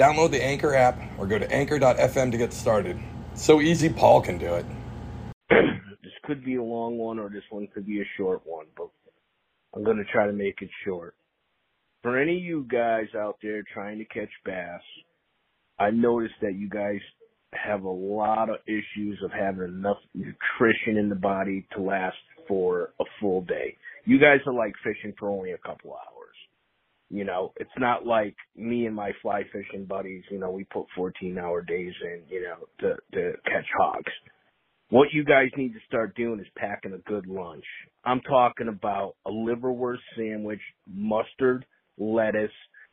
Download the Anchor app or go to anchor.fm to get started. So easy, Paul can do it. this could be a long one or this one could be a short one, but I'm going to try to make it short. For any of you guys out there trying to catch bass, I noticed that you guys have a lot of issues of having enough nutrition in the body to last for a full day. You guys are like fishing for only a couple hours. You know, it's not like me and my fly fishing buddies, you know, we put 14 hour days in, you know, to, to catch hogs. What you guys need to start doing is packing a good lunch. I'm talking about a liverwurst sandwich, mustard, lettuce,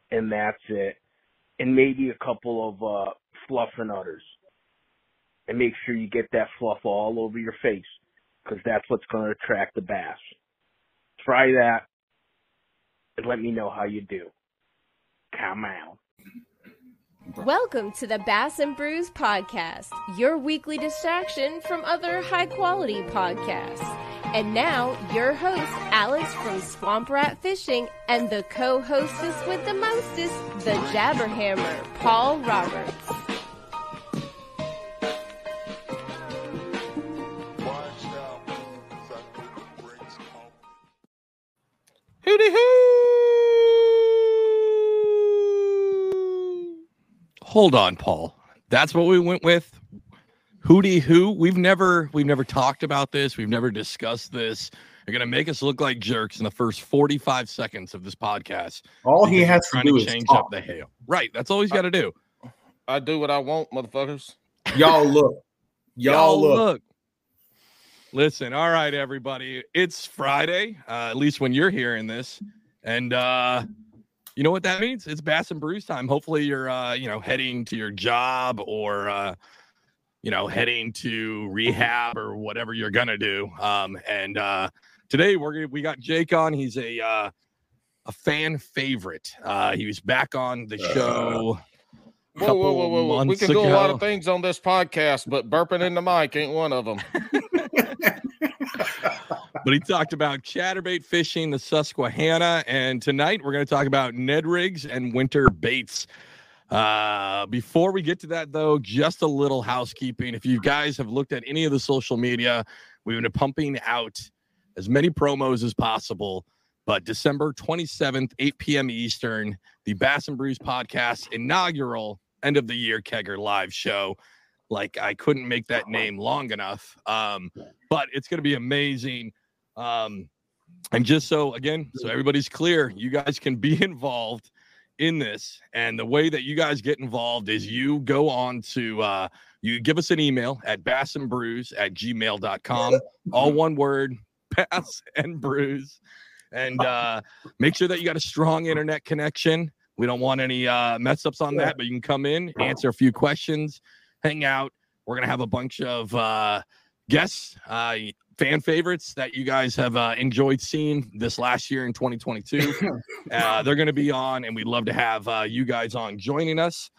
and that's it. And maybe a couple of, uh, Fluffernutters. And make sure you get that fluff all over your face, because that's what's going to attract the bass. Try that let me know how you do. Come out. Welcome to the Bass and Brews podcast, your weekly distraction from other high quality podcasts. And now, your host, Alex from Swamp Rat Fishing, and the co hostess with the mostest, the Jabberhammer, Paul Roberts. Hooty hoo! Hold on, Paul. That's what we went with. Hootie who? We've never we've never talked about this. We've never discussed this. You're gonna make us look like jerks in the first 45 seconds of this podcast. All he has you're to do is change talk. up the hail. Right. That's all he's got to do. I do what I want, motherfuckers. Y'all look. Y'all look look. Listen, all right, everybody. It's Friday, uh, at least when you're hearing this. And uh, you know what that means? It's Bass and Brews time. Hopefully you're uh, you know, heading to your job or uh, you know, heading to rehab or whatever you're gonna do. Um, and uh today we're gonna we got Jake on. He's a uh a fan favorite. Uh he was back on the show. a Whoa, whoa, whoa, whoa, whoa. We months can do a lot of things on this podcast, but burping in the mic ain't one of them. but he talked about chatterbait fishing, the Susquehanna, and tonight we're going to talk about Ned rigs and winter baits. Uh, before we get to that, though, just a little housekeeping. If you guys have looked at any of the social media, we've been pumping out as many promos as possible. But December 27th, 8 p.m. Eastern, the Bass and Brews podcast inaugural end of the year kegger live show. Like I couldn't make that name long enough. Um, but it's going to be amazing. Um, and just so again, so everybody's clear, you guys can be involved in this. And the way that you guys get involved is you go on to uh, you give us an email at bassandbrews at gmail.com, all one word, bass and brews. And uh, make sure that you got a strong internet connection. We don't want any uh, mess ups on that, but you can come in, answer a few questions, hang out. We're gonna have a bunch of uh, guests, uh, fan favorites that you guys have uh, enjoyed seeing this last year in 2022. uh, they're going to be on, and we'd love to have uh, you guys on joining us.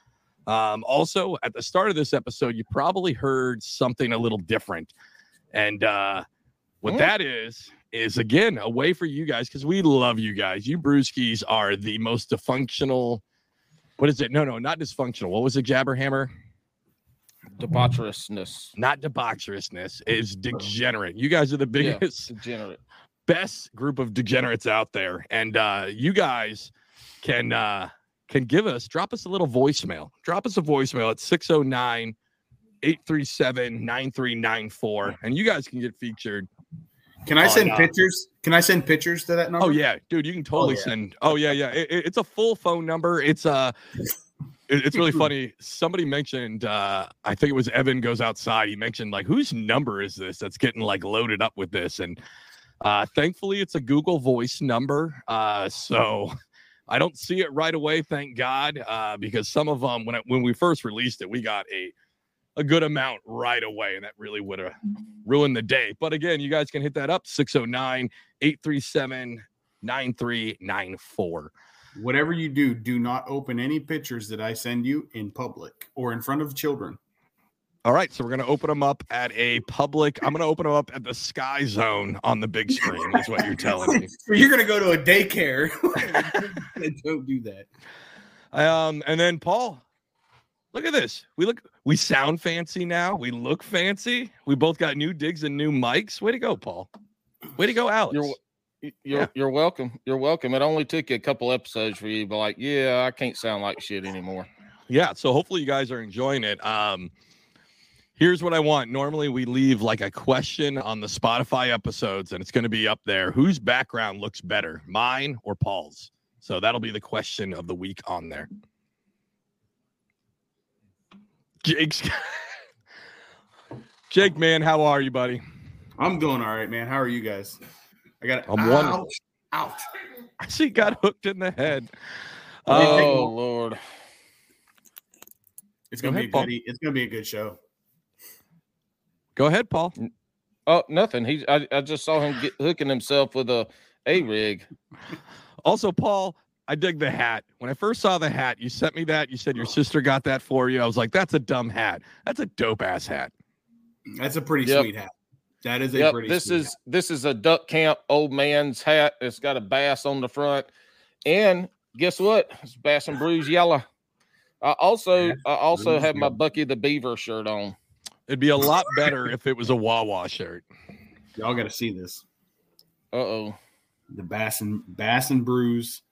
Um, also, at the start of this episode, you probably heard something a little different, and uh, what Hmm. that is is again a way for you guys because we love you guys. You brewskis are the most dysfunctional. What is it? No, no, not dysfunctional. What was it, Jabberhammer? Debaucherousness. Not debaucherousness. Is degenerate. You guys are the Yeah, biggest degenerate. best group of degenerates out there and uh you guys can uh can give us drop us a little voicemail drop us a voicemail at 609 837 9394 and you guys can get featured Can I send uh, pictures? Can I send pictures to that number? oh yeah dude you can totally yeah. send oh yeah yeah It- it- it's a full phone number it's uh it- it's really funny somebody mentioned uh i think it was evan goes outside he mentioned like whose number is this that's getting like loaded up with this and uh thankfully it's a google voice number uh so i don't see it right away thank god uh because some of them when I, when we first released it we got a a good amount right away, and that really would have ruined the day. But again, you guys can hit that up 609 837 9394. Whatever you do, do not open any pictures that I send you in public or in front of children. All right, so we're gonna open them up at a public. I'm gonna open them up at the Sky Zone on the big screen. Is what you're telling me. So you're gonna go to a daycare. Don't do that. Um, and then Paul, look at this. We look, we sound fancy now. We look fancy. We both got new digs and new mics. Way to go, Paul. Way to go, Alex. You're w- y- You're Yeah. you're welcome. You're welcome. It only took you a couple episodes for you to be like, yeah, I can't sound like shit anymore. yeah. So hopefully you guys are enjoying it. Um, here's what I want. Normally we leave like a question on the Spotify episodes, and it's going to be up there. Whose background looks better, mine or Paul's? So that'll be the question of the week on there. Jake's. Jake, man, how are you, buddy? I'm doing all right, man. How are you guys? I got I'm ouch, out. ouch. She got hooked in the head. What do you think? Oh Lord. It's gonna ahead, be a Paul. good. It's gonna be a good show. go ahead, Paul. Oh, nothing. He I, I just saw him get hooking himself with a a rig. Also, Paul, I dig the hat. When I first saw the hat, you sent me that. You said your sister got that for you. I was like, that's a dumb hat. That's a dope ass hat. That's a pretty Yep. sweet hat. That is a Yep, pretty. this sweet is this is a duck camp old man's hat. It's got a bass on the front, and guess what? It's Bass and Brews yellow. I also Bass I also Brews have my. Buc-ee the Beaver shirt on. It'd be a lot better if it was a Wawa shirt. Y'all got to see this. Uh oh. The Bass and Bass and Brews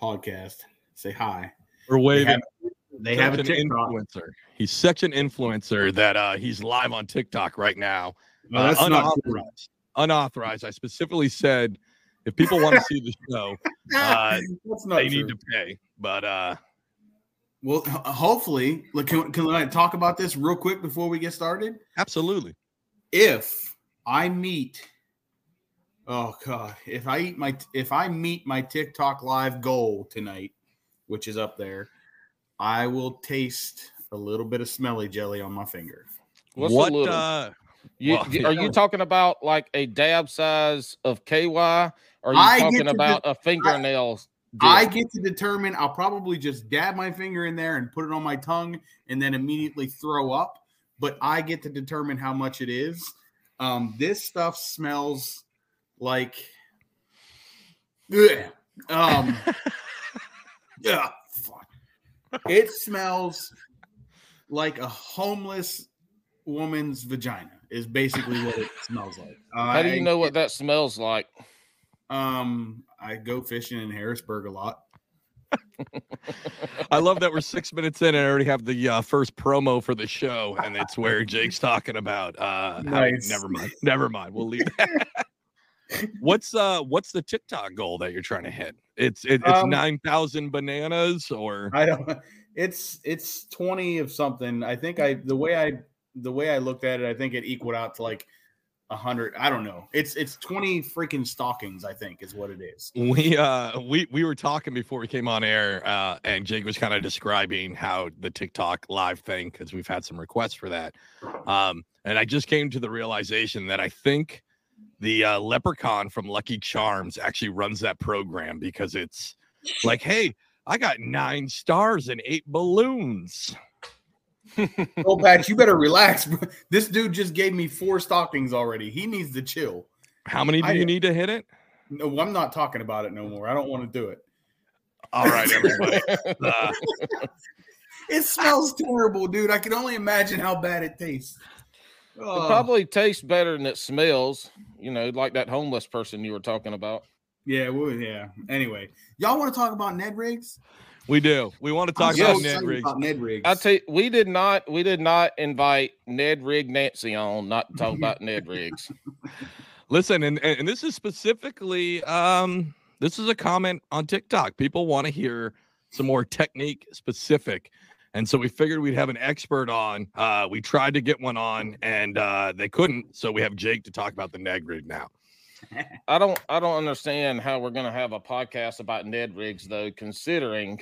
podcast. Say hi. We're They waving. have, they have a an TikTok. influencer. He's such an influencer that uh, he's live on TikTok right now. No, Uh, that's not true. unauthorized. Unauthorized. I specifically said if people want to see the show, uh, that's not they true. need to pay. But uh, Well, hopefully, look, can, can I talk about this real quick before we get started? absolutely. If I meet, oh god, if I eat my, if I meet my TikTok live goal tonight, which is up there, I will taste a little bit of smelly jelly on my finger. What's what? a little? Uh, you, well, are you talking about like a dab size of KY? Or are you I talking about a fingernail? I dip? get to determine. I'll probably just dab my finger in there and put it on my tongue, and then immediately throw up. But I get to determine how much it is. Um, this stuff smells like, Ugh. um, yeah, fuck. It smells like a homeless woman's vagina. Is basically what it smells like. How do you know what that smells like? Um, I go fishing in Harrisburg a lot. I love that we're six minutes in and I already have the uh, first promo for the show, and it's where Jake's talking about. Uh, how- Nice. never mind. Never mind. We'll leave that. what's uh what's the TikTok goal that you're trying to hit? It's it, it's Um, nine thousand bananas or I don't. It's it's twenty of something. I think I the way I the way I looked at it, I think it equaled out to like a hundred. I don't know. It's it's twenty freaking stockings. I think is what it is. we uh we we were talking before we came on air uh and Jake was kind of describing how the TikTok live thing because we've had some requests for that. Um and I just came to the realization that I think the uh, leprechaun from Lucky Charms actually runs that program because it's like, hey, I got nine stars and eight balloons. Oh, Pat, you better relax. This dude just gave me four stockings already. He needs to chill. How many do I- you need to hit it? No, I'm not talking about it no more. I don't want to do it. All right, everybody. Uh, It smells terrible, dude. I can only imagine how bad it tastes. It Oh, probably tastes better than it smells. You know, like that homeless person you were talking about. yeah, well, yeah. Anyway, y'all want to talk about Ned rigs? We do. We want to talk I'm so about Yes. Ned excited Riggs. about Ned rigs. I tell you, we did not, we did not invite Ned Rig Nancy on, not to talk about Ned rigs. Listen, and, and and this is specifically um this is a comment on TikTok. People want to hear some more technique specific. And so we figured we'd have an expert on. Uh we tried to get one on and uh they couldn't. So we have Jake to talk about the Ned rig now. I don't, I don't understand how we're gonna have a podcast about Ned rigs though, considering,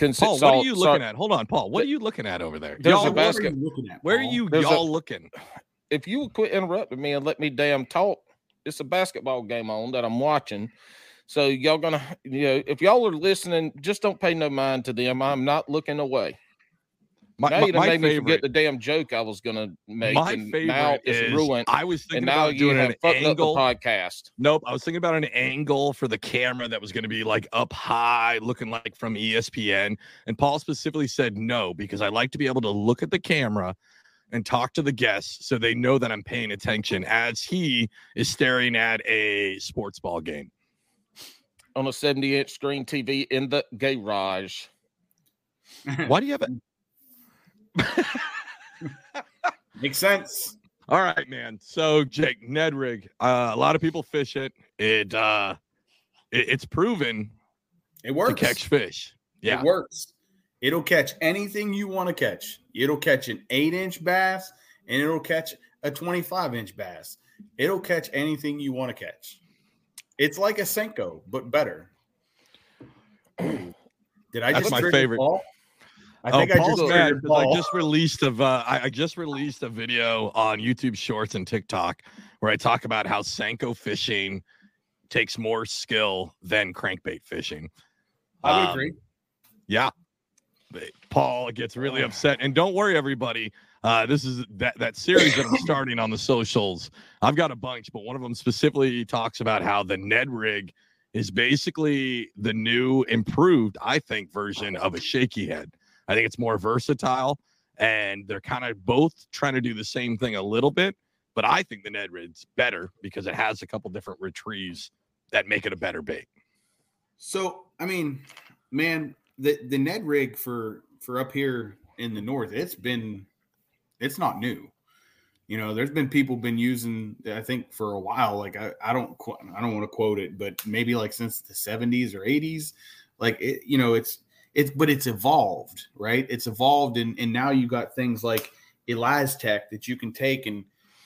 Cons- Paul, so- what are you so looking at? Hold on, Paul. What are you looking at over there? There's Y'all, a What are you looking at, where are Paul? you There's a- y'all looking? If you would quit interrupting me and let me damn talk, it's a basketball game on that I'm watching. So y'all gonna, you know, if y'all are listening, just don't pay no mind to them. I'm not looking away. My, now my, you done my made me forget the damn joke I was gonna make. my and favorite now it's is ruined. I was And thinking now about you doing have an angle. podcast. Nope, I was thinking about an angle for the camera that was going to be like up high, looking like from ESPN. And Paul specifically said no because I like to be able to look at the camera and talk to the guests so they know that I'm paying attention as he is staring at a sports ball game. on a 70 inch screen TV in the garage. Why do you have it? Makes sense. All right, man. So Jake Nedrig, uh, a lot of people fish it. It uh, it, it's proven It to works. catch fish. Yeah, It works. It'll catch anything you want to catch. It'll catch an eight inch bass and it'll catch a 25 inch bass. It'll catch anything you want to catch. It's like a Senko, but better. Did I That's just my favorite. Paul? I oh, think I Paul's just mad I just released of uh, I, I just released a video on YouTube Shorts and TikTok where I talk about how Senko fishing takes more skill than crankbait fishing. I would Um, agree. Yeah. Paul gets really upset. And don't worry, everybody. Uh, this is that that series that I'm starting on the socials. I've got a bunch, but one of them specifically talks about how the Ned rig is basically the new improved, I think, version of a shaky head. I think it's more versatile, and they're kind of both trying to do the same thing a little bit. But I think the Ned rig's better because it has a couple different retrieves that make it a better bait. So I mean, man, the the Ned rig for for up here in the north, it's been it's not new. You know, there's been people been using I think for a while. Like I, I don't I don't want to quote it, but maybe like since the 70s or 80s. Like it, you know, it's it's but it's evolved, right? It's evolved and and now you got things like ElaZtech that you can take and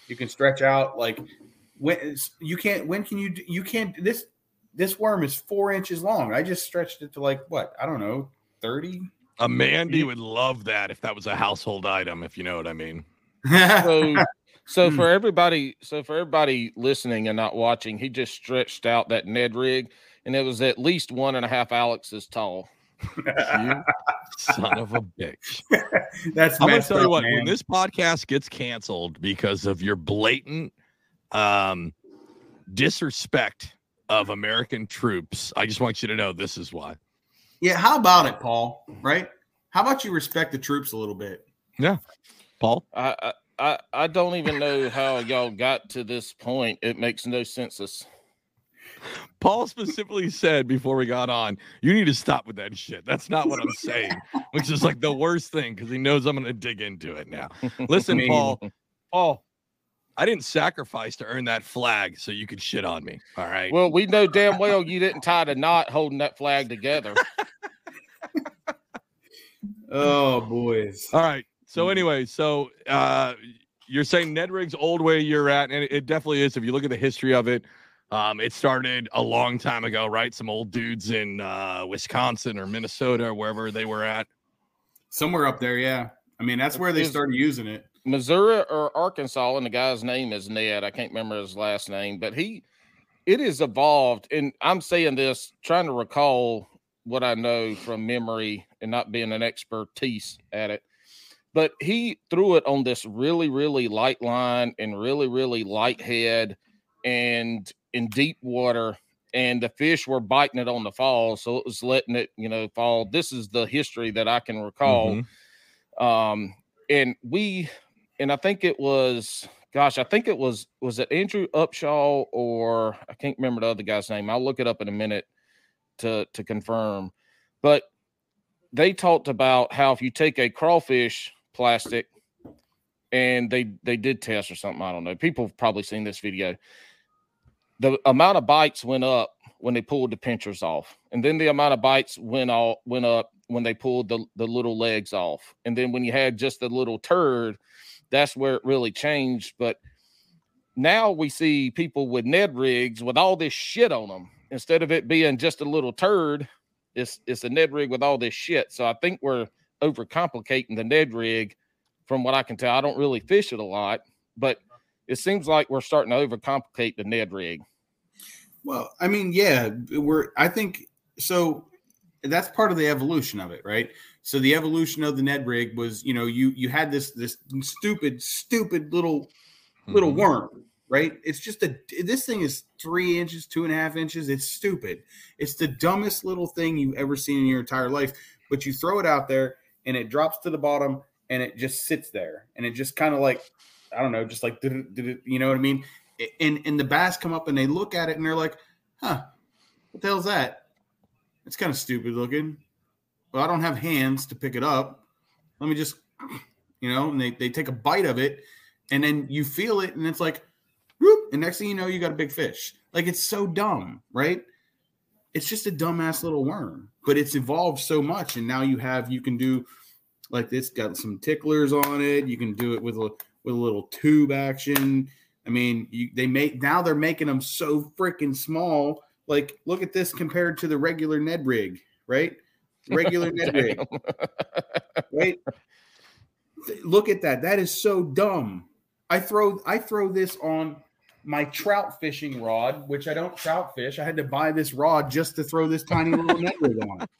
you can stretch out like when you can't when can you you can't this this worm is four inches long. I just stretched it to like what? I don't know, 30. A Mandy would love that if that was a household item, if you know what I mean. So, so Hmm. for everybody, so for everybody listening and not watching, he just stretched out that Ned rig, and it was at least one and a half Alex's tall. You son of a bitch. That's I'm gonna messed tell you up, what, man. when this podcast gets canceled because of your blatant um disrespect of American troops, I just want you to know this is why. yeah, how about it, Paul? Right? How about you respect the troops a little bit? Yeah, Paul. I, I, I, I don't even know how y'all got to this point. It makes no sense. It's- Paul specifically said before we got on, you need to stop with that shit. That's not what I'm saying, which is like the worst thing because he knows I'm going to dig into it now. Listen, Paul, Paul, I didn't sacrifice to earn that flag so you could shit on me. All right. Well, we know damn well you didn't tie the knot holding that flag together. Oh, boys. All right. So Mhm. anyway, so uh you're saying Ned rigs old way you're at, and it, it definitely is. If you look at the history of it, um, it started a long time ago, right? Some old dudes in uh Wisconsin or Minnesota or wherever they were at. Somewhere up there, yeah. I mean, that's where they started using it. Missouri or Arkansas, and the guy's name is Ned. I can't remember his last name, but he it is evolved. And I'm saying this trying to recall what I know from memory and not being an expertise at it. But he threw it on this really, really light line and really, really light head and in deep water. And the fish were biting it on the fall. So it was letting it, you know, fall. This is the history that I can recall Mhm. um and we and i think it was gosh i think it was was it andrew upshaw or i can't remember the other guy's name i'll look it up in a minute to to confirm but they talked about how if you take a crawfish plastic and they they did test or something i don't know people have probably seen this video the amount of bites went up when they pulled the pinchers off and then the amount of bites went all went up when they pulled the, the little legs off and then when you had just a little turd that's where it really changed but now we see people with ned rigs with all this shit on them instead of it being just a little turd it's it's a Ned rig with all this shit. So I think we're overcomplicating the Ned rig. From what I can tell, I don't really fish it a lot, but it seems like we're starting to overcomplicate the Ned rig. Well, I mean, yeah, we're. I think so. That's part of the evolution of it, right? So the evolution of the Ned rig was, you know, you you had this this stupid, stupid little little Mhm. worm, right? It's just a this thing is three inches, two and a half inches. It's stupid. It's the dumbest little thing you've ever seen in your entire life. But you throw it out there and it drops to the bottom and it just sits there and it just kind of like I don't know, just like did it, did it, you know what I mean? And and the bass come up and they look at it and they're like, huh, what the hell's that? It's kind of stupid looking. Well, I don't have hands to pick it up. Let me just, you know, and they, they take a bite of it and then you feel it and it's like, whoop, and next thing you know, you got a big fish. Like it's so dumb, right? It's just a dumbass little worm, but it's evolved so much. And now you have, you can do like this, got some ticklers on it. You can do it with a, with a little tube action. I mean, you, they make now they're making them so freaking small. Like, look at this compared to the regular Ned rig, right? Regular Ned rig, right? Look at that. That is so dumb. I throw I throw this on my trout fishing rod, which I don't trout fish. I had to buy this rod just to throw this tiny little Ned rig on.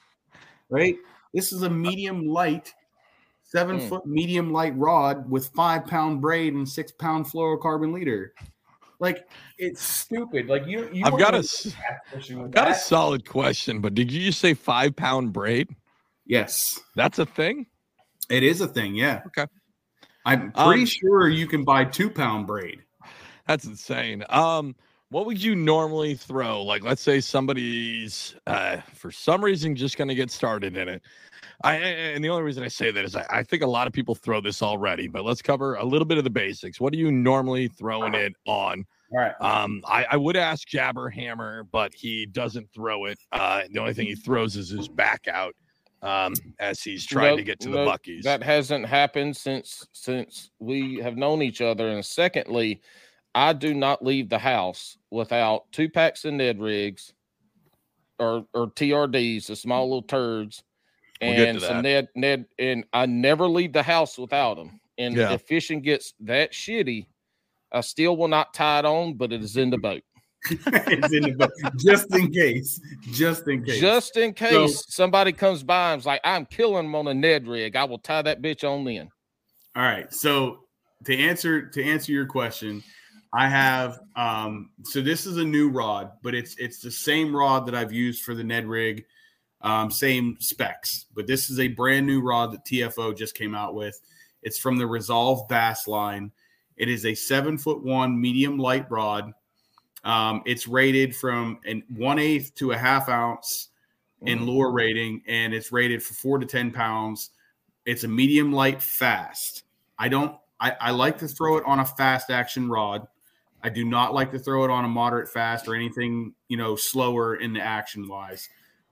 Right? This is a medium light, seven Hmm. foot medium light rod with five pound braid and six pound fluorocarbon leader. Like it's stupid. Like you, you I've got a gonna s- be catfishing with got a solid question, but did you just say five pound braid? Yes, That's a thing. it is a thing. Yeah. Okay. I'm pretty Um, sure you can buy two pound braid. That's insane. Um, what would you normally throw? Like, let's say somebody's uh, for some reason just going to get started in it. I and the only reason I say that is I, I think a lot of people throw this already, but let's cover a little bit of the basics. What are you normally throwing it on? All right. Um, I, I would ask Jabber Hammer, but he doesn't throw it. Uh, the only thing he throws is his back out um, as he's trying to get to the Buc-ee's. That hasn't happened since since we have known each other. And secondly, I do not leave the house without two packs of Ned rigs or or TRDs, the small little turds, We'll get and some. Ned Ned. And I never leave the house without them. And Yeah. if fishing gets that shitty, I still will not tie it on, but it is in the boat. it's in the book, just in case. Just in case. Just in case somebody comes by and's like, I'm killing them on a Ned rig, I will tie that bitch on then. All right. So to answer to answer your question, I have um so this is a new rod, but it's it's the same rod that I've used for the Ned rig, um, same specs, but this is a brand new rod that TFO just came out with. It's from the Resolve Bass line. It is a seven foot one medium light rod. Um, it's rated from an one eighth to a half ounce in lure rating, and it's rated for four to ten pounds. It's a medium light fast. I don't. I, I like to throw it on a fast action rod. I do not like to throw it on a moderate fast or anything you know slower in the action wise.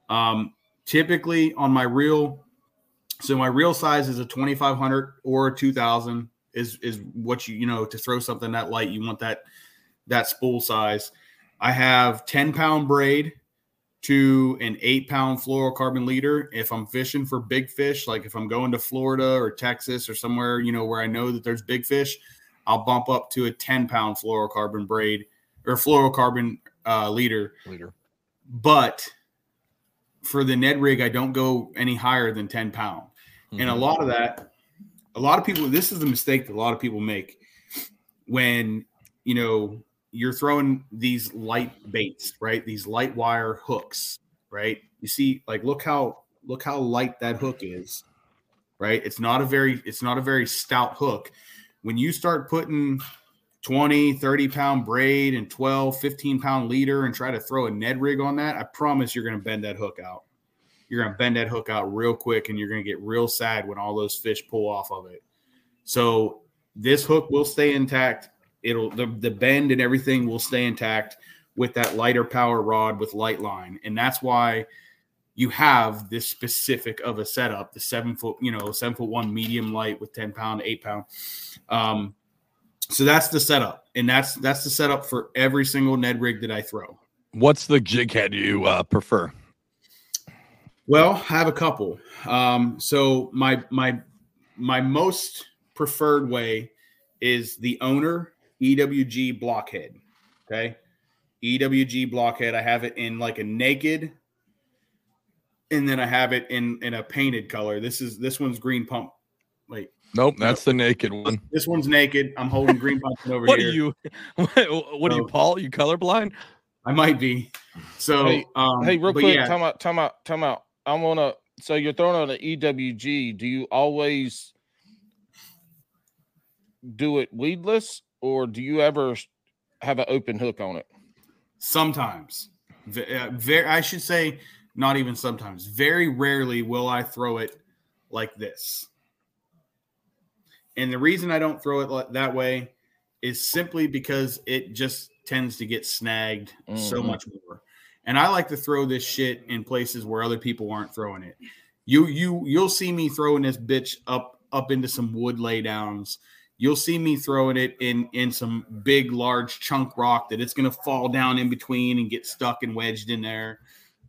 Um, typically on my reel, so my reel size is a 2500 or a 2000 is is what you you know to throw something that light you want that that spool size. I have 10 pound braid to an eight pound fluorocarbon leader. If I'm fishing for big fish, like if I'm going to Florida or Texas or somewhere, you know, where I know that there's big fish, I'll bump up to a 10 pound fluorocarbon braid or fluorocarbon uh, leader. Leader. But for the Ned rig, I don't go any higher than 10 pound. And a Mhm. lot of that, a lot of people, this is a mistake that a lot of people make when, you know, you're throwing these light baits, right? These light wire hooks, right? You see, like, look how, look how light that hook is, right? It's not a very, it's not a very stout hook. When you start putting 20, 30 pound braid and 12, 15 pound leader and try to throw a Ned rig on that, I promise you're going to bend that hook out you're going to bend that hook out real quick and you're going to get real sad when all those fish pull off of it. So this hook will stay intact. It'll the, the bend and everything will stay intact with that lighter power rod with light line. And that's why you have this specific of a setup, the seven foot, you know, seven foot one medium light with 10 pound, eight pound. Um, so that's the setup. And that's that's the setup for every single Ned rig that I throw. What's the jig head you uh, prefer? Well, I have a couple. Um, so my my my most preferred way is the owner EWG blockhead. Okay. EWG blockhead. I have it in like a naked, and then I have it in in a painted color. This is this one's green pump. Wait, Nope, that's the naked one. this one's naked. I'm holding green pump over What here. are you? What, what are you, So- Paul? You colorblind? I might be. So Hey, um, Hey, real quick, yeah, time out, time out, time out. I want to. So you're throwing on an EWG. Do you always do it weedless, or do you ever have an open hook on it? Sometimes, uh, very, I should say, not even sometimes. Very rarely will I throw it like this. And the reason I don't throw it that way is simply because it just tends to get snagged so Mhm. much more. And I like to throw this shit in places where other people aren't throwing it. You you you'll see me throwing this bitch up up into some wood laydowns. You'll see me throwing it in in some big large chunk rock that it's going to fall down in between and get stuck and wedged in there.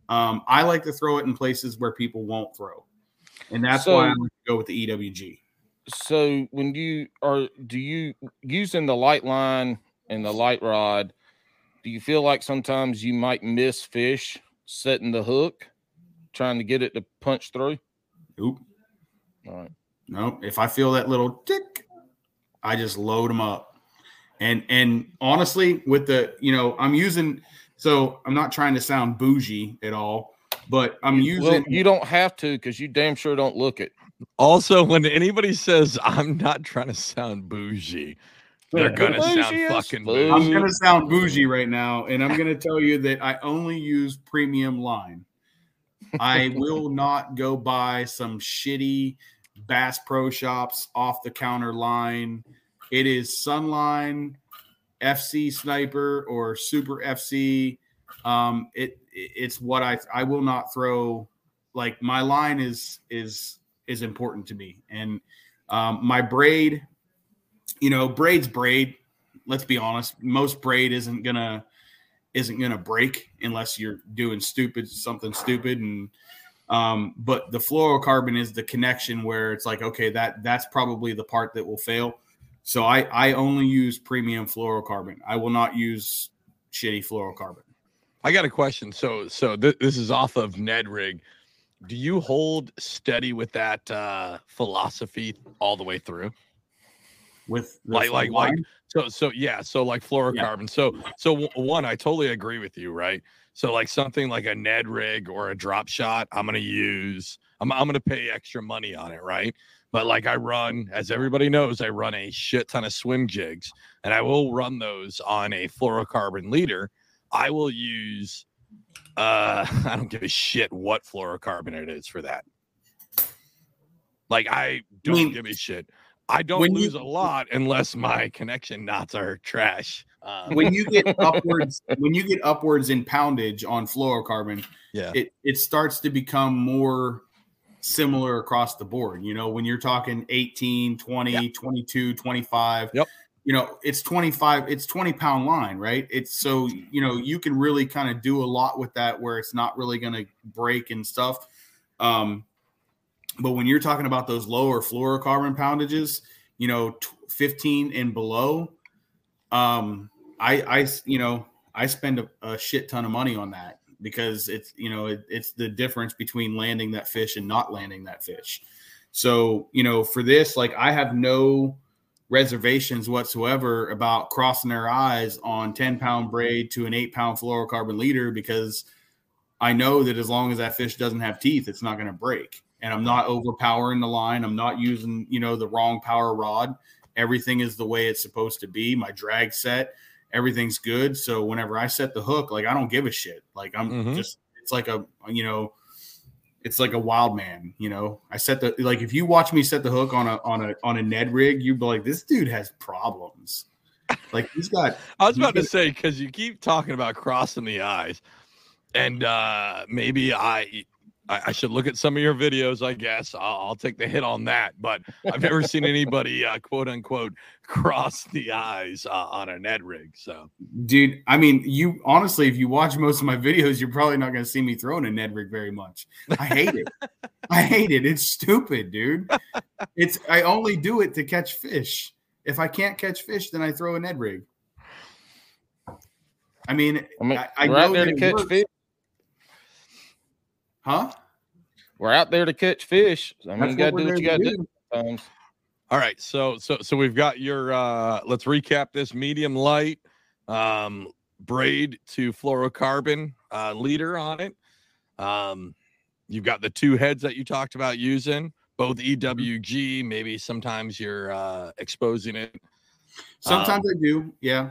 Um, I like to throw it in places where people won't throw, and that's why I So- like to go with the EWG. So when you are, do you using the light line and the light rod? Do you feel like sometimes you might miss fish setting the hook, trying to get it to punch through? Oop, All right. no. If I feel that little tick, I just load them up. And and honestly, with the you know, I'm using. So I'm not trying to sound bougie at all, but I'm using. Well, you don't have to because you damn sure don't look it. Also, when anybody says I'm not trying to sound bougie, they're gonna sound fucking bougie. I'm gonna sound bougie right now, and I'm gonna tell you that I only use premium line. I will not go buy some shitty Bass Pro Shops off the counter line. It is Sunline, FC Sniper, or Super FC. Um, it it's what I I will not throw. Like my line is is is important to me, and um, my braid. You know, braid's braid let's be honest most braid isn't gonna isn't gonna break unless you're doing stupid something stupid and um but the fluorocarbon is the connection where it's like okay that that's probably the part that will fail so i i only use premium fluorocarbon i will not use shitty fluorocarbon I got a question. So, so th- this is off of Ned Rig. Do you hold steady with that uh, philosophy all the way through? with Like, like, like. So, so yeah. So, like fluorocarbon. So, so w- one, I totally agree with you, right? So, like something like a Ned Rig or a drop shot, I'm gonna use. I'm, I'm gonna pay extra money on it, right? But like I run, as everybody knows, I run a shit ton of swim jigs, and I will run those on a fluorocarbon leader. I will use. Uh, I don't give a shit what fluorocarbon it is for that. Like I don't mean, give a shit. I don't when you- lose a lot unless my connection knots are trash. Um, when you get upwards when you get upwards in poundage on fluorocarbon yeah, it it starts to become more similar across the board you know when you're talking 18 20 Yeah. 22 25 Yep. You know it's 25 it's 20 pound line right? It's so you know you can really kind of do a lot with that where it's not really going to break and stuff. Um but when you're talking about those lower fluorocarbon poundages you know t- 15 and below um i i you know i spend a, a shit ton of money on that because it's you know it, it's the difference between landing that fish and not landing that fish. So you know for this like i have no reservations whatsoever about crossing their eyes on 10 pound braid to an 8 pound fluorocarbon leader because i know that as long as that fish doesn't have teeth it's not going to break. And i'm not overpowering the line. I'm not using you know the wrong power rod. Everything is the way it's supposed to be. My drag set everything's good. So whenever i set the hook like i don't give a shit. Like i'm Mhm. just it's like a you know it's like a wild man you know? I set the like if you watch me set the hook on a on a on a ned rig you'd be like this dude has problems. Like he's got I was about to say because you keep talking about crossing the eyes, and uh maybe I I, I should look at some of your videos. I guess I'll, I'll take the hit on that. But I've never seen anybody uh, quote unquote cross the eyes uh, on a Ned rig. So Dude, I mean, you honestly, if you watch most of my videos, you're probably not going to see me throwing a Ned rig very much. I hate it. I hate it. It's stupid, dude. It's I only do it to catch fish. If I can't catch fish, then I throw a Ned rig. I mean, I mean, I, I we're know there to catch works. fish. Huh? We're out there to catch fish. I mean, That's you got to do what you got to to do. sometimes. All right, so so so we've got your uh let's recap this medium light um braid to fluorocarbon uh leader on it. Um you've got the two heads that you talked about using, both EWG, maybe sometimes you're uh exposing it. Sometimes I do. Yeah.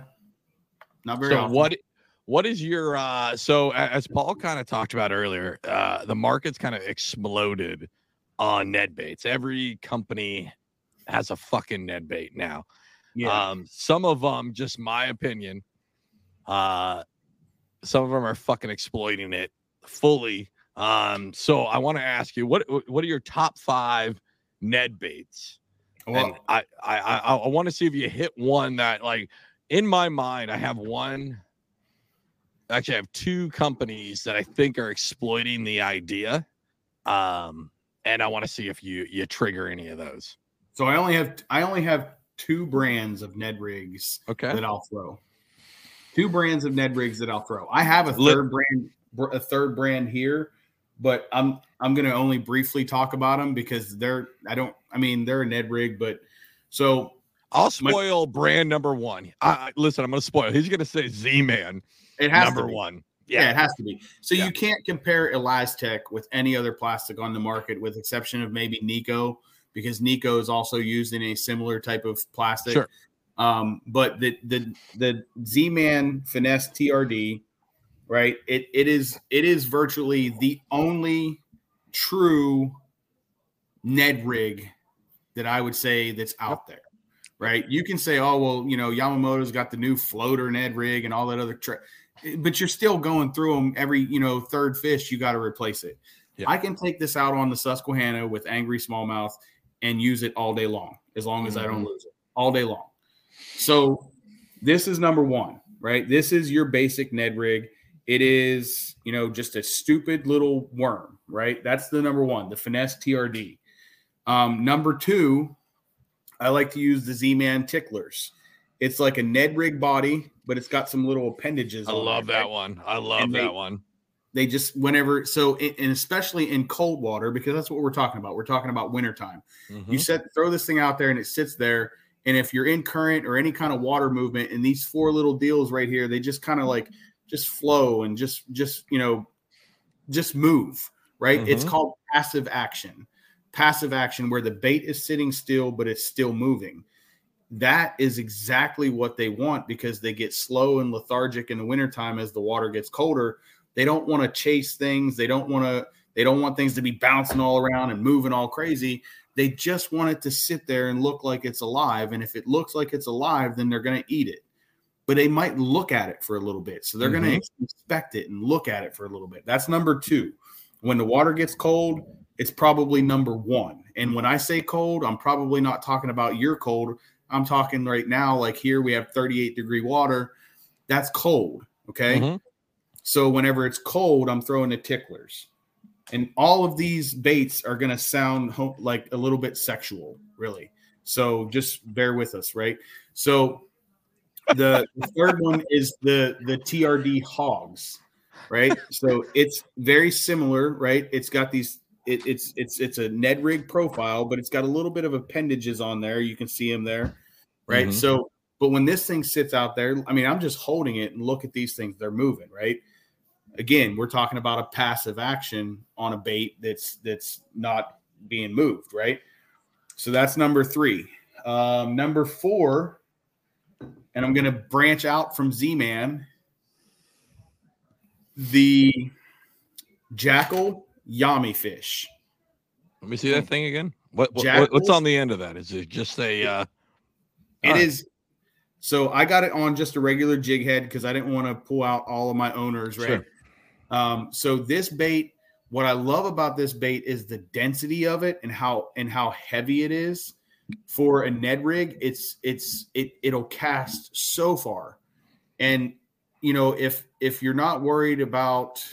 Not very so often. what what is your uh so as Paul kind of talked about earlier, uh the market's kind of exploded on Ned baits. Every company has a fucking Ned bait now. Yeah. Um, some of them, just my opinion, uh, some of them are fucking exploiting it fully. Um, so I want to ask you, what what are your top five Ned baits? and well, I I I, I want to see if you hit one that like in my mind, I have one. Actually, I have two companies that I think are exploiting the idea. Um, and I want to see if you you trigger any of those. so I only have I only have two brands of Ned rigs Okay. that I'll throw. Two brands of Ned rigs that I'll throw. I have a third brand, a third brand here, but I'm I'm gonna only briefly talk about them because they're I don't I mean they're a Ned rig, but so I'll My- spoil brand number one. I, I- listen, I'm going to spoil. He's going to say Z Man it has number to be. one. Yeah. it has to be. So Yeah. you can't compare ElaZtech with any other plastic on the market, with exception of maybe Nico, because Nico is also used in a similar type of plastic. Sure. Um, but the the the Z Man Finesse TRD, right? It it is it is virtually the only true Ned rig that I would say that's out there. Right? You can say, oh well, you know, Yamamoto's got the new floater Ned rig and all that other tra- but you're still going through them every you know third fish you got to replace it. Yeah. i can take this out on the susquehanna with angry smallmouth and use it all day long as long as i don't lose it all day long. So this is number one right? This is your basic ned rig. It is you know just a stupid little worm right? That's the number one the finesse trd um, number two i like to use the z-man ticklers. It's like a ned rig body but it's got some little appendages I love there, that right? one. I love And that they- one. they just whenever so and especially in cold water because that's what we're talking about we're talking about wintertime Mhm. you set throw this thing out there and it sits there and if you're in current or any kind of water movement and these four little deals right here they just kind of like just flow and just just you know just move right it's Mhm. called passive action passive action where the bait is sitting still but it's still moving that is exactly what they want because they get slow and lethargic in the wintertime as the water gets colder. They don't want to chase things. They don't want to they don't want things to be bouncing all around and moving all crazy. They just want it to sit there and look like it's alive and if it looks like it's alive then they're going to eat it. But they might look at it for a little bit so they're going to mm-hmm. inspect it and look at it for a little bit. That's number two. When the water gets cold it's probably number one. And when i say cold i'm probably not talking about your cold i'm talking right now like here we have 38 degree water that's cold okay Mhm. so whenever it's cold, I'm throwing the ticklers. And all of these baits are going to sound ho- like a little bit sexual, really. So just bear with us, right? So the, the third one is the the TRD hogs, right? So it's very similar, right? It's got these it, it's it's it's a Ned rig profile, but it's got a little bit of appendages on there. You can see them there, right? Mhm. So, but when this thing sits out there, I mean, I'm just holding it and look at these things; they're moving, right? Again, we're talking about a passive action on a bait that's that's not being moved, right? So that's number three. Um, number four, and I'm going to branch out from Z Man. The Jackall Yammy Fish. Let me see that thing again. What, what what's on the end of that? Is it just a uh It right. is. So I got it on just a regular jig head because I didn't want to pull out all of my owners, right? Sure. Um, so this bait what I love about this bait is the density of it and how and how heavy it is for a Ned rig. It's it's it it'll cast so far, and you know if if you're not worried about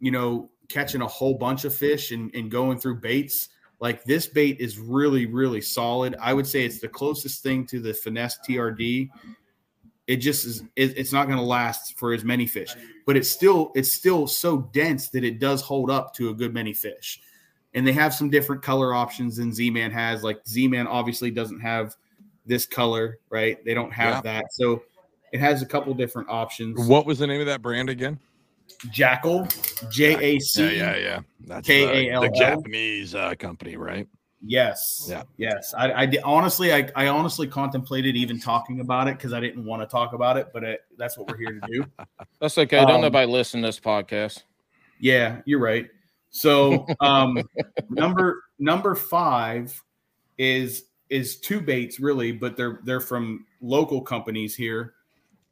you know catching a whole bunch of fish and, and going through baits like this bait is really really solid. I would say it's the closest thing to the finesse trd it just is it, it's not going to last for as many fish but it's still it's still so dense that it does hold up to a good many fish. And they have some different color options than z-man has. Like z-man obviously doesn't have this color right? They don't have Yeah. that. So it has a couple different options. What was the name of that brand again? Jackal j-a-c Yeah, yeah, yeah. That's K-A-L-L? the, the Japanese uh, company, right? Yes. Yeah. Yes. I, I honestly, I, I honestly contemplated even talking about it because I didn't want to talk about it, but it, that's what we're here to do. That's okay. Don't Um, nobody listen to this podcast. yeah, you're right. So, um, number number five is is two baits really, but they're they're from local companies here.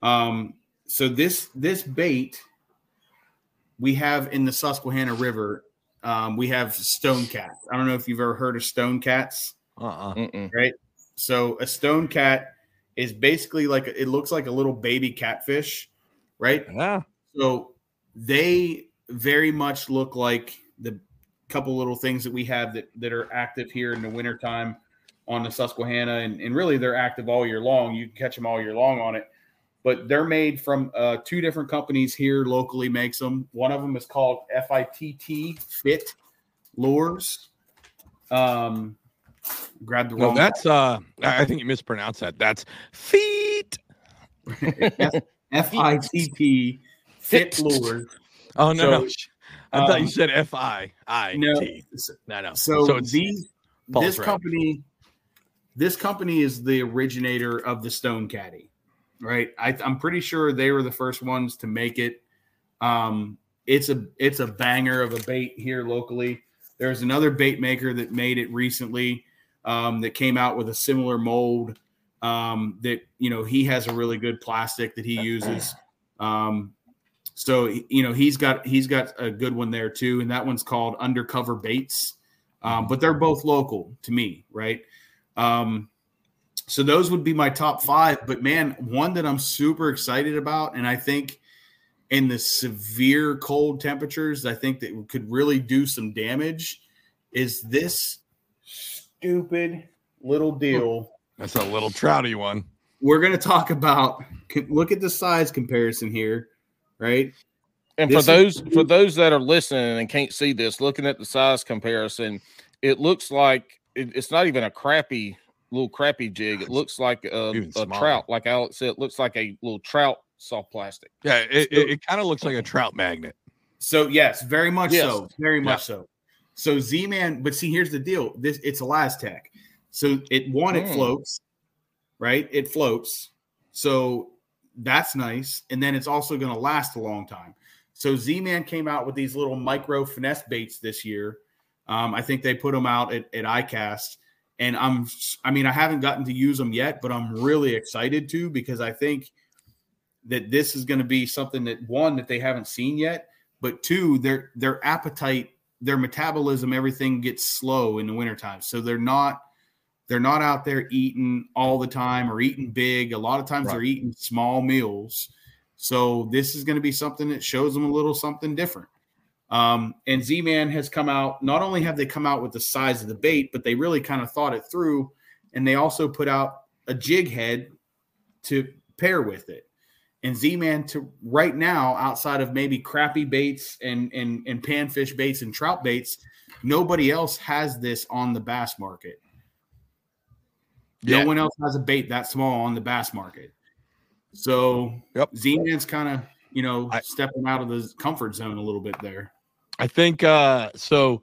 Um, so this this bait we have in the Susquehanna River. Um, we have stone cats. I don't know if you've ever heard of stone cats. Uh-uh. Mm-mm. right? So a stone cat is basically like it looks like a little baby catfish, right? Yeah. So they very much look like the couple little things that we have that that are active here in the wintertime on the Susquehanna, and, and really they're active all year long. You can catch them all year long on it. But they're made from uh, two different companies here locally makes them. One of them is called FITT Fit Lures. Um, grab the No, wrong. that's uh I think you mispronounced that. That's feet. F I T T Fit Lures. Oh no, no. So, I thought you um, said F I I No, No, no. so, it's these Paul's this right. company this company is the originator of the Stone Caddy, right? I, I'm pretty sure they were the first ones to make it. Um, it's a it's a banger of a bait here locally. There's another bait maker that made it recently um, that came out with a similar mold. Um, that you know he has a really good plastic that he uses. Um, so you know he's got he's got a good one there too, and that one's called Undercover Baits. Um, but they're both local to me, right? Um, so those would be my top five. But man, one that I'm super excited about, and I think in the severe cold temperatures, I think that could really do some damage, is this stupid little deal. That's a little trouty one. We're going to talk about. Look at the size comparison here, right? And This for is- those for those that are listening and can't see this, looking at the size comparison, it looks like it, it's not even a crappy little crappy jig. It looks like a, a trout, like Alex said. It looks like a little trout soft plastic. Yeah, it, So- it, it kind of looks like a trout magnet. So yes, very much Yes. so, very much so. So Z Man, but see, here's the deal: this it's a last ElaZtech. So it one, it Mm. floats, right? It floats. So that's nice, and then it's also going to last a long time. So Z Man came out with these little micro finesse baits this year. Um, I think they put them out at, at ICAST, and I'm, I mean, I haven't gotten to use them yet, but I'm really excited to because I think that this is going to be something that one that they haven't seen yet, but two, their their appetite, their metabolism, everything gets slow in the wintertime. So they're not they're not out there eating all the time or eating big. A lot of times Right. they're eating small meals. So this is going to be something that shows them a little something different. Um, and Z Man has come out. Not only have they come out with the size of the bait, but they really kind of thought it through, and they also put out a jig head to pair with it. And Z Man to right now, outside of maybe crappy baits and and and panfish baits and trout baits, nobody else has this on the bass market. Yeah. No one else has a bait that small on the bass market. So Yep. Z Man's kind of you know I- stepping out of the comfort zone a little bit there. I think uh so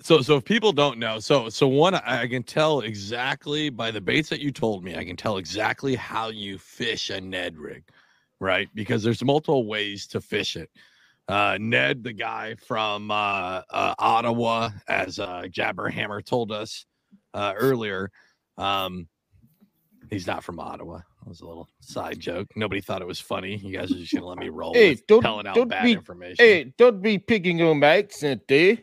so so if people don't know, so so one I, can tell exactly by the baits that you told me, I can tell exactly how you fish a Ned rig, right? Because there's multiple ways to fish it. Uh Ned, the guy from uh, uh Ottawa, as uh Jabberhammer told us uh earlier, um he's not from Ottawa. Was a little side joke. Nobody thought it was funny. You guys are just gonna let me roll Hey, with don't- telling out don't bad be- information. Hey, don't be picking on my accent there.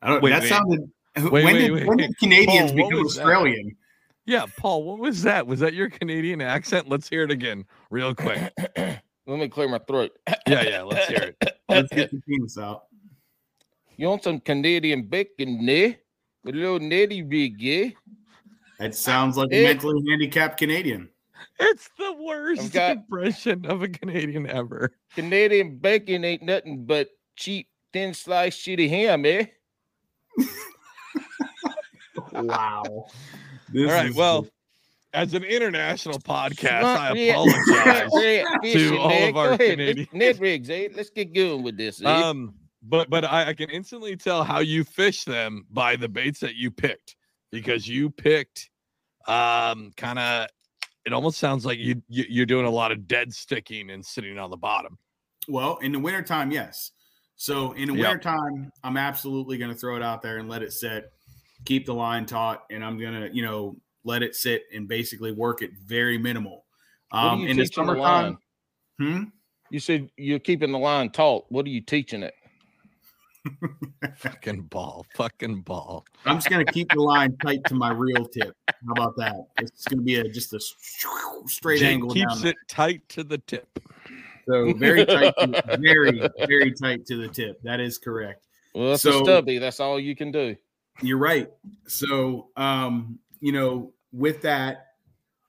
I don't. Wait, that wait. sounded. Wait, when, wait, did, wait. when did Canadians Paul, become was that? Australian? Yeah, Paul, what was that? Was that your Canadian accent? Let's hear it again, real quick. Let me clear my throat. Yeah, yeah, let's hear it. Let's get the penis out. You want some Canadian bacon there? With a little nitty rig, yeah? That sounds like a mentally handicapped Canadian. It's the worst got- impression of a Canadian ever. Canadian bacon ain't nothing but cheap, thin sliced shitty ham, eh? Wow. This All right, is well, as an international podcast, I Smart- yeah, apologize. yeah, fishing all of our Go ahead. Canadian- Let's- Ned rigs, eh? Let's get going with this. Eh? Um, but but I, I can instantly tell how you fish them by the baits that you picked because you picked um kind of it almost sounds like you, you you're doing a lot of dead sticking and sitting on the bottom. Well, in the wintertime, yes. So in the Yep. wintertime, I'm absolutely going to throw it out there and let it sit, keep the line taut, and I'm going to, you know, let it sit and basically work it very minimal. Um, in the teaching the hmm? You said you're keeping the line taut. What are you teaching it? Fucking ball, fucking ball. I'm just going to keep the line tight to my real tip. How about that? It's going to be a just a straight Jake angle down keeps there. it tight to the tip. So very tight, to, very very tight to the tip. That is correct. Well, that's So- a stubby. That's all you can do. You're right. So, um, you know, with that,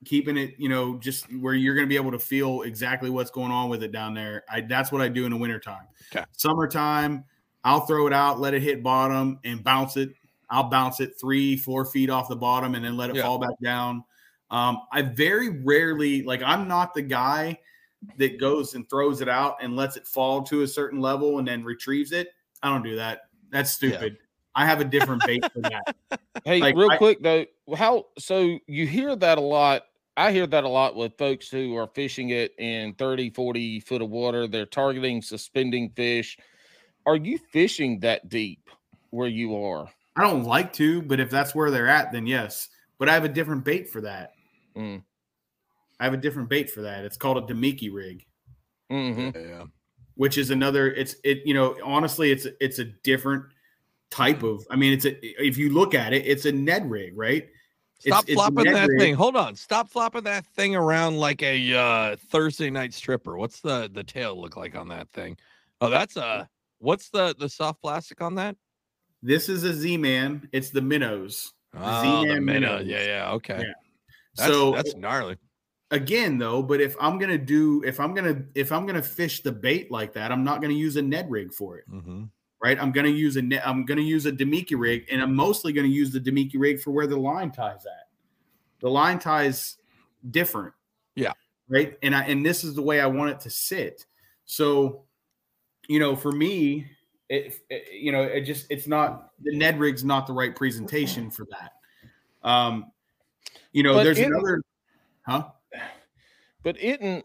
keeping it, you know, just where you're going to be able to feel exactly what's going on with it down there. I that's what I do in the wintertime. Okay. Summertime, I'll throw it out, let it hit bottom, and bounce it. I'll bounce it three, four feet off the bottom, and then let it Yeah. fall back down. Um, I very rarely like. I'm not the guy that goes and throws it out and lets it fall to a certain level and then retrieves it. I don't do that. That's stupid. I have a different bait for that. Hey, Like, real I- quick though, how so you hear that a lot. I hear that a lot with folks who are fishing it in 30, 40 foot of water. They're targeting suspending fish. Are you fishing that deep where you are? I don't like to, but if that's where they're at, then yes. But I have a different bait for that. Mm. I have a different bait for that. It's called a Damiki rig, hmm Yeah. which is another. It's it. You know, honestly, it's it's a different type of. I mean, it's a. If you look at it, it's a Ned rig, right? Stop it's flopping Ned that rig. thing. Hold on. Stop flopping that thing around like a uh, Thursday night stripper. What's the the tail look like on that thing? Oh, that's a. What's the the soft plastic on that? This is a Z Man. It's the minnows. Oh, the Z-Man minnow. minnows. Yeah, yeah. Okay. Yeah. That's, so that's gnarly. again though but if i'm gonna do if i'm gonna if i'm gonna fish the bait like that i'm not gonna use a ned rig for it Mm-hmm. right i'm gonna use a net i'm gonna use a damiki rig and i'm mostly gonna use the damiki rig for where the line ties at the line ties different Yeah. right and i and this is the way i want it to sit so you know for me it, it- you know it just it's not the ned rig's not the right presentation for that um you know But there's it- another huh But isn't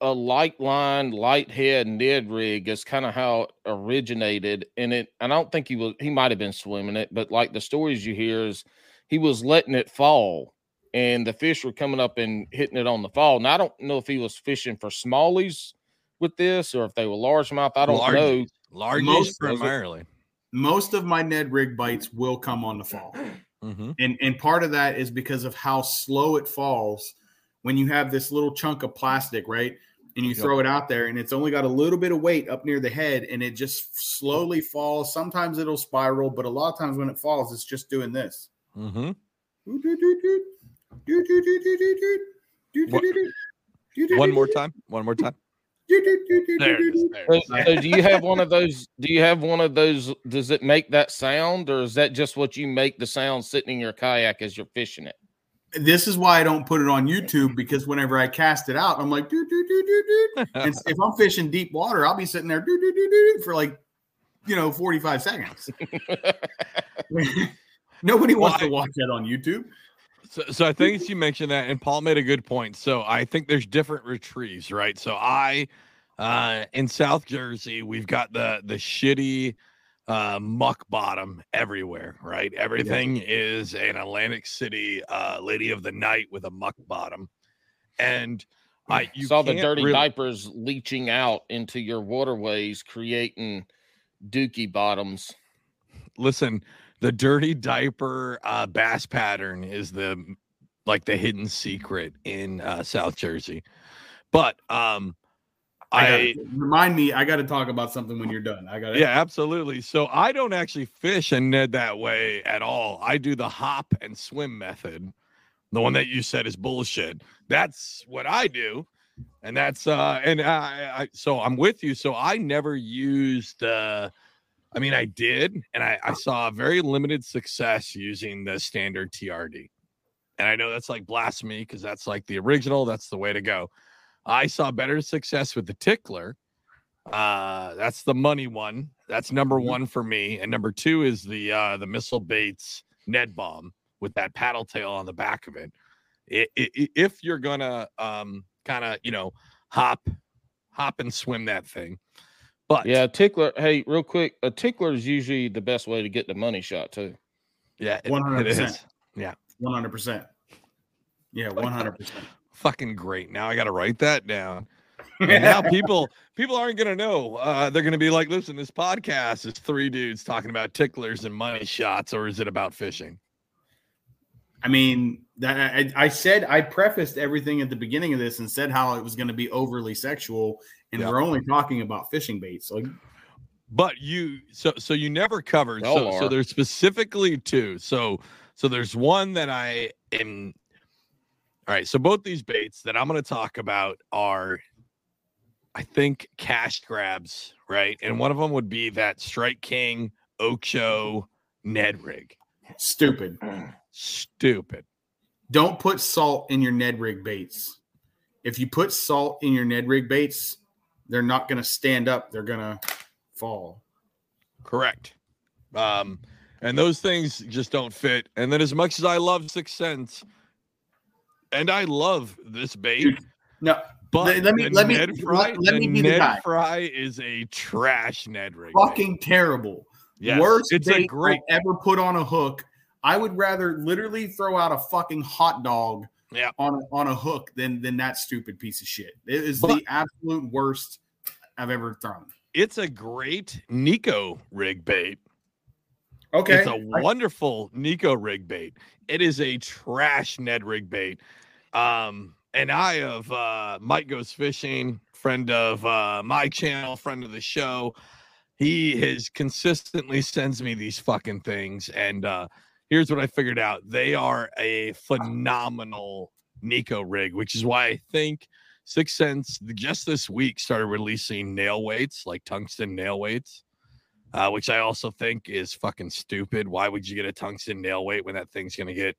a light line, light head Ned rig is kind of how it originated. And it I don't think he was he might have been swimming it, but like the stories you hear is he was letting it fall and the fish were coming up and hitting it on the fall. Now I don't know if he was fishing for smallies with this or if they were largemouth. I don't Large- know. Large Most- primarily. most of my Ned rig bites will come on the fall. Mm-hmm. And and part of that is because of how slow it falls when you have this little chunk of plastic, right? And you Yep. throw it out there and it's only got a little bit of weight up near the head and it just slowly falls. Sometimes it'll spiral, but a lot of times when it falls, it's just doing this. Mm-hmm. One more time. One more time. There. There So, so do you have one of those? Do you have one of those? Does it make that sound, or is that just what you make the sound sitting in your kayak as you're fishing it? This is why I don't put it on YouTube because whenever I cast it out, I'm like, doo, doo, doo, doo, doo. and if I'm fishing deep water, I'll be sitting there doo, doo, doo, doo, for like, you know, 45 seconds. Nobody wants Well, to watch that on YouTube. So, so I think you mentioned that, and Paul made a good point. So I think there's different retrieves, right? So I, uh, in South Jersey, we've got the the shitty uh, muck bottom everywhere, right? Everything is an Atlantic City uh, Lady of the Night with a muck bottom. and I you saw the dirty really- diapers leaching out into your waterways, creating dookie bottoms. listen the dirty diaper uh bass pattern is the like the hidden secret in uh south jersey but um I, i, gotta, remind me. I got to talk about something when you're done. I got to. yeah absolutely so i don't actually fish and ned that way at all i do the hop and swim method the one that you said is bullshit that's what i do and that's uh and i, I so i'm with you so i never used uh I mean, I did, and I, I saw very limited success using the standard TRD. And I know that's like blasphemy because that's like the original. That's the way to go. I saw better success with the tickler. Uh, that's the money one. That's number one for me. And number two is the uh, the missile baits Ned bomb with that paddle tail on the back of it. I i i- if you're gonna um, kind of you know hop hop and swim that thing, but Yeah, a tickler. Hey, real quick, a tickler is usually the best way to get the money shot too. yeah, 100%. Yeah, one hundred percent. Yeah, one hundred percent. fucking great. Now I got to write that down. And now people people aren't gonna know. Uh, they're gonna be like, listen, this podcast is three dudes talking about ticklers and money shots, or is it about fishing? I mean, that I, I said I prefaced everything at the beginning of this and said how it was going to be overly sexual, and Yeah. we're only talking about fishing baits. So But you so so you never covered. So so there's specifically two. So so there's one that I am. All right. So both these baits that I'm going to talk about are, I think, cash grabs, right? And one of them would be that Strike King Ocho Ned rig. stupid. Stupid. Don't put salt in your Ned rig baits. If you put salt in your Ned rig baits, they're not going to stand up. They're going to fall. Correct. Um, and those things just don't fit. And then as much as I love Six Sense, and I love this bait, No, but let- me- let me- Ned Fry, let- me be the Ned guy. Fry is a trash Ned rig. bait. fucking terrible. Yes, Worst It's bait a great. I've ever put on a hook. I would rather literally throw out a fucking hot dog Yeah. on a, on a hook than than that stupid piece of shit. It is But- the absolute worst I've ever thrown. It's a great Neko rig bait. Okay, It's a wonderful Neko rig bait. It is a trash Ned rig bait. Um, and I of uh Mike Goes Fishing, friend of uh my channel, friend of the show. He has consistently sends me these fucking things. And uh here's what I figured out. They are a phenomenal Neko rig, which is why I think Six Sense just this week started releasing nail weights, like tungsten nail weights uh, which I also think is fucking stupid. Why would you get a tungsten nail weight when that thing's going to get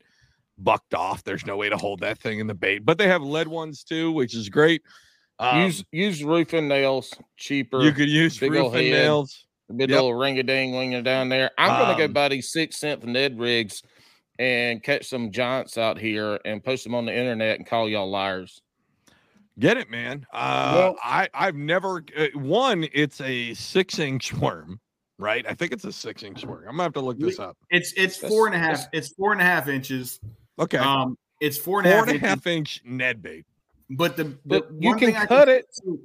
bucked off? There's no way to hold that thing in the bait. But they have lead ones too, which is great. Um, use use roofing nails, cheaper. you could use roofing nails. A big Yep. little ring a ding winger down there. I'm gonna go Um, buy these six cent Ned rigs and catch some giants out here and post them on the internet and call y'all liars. Get it, man. Uh, Well- I I've never uh, one. It's a six inch worm, right? I think it's a six inch worm. I'm gonna have to look this up. it's it's four and a half. It's four and a half inches. Okay, Um, it's four and a four half and a inches. half inch Ned bait. But the, the But you one can thing I cut it. So,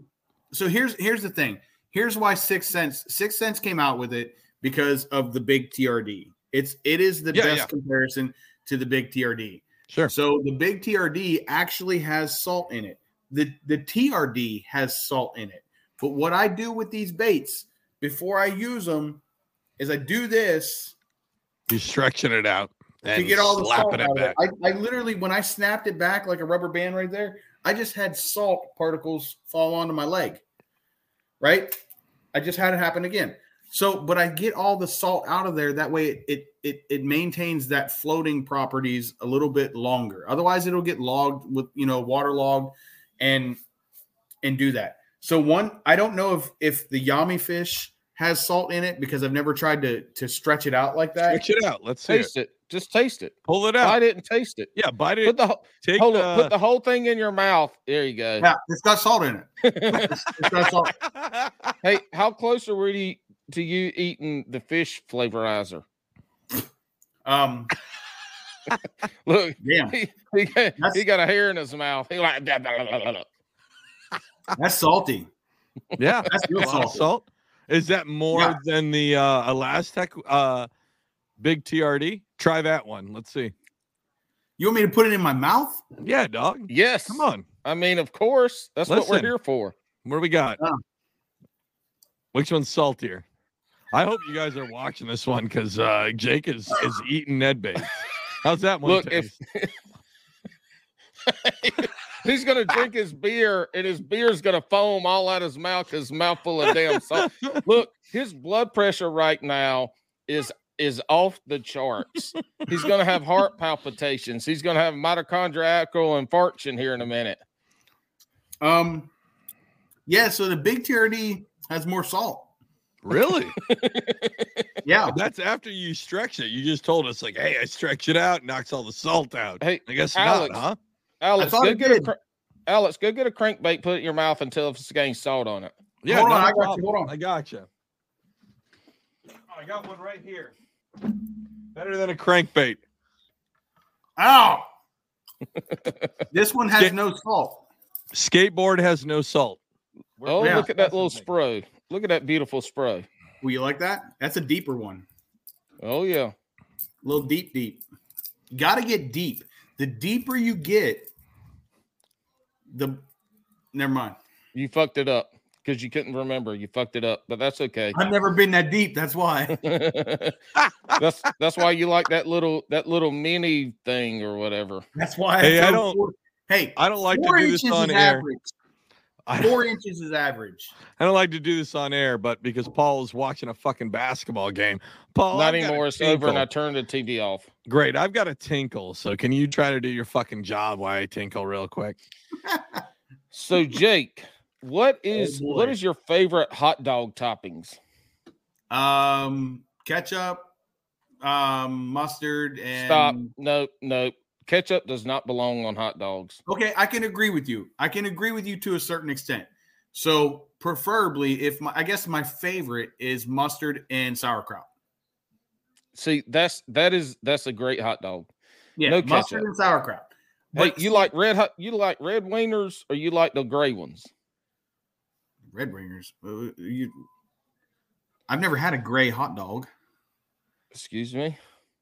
so here's here's the thing. Here's why Six Sense Six Sense came out with it because of the big TRD. It's it is the Yeah, best yeah. comparison to the big TRD. Sure. So the big TRD actually has salt in it. The the TRD has salt in it. But what I do with these baits before I use them is I do this He's stretching it out and to get all the salt slapping out it of back. it. I, I literally, when I snapped it back like a rubber band right there, I just had salt particles fall onto my leg. Right? I just had it happen again. So, but I get all the salt out of there. That way, it it it, it maintains that floating properties a little bit longer. Otherwise, it'll get logged with you know waterlogged, and and do that. So one, I don't know if if the Yammy Fish has salt in it because I've never tried to to stretch it out like that. Stretch it out. Let's see. It. Taste it. Just taste it. Pull it out. Bite it and taste it. Yeah, bite it. Put the whole- Take hold the, on. Put the whole thing in your mouth. There you go. Yeah, it's got salt in it. It's got salt. hey, how close are we to you eating the fish flavorizer? Um, Look, Damn, he, he, got, he got a hair in his mouth. He like blah, blah, blah, blah, blah. that's salty. Yeah, That's real a lot of salty. salt. Is that more Yeah. than the uh ElaZtech uh big TRD? Try that one. Let's see. You want me to put it in my mouth? Yeah, dog. Yes. Come on. I mean, of course. That's what we're here for. What do we got? Oh. Which one's saltier? I hope you guys are watching this one because uh, Jake is is eating Ned baits. How's that one? Look, if taste? he's gonna drink his beer and his beer's gonna foam all out of his mouth his mouth full of damn salt. Look, his blood pressure right now is is off the charts. He's gonna have heart palpitations. He's gonna have mitochondrial infarction here in a minute. Um, yeah. So the big TRD has more salt. really? Yeah, That's after you stretch it. You just told us like, hey, I stretch it out, knocks all the salt out. Hey, I guess Alex, not, huh? Alex, go get a did. cr- Alex, go get a crankbait, put it in your mouth until it's getting salt on it. Yeah, Hold on, not a I got you, hold on. I got you. I got one right here. Better than a crankbait. Ow! this one has Get- no salt. Skateboard has no salt. Oh, Yeah. look at that little spray. Look at that beautiful spray. Will you like that? That's a deeper one. Oh yeah. A little deep, deep. Got to get deep. The deeper you get, the never mind. You fucked it up because you couldn't remember. You fucked it up, but that's okay. I've never been that deep. That's why. that's that's why you like that little that little mini thing or whatever. That's why. Hey, I throw don't- Four, hey, I don't like to do this on air. average. Four inches is average. I don't like to do this on air, but because Paul is watching a fucking basketball game. Paul, Not I've got anymore. It's over, and I turned the TV off. Great. I've got a tinkle. So can you try to do your fucking job while I tinkle real quick? So Jake, what is what boy. is your favorite hot dog toppings? Um, ketchup, um, mustard, and Stop. No, no. Ketchup does not belong on hot dogs. Okay, I can agree with you. I can agree with you to a certain extent. So, preferably, if my, I guess my favorite is mustard and sauerkraut. See, that's that is that's a great hot dog. Yeah, No mustard ketchup. and sauerkraut. Hey, you like red hot? You like red wieners or you like the gray ones? Red Wingers? Uh, You, I've never had a gray hot dog. Excuse me.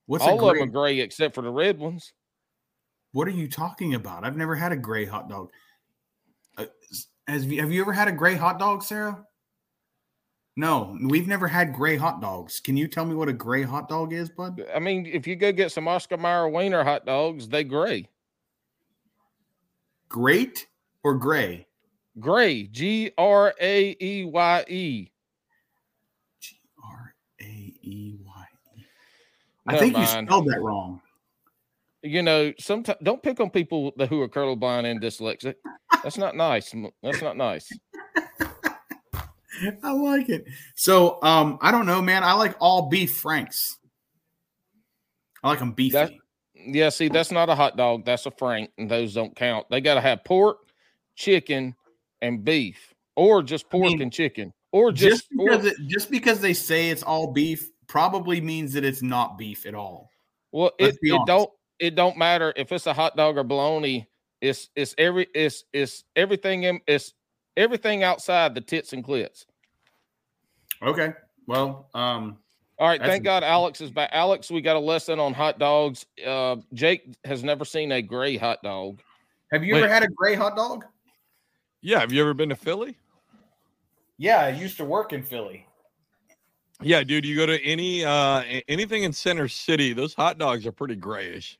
What's All of them are gray except for the red ones. What are you talking about? I've never had a gray hot dog. Uh, has have you ever had a gray hot dog, Sarah? No, we've never had gray hot dogs. Can you tell me what a gray hot dog is, bud? I mean, if you go get some Oscar Mayer wiener hot dogs, they gray. Great or gray? Gray. G R A E Y E. G R A E Y E. I think you spelled that wrong. You know, sometimes don't pick on people who are colorblind and dyslexic. That's not nice. That's not nice. I like it. So, um, I don't know, man. I like all beef franks. I like them beefy. That- Yeah, see, that's not a hot dog. That's a frank, and those don't count. They got to have pork, chicken, and beef, or just pork mean, and chicken, or just just, because it, just because they say it's all beef probably means that it's not beef at all. well, let's it, it don't it don't matter if it's a hot dog or bologna. It's it's every it's it's everything in it's everything outside the tits and clits. Okay. Well, um, All right, thank God Alex is back. Alex, we got a lesson on hot dogs. Uh, Jake has never seen a gray hot dog. have you Wait. ever had a gray hot dog? Yeah. Have you ever been to Philly? Yeah, I used to work in Philly. Yeah, dude. You go to any uh anything in Center City, those hot dogs are pretty grayish.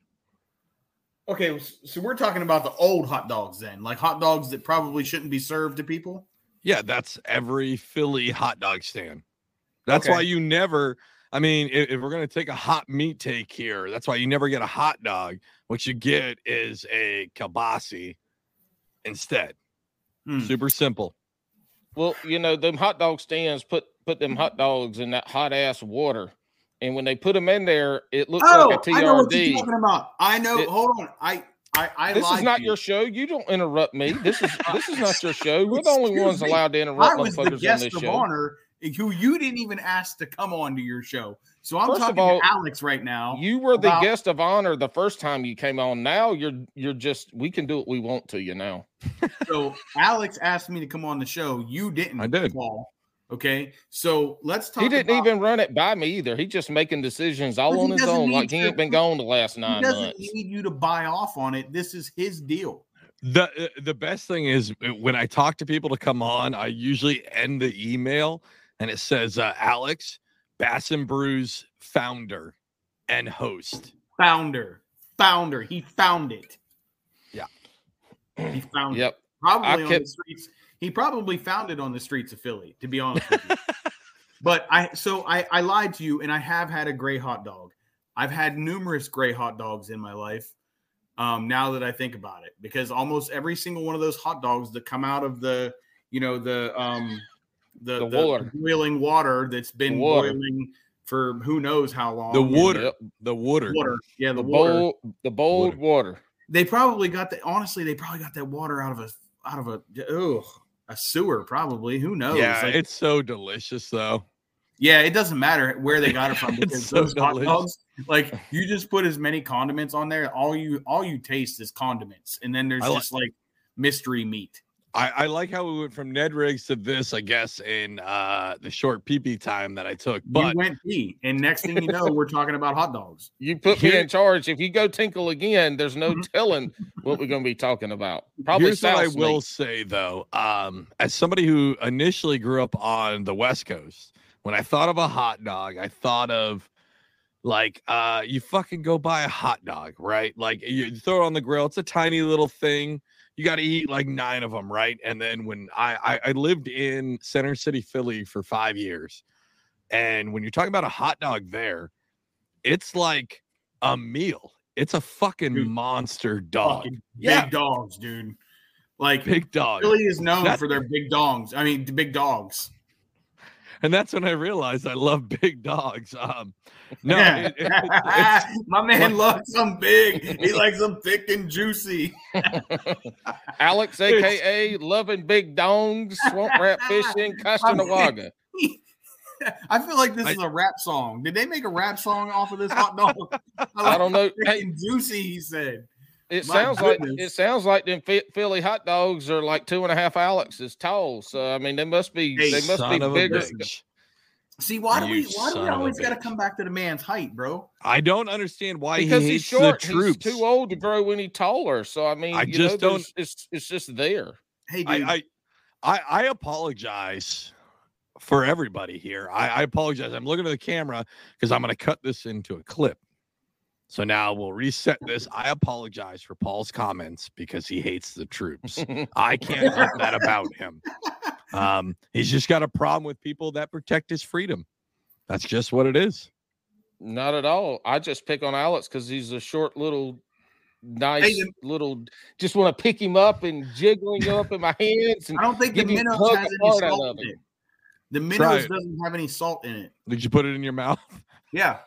Okay, so we're talking about the old hot dogs then, like hot dogs that probably shouldn't be served to people. Yeah, that's every Philly hot dog stand. That's Okay. why you never. I mean, if, if we're gonna take a hot meat take here, that's why you never get a hot dog. What you get is a kielbasi instead. Hmm. Super simple. Well, you know, them hot dog stands put put them hot dogs in that hot ass water, and when they put them in there, it looks Oh, like a I know what you're TRD. talking about. I know. It- hold on. I I I This is not to your show. You don't interrupt me. This is this is not your show. We're the only ones me. allowed to interrupt I interrupt was the motherfuckers on guest this of show. honor, who you didn't even ask to come on to your show. So I'm First talking all, to Alex right now. You were the about- guest of honor the first time you came on. Now you're you're just we can do what we want to you now. So Alex asked me to come on the show. You didn't. I did. Paul. Okay. So let's talk. He didn't about- even run it by me either. He just making decisions all on his own, need like he ain't been gone the last He nine doesn't months. need you to buy off on it. This is his deal. The uh, the best thing is when I talk to people to come on, I usually end the email and it says uh, Alex Bass and Brews founder and host. Founder, founder. He found it. Yeah. He found it. Yep. Probably I on the streets. He probably found it on the streets of Philly. To be honest with you. But I so I, I lied to you, and I have had a gray hot dog. I've had numerous gray hot dogs in my life. Um, now that I think about it, because almost every single one of those hot dogs that come out of the, you know, the um the, The the boiling water that's been water. boiling for who knows how long. The water, Yep. the water. water. Yeah, the, The water. bold the bold water. They probably got that. Honestly, they probably got that water out of a out of a ugh, a sewer. Probably. Who knows? Yeah, Like, it's so delicious though. Yeah, it doesn't matter where they got it from It's because so those hot dogs, like you just put as many condiments on there, all you all you taste is condiments, and then there's I like- just like mystery meat. I, I like how we went from Ned rigs to this, I guess, in uh the short PP time that I took. you went pee, and next thing you know, we're talking about hot dogs. You put me in charge. If you go tinkle again, there's no Mm-hmm. telling what we're going to be talking about. Probably Here's what I South will say though, um, as somebody who initially grew up on the West Coast, when I thought of a hot dog, I thought of like uh you fucking go buy a hot dog, right? Like you throw it on the grill, it's a tiny little thing. You got to eat like nine of them, right? And then when I, I I lived in Center City, Philly for five years, and when you're talking about a hot dog there, it's like a meal. It's a fucking Dude, monster dog, Fucking Yeah. big dogs, dude. Like big dog. Philly is known That- for their big dogs. I mean, big dogs. And that's when I realized I love big dogs. Um, no, Yeah. it- it- it's- my man loves them big. He likes them thick and juicy. Alex, It's- aka loving big dongs, swamp rat fishing, Costanawaga. I feel like this I- is a rap song. Did they make a rap song off of this hot dog? I don't know. Thick Hey, and juicy, he said. It my sounds like it sounds like them Philly hot dogs are like two and a half Alex's tall. So I mean, they must be Hey, they must be bigger. See, why do we why do we always got to come back to the man's height, bro? I don't understand why Because he he's short, the he's too old to grow any taller. So I mean, I you just know, don't- It's it's just there. Hey, dude. I, I, I, I apologize for everybody here. I, I apologize. I'm looking at the camera because I'm going to cut this into a clip. So now we'll reset this. I apologize for Paul's comments because he hates the troops. I can't help that about him. Um, he's just got a problem with people that protect his freedom. That's just what it is. Not at all. I just pick on Alex because he's a short little, nice then- little. Just want to pick him up and jiggling him up in my hands. And I don't think the give minnows has any salt in it. The minnows doesn't have any salt in it. Did you put it in your mouth? Yeah.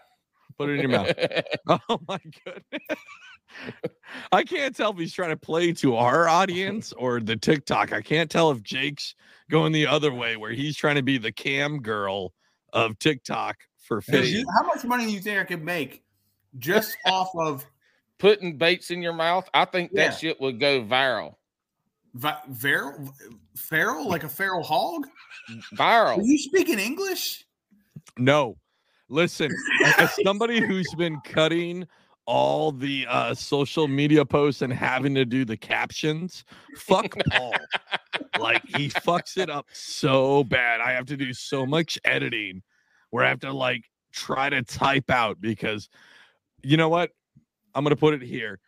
Put it in your mouth. Oh my goodness. I can't tell if he's trying to play to our audience or the TikTok. I can't tell if Jake's going the other way where he's trying to be the cam girl of TikTok for Hey, fish. how much money do you think I could make just off of Putting baits in your mouth, I think Yeah. that shit would go viral. vi- feral, feral, like a feral hog? Viral. Are you speaking English? No. Listen, as somebody who's been cutting all the uh, social media posts and having to do the captions, fuck Paul. like he fucks it up so bad. I have to do so much editing where I have to like try to type out because you know what? I'm going to put it here.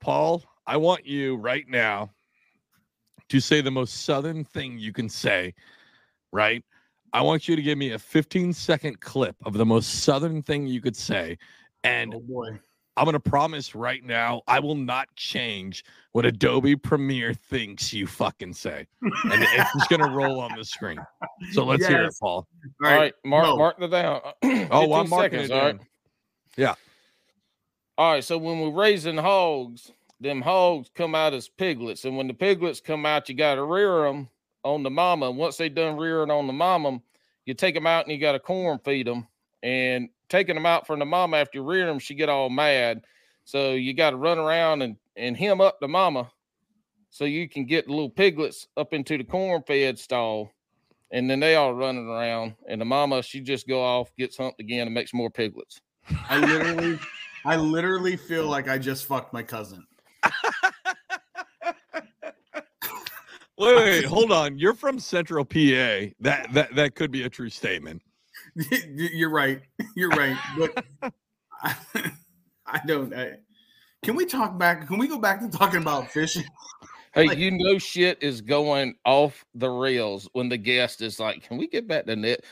Paul, I want you right now to say the most southern thing you can say, right? I want you to give me a 15 second clip of the most southern thing you could say. And Oh boy. I'm going to promise right now, I will not change what Adobe Premiere thinks you fucking say. And it's just going to roll on the screen. So let's hear it, Paul. All All right, mark no. mark that down. Oh, 15 I'm marking seconds, it all right? Yeah. All right, so when we're raising hogs, them hogs come out as piglets, and when the piglets come out, you got to rear them on the mama. Once they done rearing on the mama, you take them out and you got to corn feed them. And taking them out from the mama after you rear them, she get all mad. So you got to run around and and hem up the mama, so you can get the little piglets up into the corn fed stall, and then they all running around. And the mama she just go off, gets humped again, and makes more piglets. I literally, I literally feel like I just fucked my cousin. Wait, wait, hold on. You're from Central PA. That that that could be a true statement. You're right. You're right. But I, I don't. I, can we talk back? Can we go back to talking about fishing? Hey, Like- you know shit is going off the rails when the guest is like, "Can we get back to net?"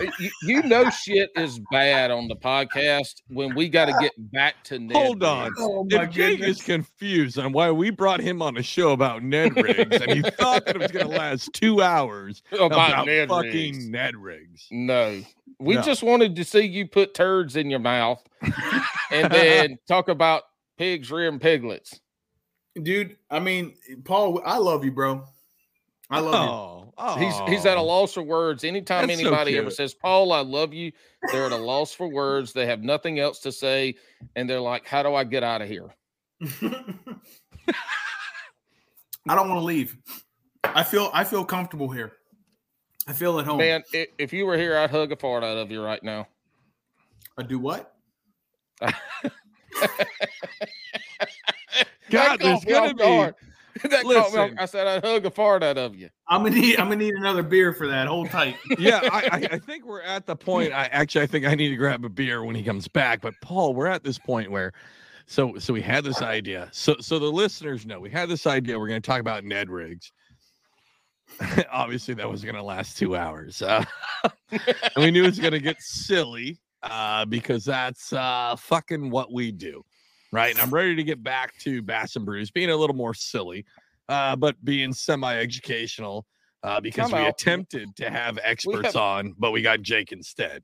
Uh, you, you know shit is bad on the podcast when we got to get back to net. Hold on. Oh my If Jake goodness. is confused on why we brought him on a show about Ned rigs and he thought that it was going to last two hours about, about, Ned fucking rigs. Ned rigs. No, we No. just wanted to see you put turds in your mouth and then talk about pigs rearing piglets. Dude. I mean, Paul, I love you, bro. I love you. Oh, oh, He's he's at a oh. loss for words. Anytime That's so anybody ever says, "Paul, I love you," they're at a loss for words. They have nothing else to say, and they're like, "How do I get out of here?" I don't want to leave. I feel I feel comfortable here. I feel at home. Man, if you were here, I'd hug a fart out of you right now. I do what? God, That there's caught me gonna be. guard. That caught me Listen. I said I'd hug a fart out of you. I'm gonna need I'm gonna need another beer for that. Hold tight. Yeah, I, I, I think we're at the point. I actually I think I need to grab a beer when he comes back. But Paul, we're at this point where, so so we had this idea. So so the listeners know we had this idea. We're going to talk about Ned rigs. Obviously, that was going to last two hours. Uh, and we knew it was going to get silly uh, because that's uh, fucking what we do, right? And I'm ready to get back to Bass and Brews, being a little more silly, uh, but being semi-educational uh, because Time we out. attempted to have experts have- on, but we got Jake instead.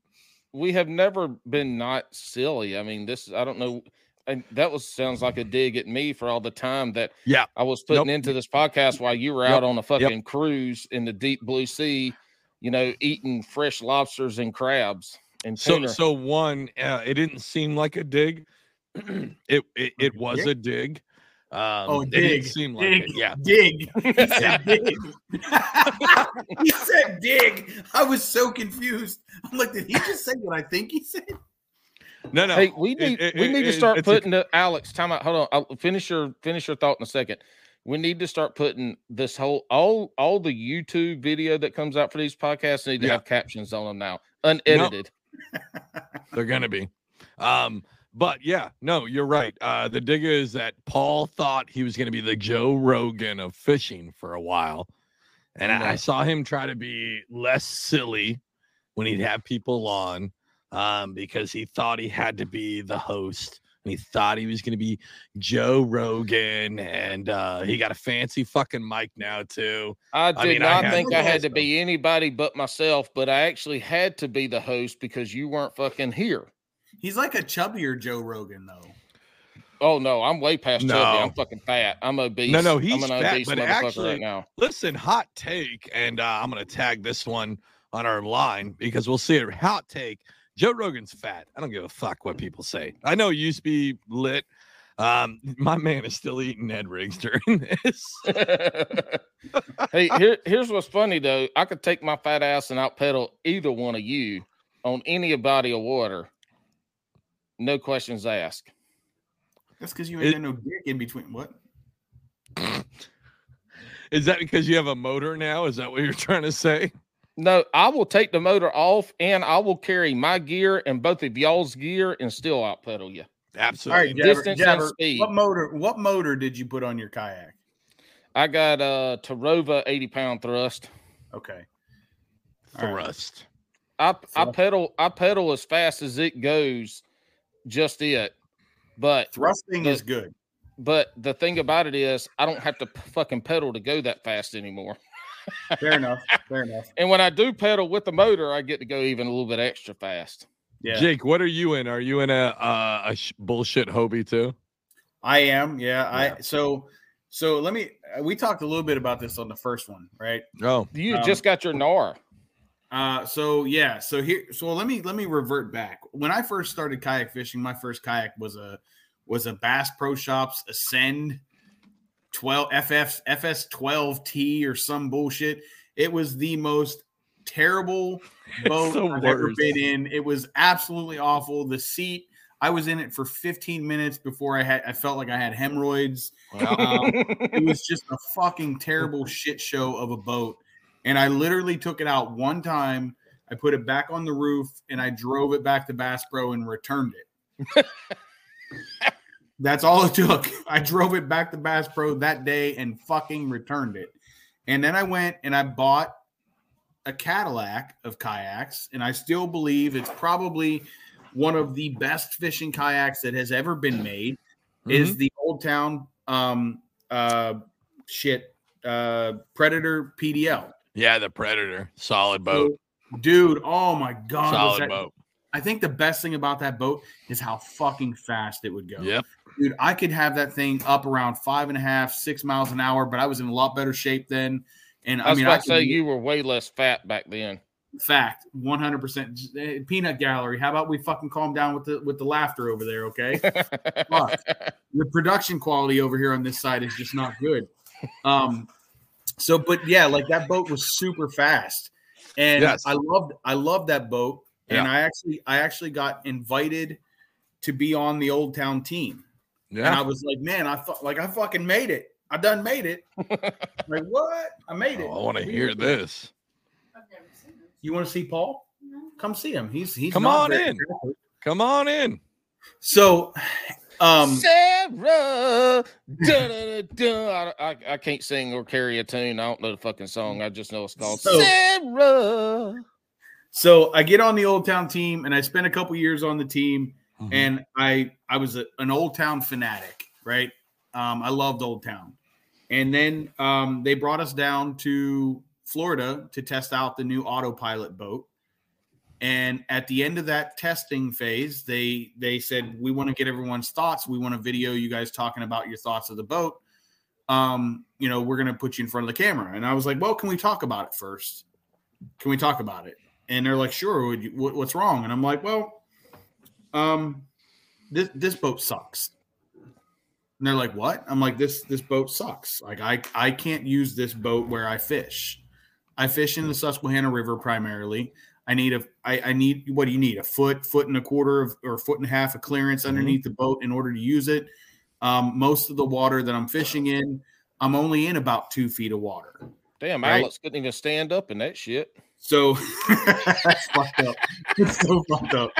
We have never been not silly. I mean, this I don't know. And that was sounds like a dig at me for all the time that Yeah. I was putting Nope. into this podcast while you were Yep. out on a fucking cruise in the deep blue sea, you know, eating fresh lobsters and crabs and So so one, uh, it didn't seem like a dig. it, it it was Dig? a dig. Um, Oh, it dig, didn't seem like dig, it. Yeah. dig. He said dig. he said dig. I was so confused. I'm like, did he just say what I think he said? No, no. hey, we need it- we need to start it's a- putting the Alex. Time out. Hold on. I'll finish your finish your thought in a second. We need to start putting this whole all all the YouTube video that comes out for these podcasts need to Yeah. have captions on them now, unedited. They're gonna be. Um, but yeah, no, you're right. Uh, the dig is that Paul thought he was gonna be the Joe Rogan of fishing for a while, and I, I saw him try to be less silly when he'd have people on, um, because he thought he had to be the host. And he thought he was going to be Joe Rogan, and uh, he got a fancy fucking mic now too. I did mean, not had- think I had to be anybody but myself, but I actually had to be the host because you weren't fucking here. He's like a chubbier Joe Rogan, though. Oh no, I'm way past chubby. I'm fucking fat. I'm obese. no, I'm he's an fat, obese but motherfucker actually- right now. Listen, hot take, and uh, I'm going to tag this one on our line because we'll see it. Hot take: Joe Rogan's fat. I don't give a fuck what people say. I know it used to be lit. Um, my man is still eating Ned rigs during this. hey, here, here's what's funny though. I could take my fat ass and outpedal either one of you on any body of water. No questions asked. That's because you ain't It- got no dick in between. What? Is that because you have a motor now? Is that what you're trying to say? No, I will take the motor off and I will carry my gear and both of y'all's gear and still outpedal you. Absolutely. right, Jabber, Distance and speed. what motor? What motor did you put on your kayak? I got a Tarova 80 pound thrust. Okay. All right. Thrust. I I Thrust. pedal I pedal as fast as it goes, just it. But Thrusting The- is good. but the thing about it is I don't have to fucking pedal to go that fast anymore. Fair enough. Fair enough. And when I do pedal with the motor, I get to go even a little bit extra fast. Yeah, Jake, what are you in? Are you in a uh, a sh- bullshit Hobie too? I am. Yeah, Yeah. I so so let me. uh, We talked a little bit about this on the first one, right? Oh, You Um, just got your NAR. Uh, so yeah, so here, so let me let me revert back. When I first started kayak fishing, my first kayak was a was a Bass Pro Shops Ascend 12 FF FS 12T or some bullshit. It was the most terrible boat I've ever been in. It was absolutely awful. The seat, I was in it for 15 minutes before I had I felt like I had hemorrhoids. Um, it was just a fucking terrible shit show of a boat. And I literally took it out one time. I put it back on the roof and I drove it back to Bass Pro and returned it. That's all it took. I drove it back to Bass Pro that day and fucking returned it. And then I went and I bought a Cadillac of kayaks. And I still believe it's probably one of the best fishing kayaks that has ever been made. Is the Old Town um uh shit uh Predator PDL. Yeah, the Predator. Solid boat. Dude, oh my god. Solid that- boat. I think the best thing about that boat is how fucking fast it would go. Yep. Dude, I could have that thing up around five and a half, six miles an hour, but I was in a lot better shape then. And I I mean, I to say could- you were way less fat back then. fact, one hundred percent. Peanut gallery. How about we fucking calm down with the with the laughter over there? Okay, Fuck. the production quality over here on this side is just not good. Um, so, but yeah, like that boat was super fast, and Yes. I loved I loved that boat, and Yeah. I actually I actually got invited to be on the Old Town team, and I was like, man, I thought like I fucking made it. I done made it. like what? I made it. Oh, I want to We- hear this. You want to see Paul? Come see him. He's he's Come not on in. attractive. Come on in. So, um, Sarah. I, I, I can't sing or carry a tune. I don't know the fucking song. I just know it's called So- Sarah. so I get on the Old Town team, and I spent a couple years on the team, Mhm. and I I was a, an Old Town fanatic, right? Um, I loved Old Town, and then um, they brought us down to Florida to test out the new autopilot boat. And at the end of that testing phase, they they said we want to get everyone's thoughts. We want to video you guys talking about your thoughts of the boat. Um, you know, we're gonna put you in front of the camera. And I was like, well, can we talk about it first? Can we talk about it? And they're like, sure. You, what, what's wrong? And I'm like, well, um, this this boat sucks. And they're like, what? I'm like, this this boat sucks. Like I I can't use this boat where I fish. I fish in the Susquehanna River primarily. I need a I, I need what do you need? A foot, foot and a quarter of or foot and a half of clearance underneath the boat in order to use it. Um, most of the water that I'm fishing in, I'm only in about two feet of water. Damn, Right. Alex couldn't even stand up in that shit. So that's fucked up. It's so fucked up.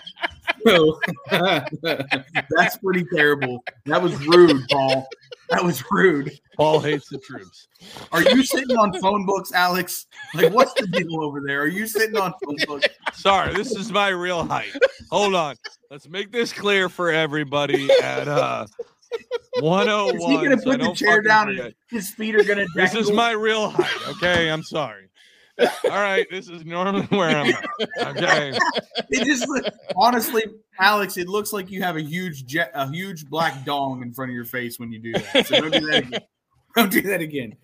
So that's pretty terrible. That was rude, Paul. That was rude. Paul hates the troops. Are you sitting on phone books, Alex? Like, what's the deal over there? Are you sitting on phone books? Sorry, this is my real height. Hold on. Let's make this clear for everybody at uh 101. Is he gonna so put the chair down forget. and his feet are gonna? This is my real height. Okay, I'm sorry. All right, this is normally where I'm at. Okay. It just honestly, Alex. It looks like you have a huge jet, a huge black dong in front of your face when you do that. So don't do that again. Don't do that again.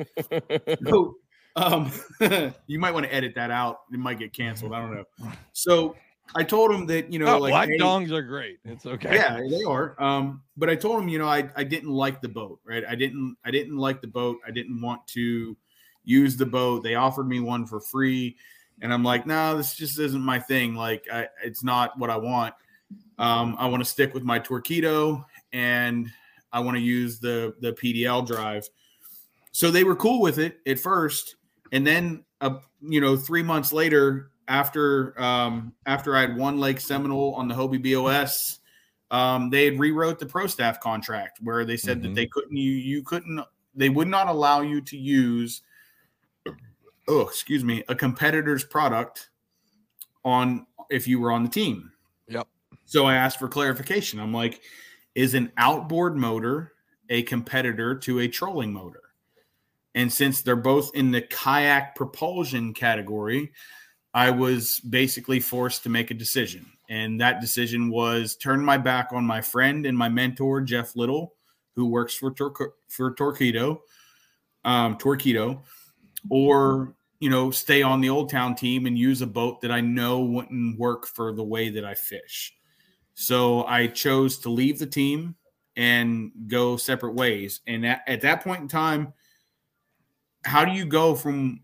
So, um, you might want to edit that out. It might get canceled. I don't know. So I told him that you know, No, like black hey- dongs are great. It's okay. yeah, they are. Um, but I told him, you know, I, I didn't like the boat, right? I didn't I didn't like the boat. I didn't want to use the boat. They offered me one for free, and I'm like, no, this just isn't my thing. Like, I, it's not what I want. Um, I want to stick with my Torqeedo, and I want to use the the PDL drive. So they were cool with it at first, and then uh, you know, three months later, after um, after I had won Lake Seminole on the Hobie BOS, um, they had rewrote the pro staff contract where they said Mhm. that they couldn't you you couldn't they would not allow you to use oh excuse me a competitor's product on if you were on the team. Yep. So I asked for clarification. I'm like, is an outboard motor a competitor to a trolling motor? And since they're both in the kayak propulsion category, I was basically forced to make a decision. And that decision was turn my back on my friend and my mentor, Jeff Little, who works for, Tor- for Torqeedo, um, Torqeedo, or you know, stay on the Old Town team and use a boat that I know wouldn't work for the way that I fish. So I chose to leave the team and go separate ways. And at, at that point in time, how do you go from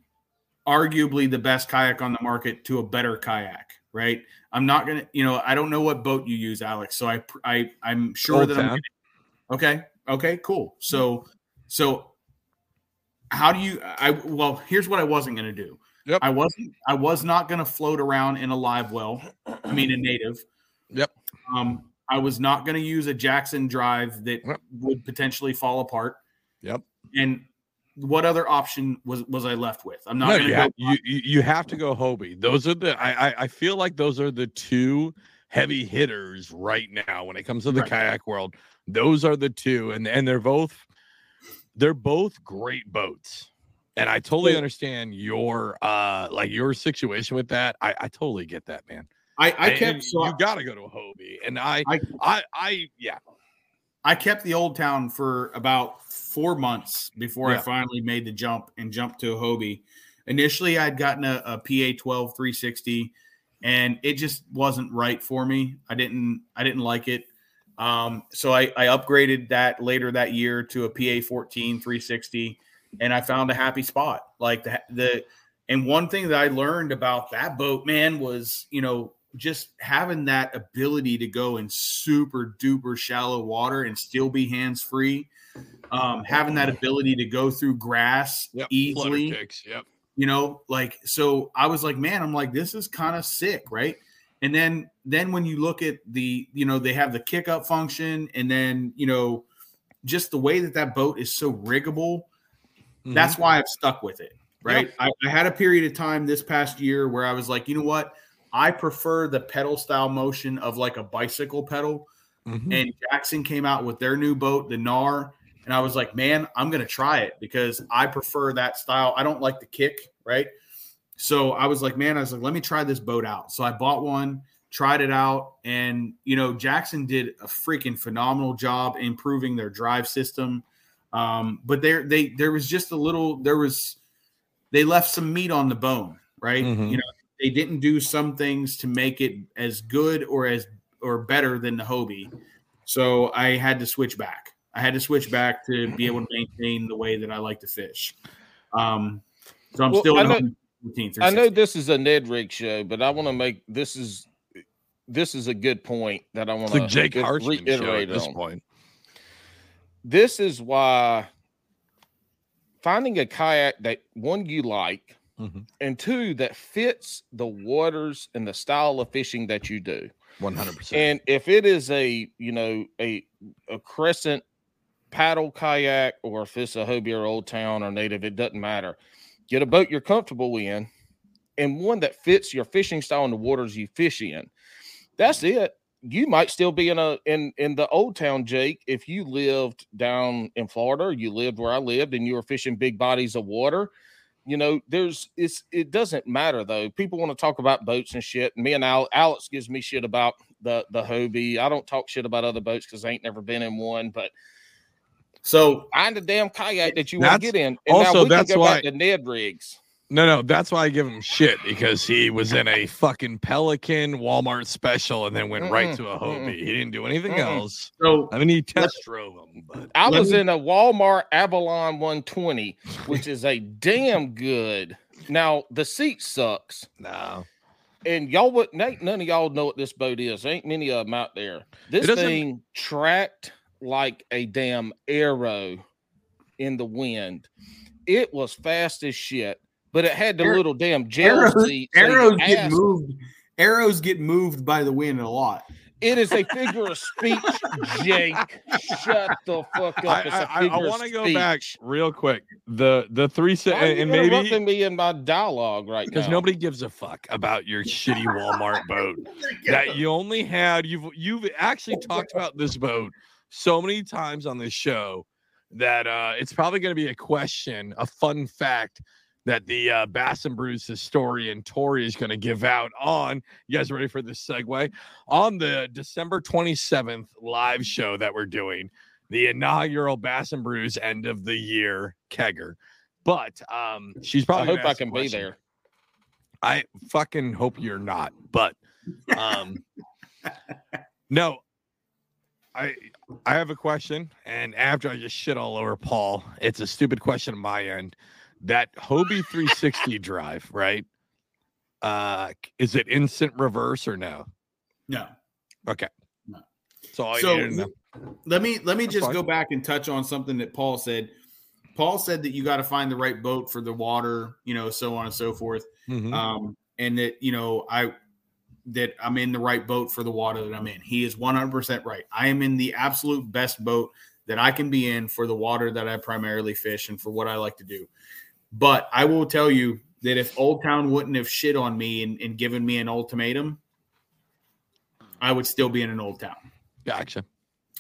arguably the best kayak on the market to a better kayak? Right. I'm not gonna, you know, I don't know what boat you use, Alex. So I, I, I'm sure Old that Town. I'm. Gonna, okay. Okay. Cool. So, so how do you? I well, here's what I wasn't gonna do. Yep. I wasn't. I was not gonna float around in a live well. I mean, a native. Yep. Um, I was not going to use a Jackson drive that Yep. would potentially fall apart. Yep. And what other option was was I left with? I'm not No, going to you, go. ha- you, you you have to go Hobie. Those are the I, I I feel like those are the two heavy hitters right now when it comes to the Right. kayak world. Those are the two, and and they're both they're both great boats. And I totally understand your uh like your situation with that. I, I totally get that, man. I, I And kept so you got to go to a Hobie, and I, I- I I yeah I kept the old town for about four months before I finally made the jump and jumped to a Hobie. Initially, I'd gotten a, a PA 12 360, and it just wasn't right for me. I didn't I didn't like it. Um, so I, I upgraded that later that year to a PA 14 360, and I found a happy spot. Like the the and one thing that I learned about that boat, man, was you know just having that ability to go in super duper shallow water and still be hands free. Um, having that ability to go through grass yep easily, kicks, yep you know, like so I was like, man, I'm like, this is kind of sick, right? And then then when you look at the, you know, they have the kick up function, and then you know, just the way that that boat is so riggable, Mhm. that's why I've stuck with it. Right. I, I had a period of time this past year where I was like, you know what? I prefer the pedal style motion of like a bicycle pedal. Mhm. And Jackson came out with their new boat, the Knarr. And I was like, man, I'm going to try it because I prefer that style. I don't like the kick. Right. So I was like, man, I was like, let me try this boat out. So I bought one, tried it out. And, you know, Jackson did a freaking phenomenal job improving their drive system. Um, but there, they, there was just a little, there was, they left some meat on the bone, right? Mhm. You know, they didn't do some things to make it as good or as or better than the Hobie. So I had to switch back. I had to switch back to be able to maintain the way that I like to fish. Um, so I'm Well, still I in know- Hobie 14, I know this is a Ned Rig show, but I want to make this is this is a good point that I want it's like Jake to Harshman show at reiterate this on. point. This is why finding a kayak that one you like Mhm. and two that fits the waters and the style of fishing that you do. One hundred percent. And if it is a you know a a crescent paddle kayak or if it's a Hobie or Old Town or native, it doesn't matter. Get a boat you're comfortable in and one that fits your fishing style and the waters you fish in. That's it. You might still be in a in in the old town, Jake, if you lived down in Florida, or you lived where I lived and you were fishing big bodies of water. You know, there's it's it doesn't matter though. People want to talk about boats and shit. Me and Al, Alex gives me shit about the the Hobie. I don't talk shit about other boats because I ain't never been in one, but So find the damn kayak that you want to get in. And now also, we that's can go why- back to Ned rigs. No, no, that's why I give him shit because he was in a fucking Pelican Walmart special and then went right Mm-mm, to a mm-mm. Hobie. He didn't do anything Mm-mm. else. so I mean, he test drove them, but I was me- in a Walmart Avalon 120, which is a damn good. Now the seat sucks, no. and y'all would ain't none of y'all know what this boat is. Ain't many of them out there. This thing tracked like a damn arrow in the wind. It was fast as shit, but it had the Ar- little damn gel arrows, seat. arrows get ass- moved. Arrows get moved by the wind a lot. It is a figure of speech, Jake. Shut the fuck up. It's a I, figure of want to go back real quick. The the three se- Why are you and maybe interrupting me in my dialogue right now because nobody gives a fuck about your shitty Walmart boat that you only had. You've you've actually talked about this boat so many times on this show that uh, it's probably going to be a question, a fun fact that the uh, Bass and Brews historian Tori is going to give out on. You guys ready for this segue? On the December 27th live show that we're doing, the inaugural Bass and Brews end of the year kegger. But um, she's I probably. hope gonna I can be there. I fucking hope you're not, but um no. I I have a question, and after I just shit all over Paul, it's a stupid question on my end. That Hobie 360 drive, right? Uh is it instant reverse or no? No. Okay. No. So I So let me let me That's just fine. go back and touch on something that Paul said. Paul said that you got to find the right boat for the water, you know, so on and so forth. Mhm. Um, and that you know, I that I'm in the right boat for the water that I'm in. He is 100% right. I am in the absolute best boat that I can be in for the water that I primarily fish and for what I like to do. But I will tell you that if Old Town wouldn't have shit on me and, and given me an ultimatum, I would still be in an Old Town. Gotcha.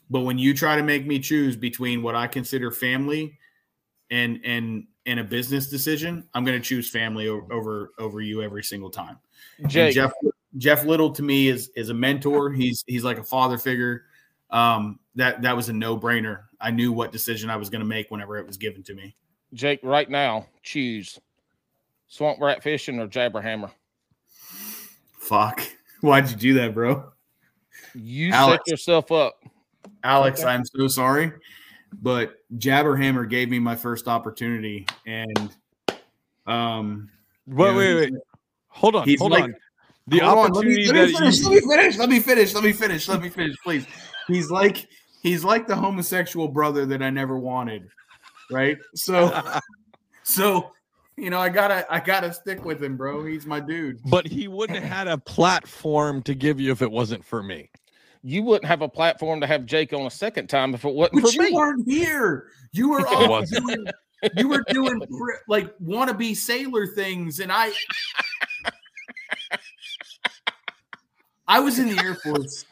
But when you try to make me choose between what I consider family and and and a business decision, I'm going to choose family o- over over you every single time. And Jake, Jeff Jeff Little to me is is a mentor. He's he's like a father figure. Um, that that was a no brainer. I knew what decision I was going to make whenever it was given to me. Jake, right now, choose swamp rat fishing or jabberhammer. Fuck, why'd you do that, bro? You Alex. set yourself up. Alex, I'm so sorry, but Jabberhammer gave me my first opportunity, and um, Wait, you know, wait, wait. Hold on, he's hold like- on. The Hold on, let me- opportunity let me, that finish, you let me finish. Let me finish. Let me finish. Let me finish, please. He's like he's like the homosexual brother that I never wanted, right? So so you know I gotta I gotta stick with him, bro. He's my dude. but he wouldn't have had a platform to give you if it wasn't for me. You wouldn't have a platform to have Jake on a second time if it wasn't But for you me. weren't here. You were It doing you were doing like wannabe sailor things, and I I was in the Air Force.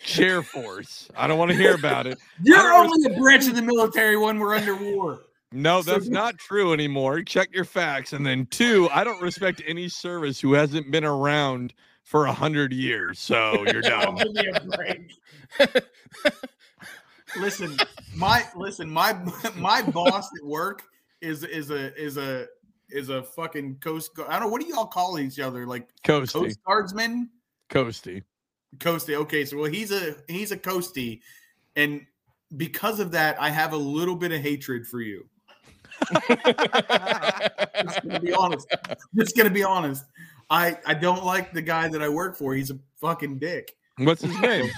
Chair Force. I don't want to hear about it. You're only a branch of the military when we're under war. No, that's not true anymore. Check your facts. And then two, I don't respect any service who hasn't been around for a hundred years. So you're done. give me a break. listen, my listen, my my boss at work is is a is a is a fucking coast. Guard. I don't know what do y'all call each other like Coasty. coast guardsman. Coasty. Coasty. Okay, so well he's a he's a coasty, and because of that, I have a little bit of hatred for you. Just gonna be honest. Just gonna be honest. I I don't like the guy that I work for. He's a fucking dick. What's his name?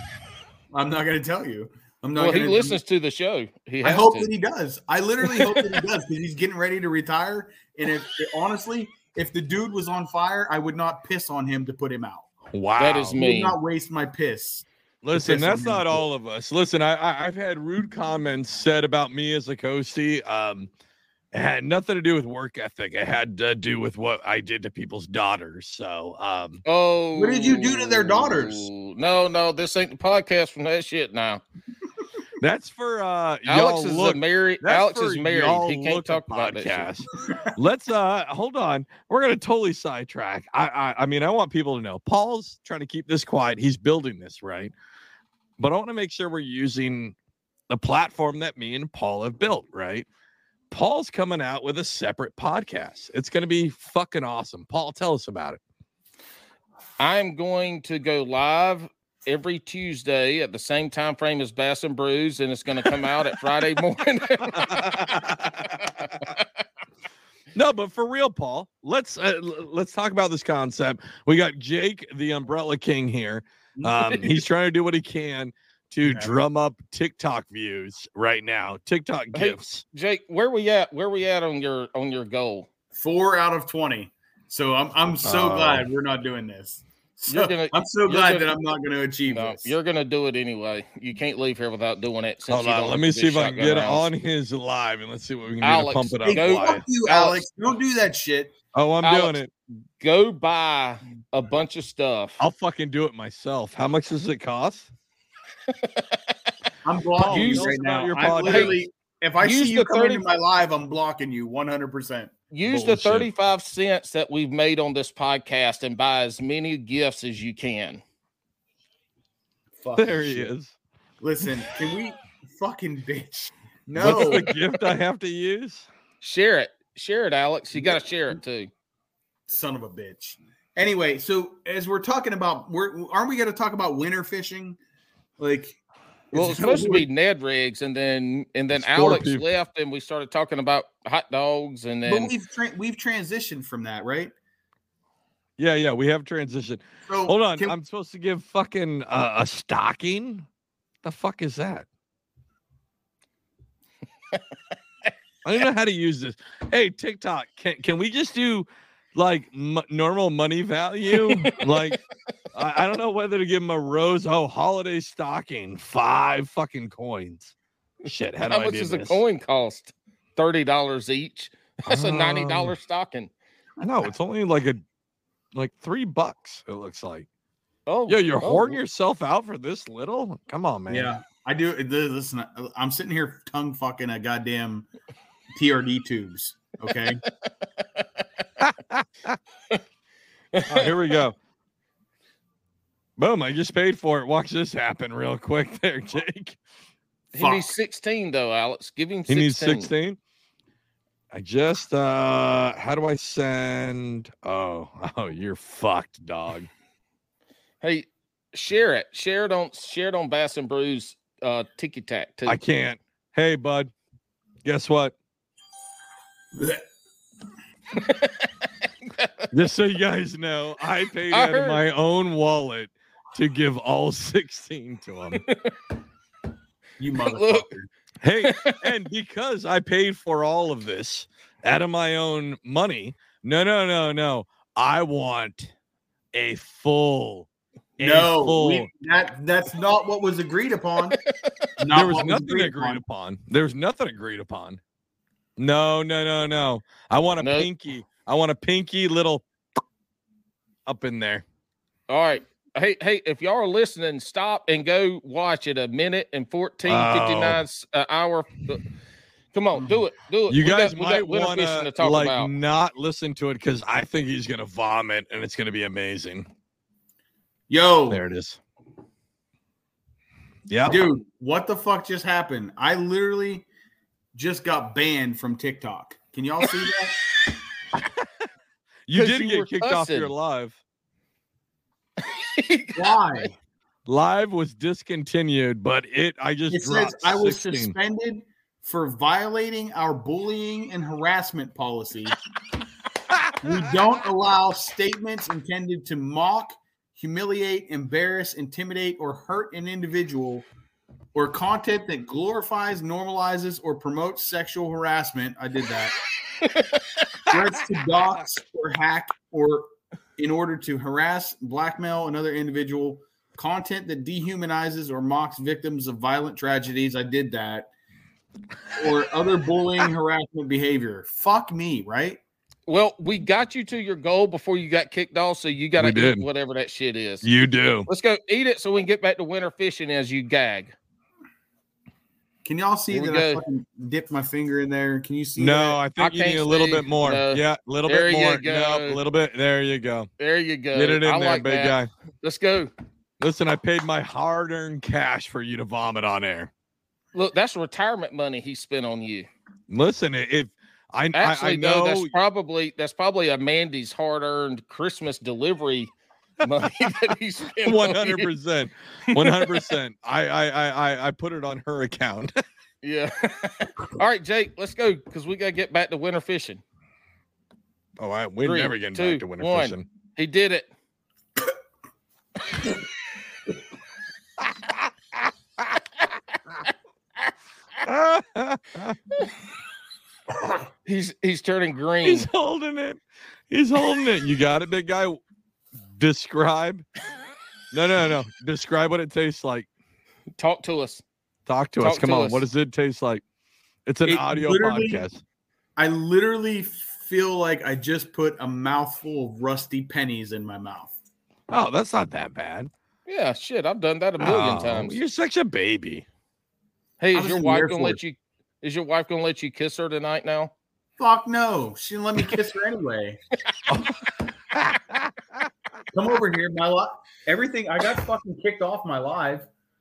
I'm not gonna tell you. I'm not well, he gonna listens to the show. He I hope to. that he does. I literally hope that he does because he's getting ready to retire. And if honestly, if the dude was on fire, I would not piss on him to put him out. Wow. That is I would not waste my piss. Listen, that's on him. not all of us. Listen, I, I I've had rude comments said about me as a coastie. Um, it had nothing to do with work ethic. It had to do with what I did to people's daughters. So, um, Oh, What did you do to their daughters? No, no, this ain't the podcast from that shit. Now, that's for uh, Alex is look. married. That's Alex is married. He can't talk about that. podcast. Let's uh hold on. We're gonna totally sidetrack. I, I I mean I want people to know Paul's trying to keep this quiet. He's building this right, but I want to make sure we're using the platform that me and Paul have built. Right. Paul's coming out with a separate podcast. It's gonna be fucking awesome. Paul, tell us about it. I'm going to go live every Tuesday at the same time frame as Bass and Brews, and it's going to come out at Friday morning. No, but for real, Paul, let's uh, let's talk about this concept. We got Jake, the Umbrella King here. Um, he's trying to do what he can to Yeah. drum up TikTok views right now. TikTok Hey, gifts. Jake, where we at? Where we at on your on your goal? Four out of twenty. So I'm I'm so Oh. glad we're not doing this. So You're gonna- I'm so glad gonna- that I'm not going to achieve No, this. you're going to do it anyway. You can't leave here without doing it. Since Hold you on, let me see if I can get rounds. on his live and let's see what we can do Alex, to pump it up. Go- fuck you, Alex. Alex. Don't do that shit. Oh, I'm Alex, doing it. Go buy a bunch of stuff. I'll fucking do it myself. How much does it cost? I'm blocking you right now. your I literally, if I Use see you the come 30 into my live, I'm blocking you 100. percent Use Bullshit. the 35 cents that we've made on this podcast and buy as many gifts as you can. There he is. Listen, can we fucking bitch? No, What's the gift I have to use? Share it. Share it, Alex. You got to share it too. son of a bitch. Anyway, so as we're talking about, we're aren't we going to talk about winter fishing? Like, Well, it's supposed to be Ned rigs, and then and then It's Alex people. left, and we started talking about hot dogs, and But then we've tra- we've transitioned from that, right? Yeah, yeah, we have transition. So Hold on, can- I'm supposed to give fucking uh, a stocking. The fuck is that? I don't know how to use this. Hey, TikTok, can can we just do like m- normal money value? like, I, I don't know whether to give him a rose. Oh, holiday stocking, five fucking coins. Shit, how, do how I much do does this? a coin cost? Thirty dollars each. That's a ninety dollar dollar stocking. No, it's only like a like three bucks. It looks like. Oh, Yo, you're oh, hoarding yourself out for this little? Come on, man. yeah, I do. th- Listen, I'm sitting here tongue fucking a goddamn TRD tubes. Okay, Oh, here we go. Boom! I just paid for it. Watch this happen real quick, there, Jake. He needs sixteen though, Alex. Give him He 16. needs sixteen. I just uh how do I send? Oh, oh, you're fucked, dog. Hey, share it. Share it on share it on Bass and Brews uh Tiki Tack too. I can't. Hey, bud. Guess what? Just so you guys know, I paid I out of my own wallet to give all 16 to him. you Look. motherfucker. hey, and because I paid for all of this out of my own money, no, no, no, no. I want a full. a No, full. we, that that's not what was agreed upon. Not there was what nothing agreed upon. There was nothing agreed upon. No, no, no, no. I want a Nope. pinky. I want a pinky little up in there. All right. Hey, hey, if y'all are listening, stop and go watch it a minute and 14, Oh. 59 s- uh, hour. Come on, do it. Do it. You We guys got might want to talk like about. not listen to it because I think he's gonna vomit and it's gonna be amazing. Yo, There it is. Yeah, dude, what the fuck just happened? I literally just got banned from TikTok. Can y'all see that? you did you get were kicked off your live. Why? Live was discontinued, but it I just It says I was 16. suspended for violating our bullying and harassment policy. we don't allow statements intended to mock, humiliate, embarrass, intimidate, or hurt an individual, or content that glorifies, normalizes, or promotes sexual harassment. I did that. Threats to dox or hack or in order to harass, blackmail another individual, content that dehumanizes or mocks victims of violent tragedies. I did that. Or other bullying, harassment behavior. Fuck me, right? Well, we got you to your goal before you got kicked off, so you got to We eat whatever that shit is. You do. Let's go eat it so we can get back to winter fishing as you gag. Can y'all see Here we that I fucking dipped my finger in there? Can you see No, that? I think I you need can't a little see. bit more. No. Yeah, a little There bit more. No, go. a little bit. There you go. There you go. Get it in I there, like big that. guy. Let's go. Listen, I paid my hard-earned cash for you to vomit on air. Look, that's retirement money he spent on you. Listen, if I, I, I Actually, know though, that's probably that's probably a Mandy's hard-earned Christmas delivery money that he spent. One hundred percent, one hundred percent. I, I, I, I- put it on her account. Yeah. All right, Jake, let's go because we gotta get back to winter fishing. oh, I, we're Three, never getting two, back to winter one. fishing. He did it. He's he's turning green. He's holding it. He's holding it. You got it, big guy. Describe. No, no, no. Describe what it tastes like. Talk to us. Talk to us. Come to on. us. What does it taste like? It's an It audio podcast. I literally feel like I just put a mouthful of rusty pennies in my mouth. Oh, that's not that bad. Yeah, shit, I've done that a million Oh, times. You're such a baby. Hey, is your wife gonna let you? Is your wife gonna let you kiss her tonight? Now, Fuck no. She didn't let me kiss her anyway. Come over here. My life, everything. I got fucking kicked off my live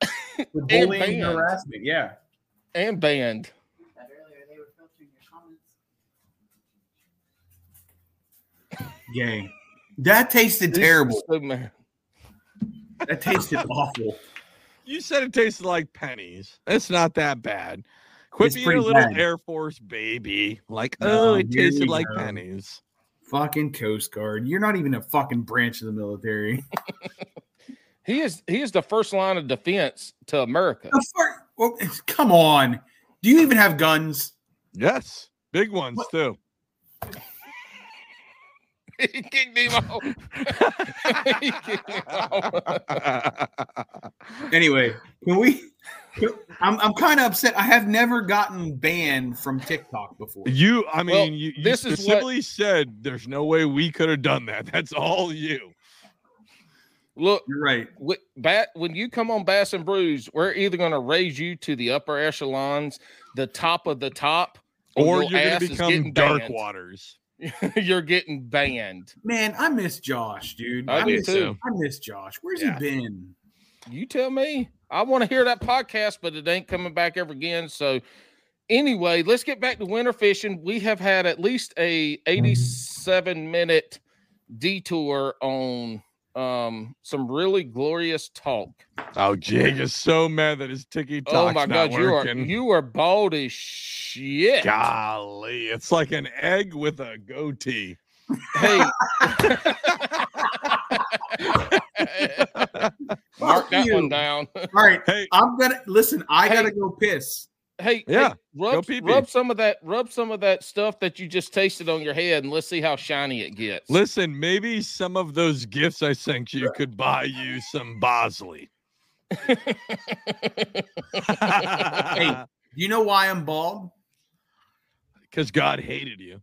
for bullying harassment. Yeah, and banned. Gang, that tasted this terrible. So that tasted awful. You said it tasted like pennies. It's not that bad. Quit it's being a little bad. Air Force baby. Like, oh, it tasted like go. pennies. Fucking Coast Guard. You're not even a fucking branch of the military. He is he is the first line of defense to America. The fuck- well, come on. Do you even have guns? Yes. Big ones What? too. he kicked him he kicked him off. Anyway, can we? I'm I'm kind of upset. I have never gotten banned from TikTok before. you, I mean, Well, you, you this is what- said there's no way we could have done that. That's all you. Look, You're right. wi- bat when you come on Bass and Brews, we're either going to raise you to the upper echelons, the top of the top, Or your you're going ass to is become getting dark banned. waters. You're getting banned. Man, I miss Josh, dude. I do miss, too. I miss Josh. Where's Yeah. he been? You tell me. I want to hear that podcast, but it ain't coming back ever again. So, anyway, let's get back to winter fishing. We have had at least a 87 minute detour on um some really glorious talk. Oh, Jake is so mad that his ticky talk's oh my god, you are you are bald as shit. Golly, it's like an egg with a goatee. Hey, mark that you. one down. All right, Hey, I'm gonna listen. I Hey. gotta go piss. Hey, Yeah, hey, rub, rub some of that, rub some of that stuff that you just tasted on your head, and let's see how shiny it gets. listen, maybe some of those gifts I sent you could buy you some Bosley. Hey. Do you know why I'm bald? because God hated you.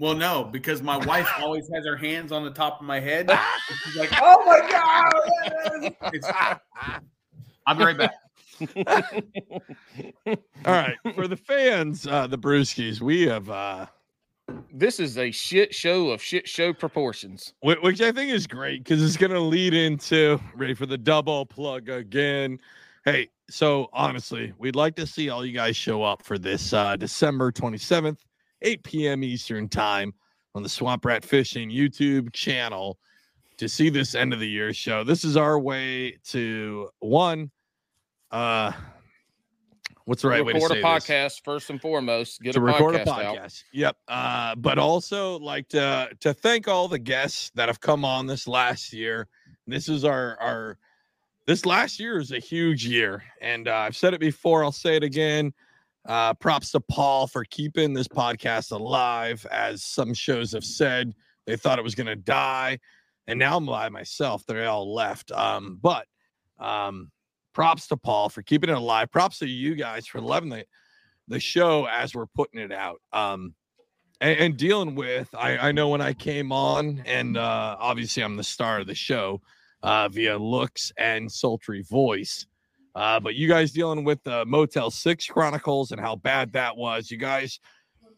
Well, no, because my wife always has her hands on the top of my head. She's like, "Oh my god!" It's- I'll be right back. All right, for the fans, uh, the Brewskis, we have, uh, this is a shit show of shit show proportions. whi- which I think is great because it's going to lead into ready for the double plug again. Hey, so honestly, we'd like to see all you guys show up for this uh, December 27th, 8 p.m. Eastern time on the Swamp Rat Fishing YouTube channel to see this end of the year show. This is our way to one, uh, what's the right way to record say a this? podcast first and foremost. Get to a record podcast, a out. podcast. Yep. Uh, but also like to to thank all the guests that have come on this last year. This is our our this last year is a huge year, and uh, I've said it before. I'll say it again. Uh, props to Paul for keeping this podcast alive, as some shows have said they thought it was going to die, and now I'm by myself. They all left. Um, but um, props to Paul for keeping it alive. Props to you guys for loving the the show as we're putting it out. Um, and, and dealing with, I, I know when I came on, and uh, obviously I'm the star of the show uh, via looks and sultry voice. Uh, but you guys dealing with the Motel 6 Chronicles and how bad that was. You guys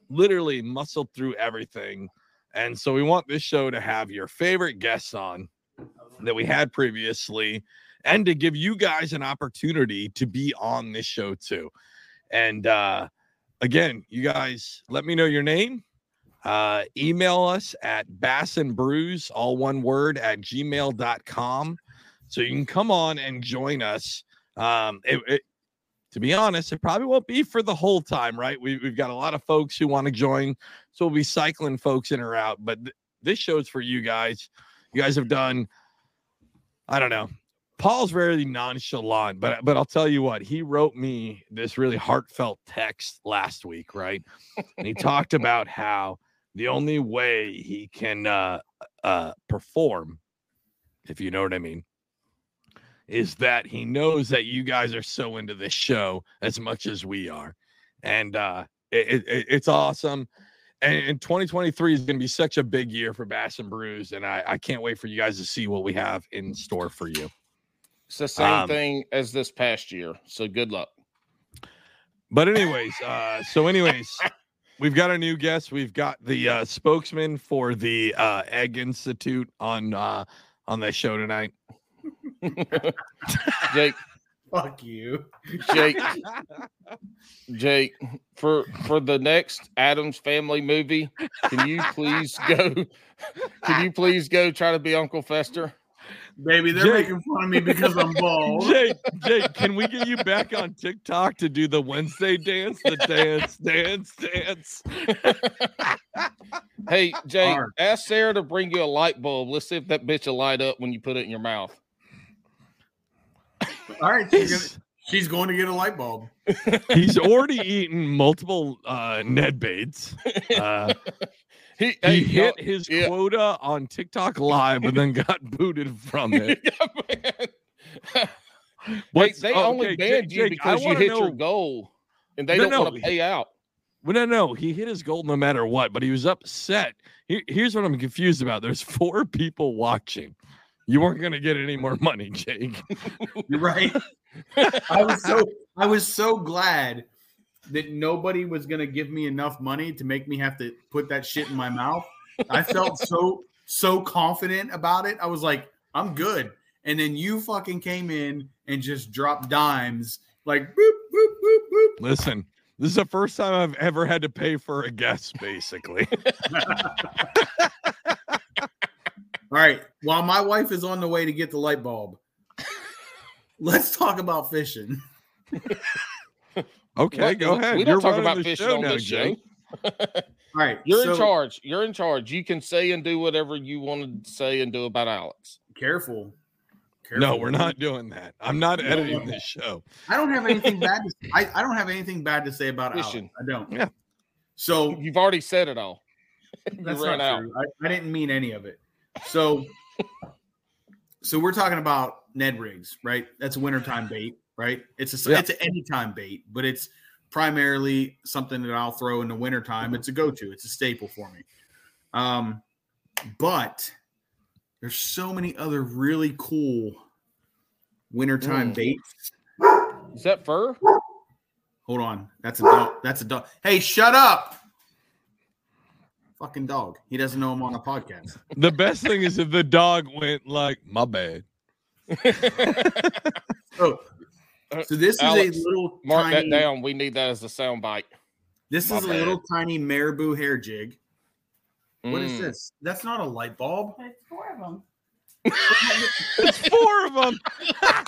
literally muscled through everything. And so we want this show to have your favorite guests on that we had previously and to give you guys an opportunity to be on this show too. And uh, again, you guys let me know your name. Uh, email us at bass and brews, all one word, at gmail.com. So you can come on and join us. Um, it, it, to be honest, it probably won't be for the whole time, right? We, we've got a lot of folks who want to join. So we'll be cycling folks in or out. But th- this show's for you guys. You guys have done, I don't know, Paul's very nonchalant, but but I'll tell you what, he wrote me this really heartfelt text last week, right? And he talked about how the only way he can uh uh perform, if you know what I mean, is that he knows that you guys are so into this show as much as we are. And uh it, it, it's awesome. And, and 2023 is going to be such a big year for Bass and Brews, and I, I can't wait for you guys to see what we have in store for you. It's the same Um, thing as this past year. So good luck. But anyways, uh, so anyways, we've got a new guest. We've got the uh, spokesman for the uh, Egg Institute on uh, on the show tonight. Jake, Fuck you. Jake, Jake, for for the next Addams Family movie, can you please go? Can you please go try to be Uncle Fester? Baby, they're Jake. making fun of me because I'm bald. Jake, Jake, can we get you back on TikTok to do the Wednesday dance? The dance, dance, dance. Hey, Jake, Arr. ask Sarah to bring you a light bulb. Let's see if that bitch will light up when you put it in your mouth. All right, she's, gonna, she's going to get a light bulb. He's already eaten multiple uh, Ned baits. Uh, He, he hey, hit y'all- his yeah. quota on TikTok Live and then got booted from it. Yeah. Wait, What's- they oh, only okay, banned Jake, you Jake, because you hit know- your goal, and they No, don't no, want to pay out. Well, no, no, he hit his goal no matter what, but he was upset. Here, here's what I'm confused about. There's four people watching. You weren't going to get any more money, Jake. You're right. I was so I was so glad that nobody was gonna give me enough money to make me have to put that shit in my mouth. I felt so so confident about it. I was like, I'm good. And then you fucking came in and just dropped dimes like boop boop boop boop. Listen, this is the first time I've ever had to pay for a guest, basically. All right. While my wife is on the way to get the light bulb, let's talk about fishing. Okay, What? go ahead. We don't You're talk about fishing show on now, this show. Jake. All right. You're in charge. You're in charge. You can say and do whatever you want to say and do about Alex. Careful. No, we're not doing that. I'm not No, editing no. this show. I don't have anything bad. To, I, I don't have anything bad to say about Alex. I don't. Yeah. So You've already said it all. that's not out. true. I, I didn't mean any of it. So, so we're talking about Ned rigs, right? That's a wintertime bait, right? It's a Yeah. it's an anytime bait, but it's primarily something that I'll throw in the wintertime. It's a go-to. It's a staple for me. Um, but there's so many other really cool wintertime Mm. baits. Is that fur? Hold on. That's a dog. That's a dog. Hey, shut up. Fucking dog. He doesn't know I'm on a podcast. The best thing is if the dog went like, my bad. Oh, so this Alex, is a little Mark tiny. that down. We need that as a sound bite. This My is a little tiny marabou hair jig. What is Mm. this? That's not a light bulb. It's four of them. It's four of them.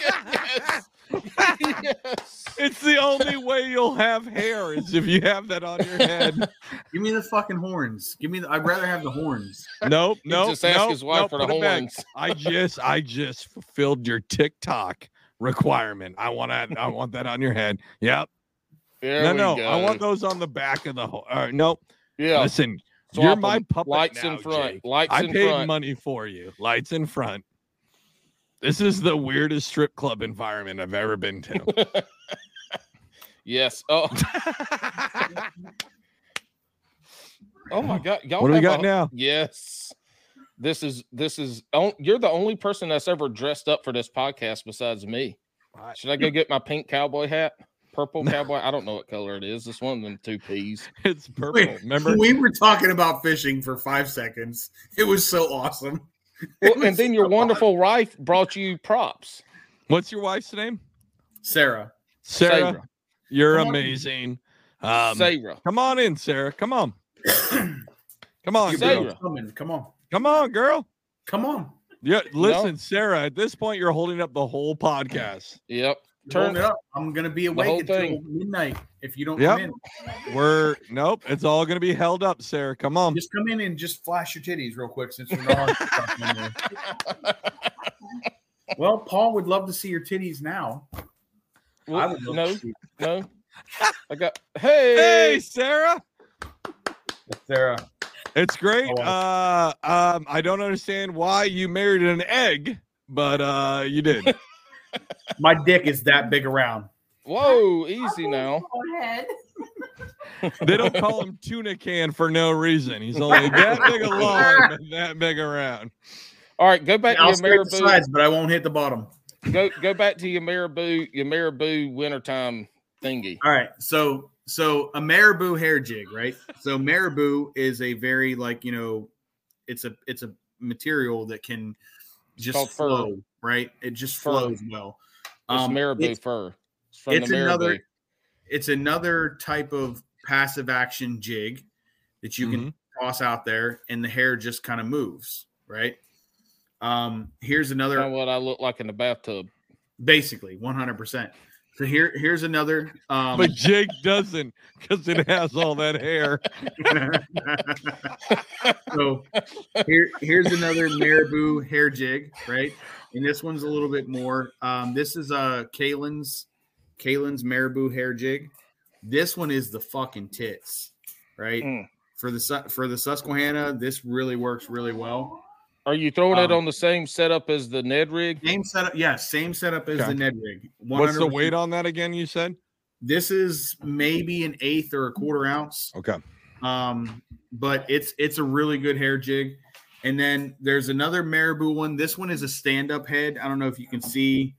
yes. Yes. It's the only way you'll have hair is if you have that on your head. Give me the fucking horns. Give me. The, I'd rather have the horns. Nope, He nope. just asked nope, his wife nope, for the put it back. horns. I just, I just fulfilled your TikTok requirement. I want that. I want that on your head. Yep. There no, no. go. I want those on the back of the. Ho- uh, nope. Yeah. Listen, Swap you're my 'em. puppet Lights now, in front. Jake. Lights I in paid front. money for you. Lights in front. This is the weirdest strip club environment I've ever been to. Yes. Oh. oh my God. Y'all what do we got a- now? Yes. This is this is on- you're the only person that's ever dressed up for this podcast besides me. Should I go get my pink cowboy hat? Purple cowboy? I don't know what color it is. It's one of them two peas. It's purple. Wait, Remember? we were talking about fishing for five seconds. It was so awesome. It Well, and then your so wonderful wife brought you props. What's your wife's name? Sarah. Sarah. Sarah. You're Come amazing. Um, Sarah. come on in, Sarah. Come on. Come on, Your Sarah. girl. baby's coming. Come on. Come on, girl. Come on. Yeah, listen, Sarah. At this point, you're holding up the whole podcast. Yep. Turn Turn it up. I'm gonna be awake until thing. midnight if you don't Yep. come in. We're nope. It's all gonna be held up, Sarah. Come on. Just come in and just flash your titties real quick since we're not on Well, Paul would love to see your titties now. I would love no, to see no. I got hey, Hey, Sarah. Sarah. It's great. Oh, Uh, um, I don't understand why you married an egg, but uh, you did. My dick is that big around. Whoa, easy now. They don't call him tuna can for no reason. He's only that big along and that big around. All right, go back to I'll your the marabou. sides, but I won't hit the bottom. Go go back to your marabou, your marabou wintertime thingy. All right. So so a marabou hair jig, right? So marabou is a very like, you know, it's a it's a material that can just flow. fur. Flow, right? It just Fur. flows well. It's Um, marabou it's- fur. It's from it's the marabou. another it's another type of passive action jig that you can toss out there and the hair just kind of moves right um here's another Kinda what I look like in the bathtub. basically 100% so here here's another um But Jake doesn't because it has all that hair. so here here's another marabou hair jig right and this one's a little bit more um this is uh Kalen's Kalen's marabou hair jig this one is the fucking tits right Mm. for the for the Susquehanna this really works really well Are you throwing it Um, on the same setup as the Ned rig? same setup yeah same setup as Okay. the Ned rig What's the 100%. weight on that again? You said this is maybe an eighth or a quarter ounce okay. um but it's it's a really good hair jig and then there's another marabou one. This one is a stand-up head. I don't know if you can see.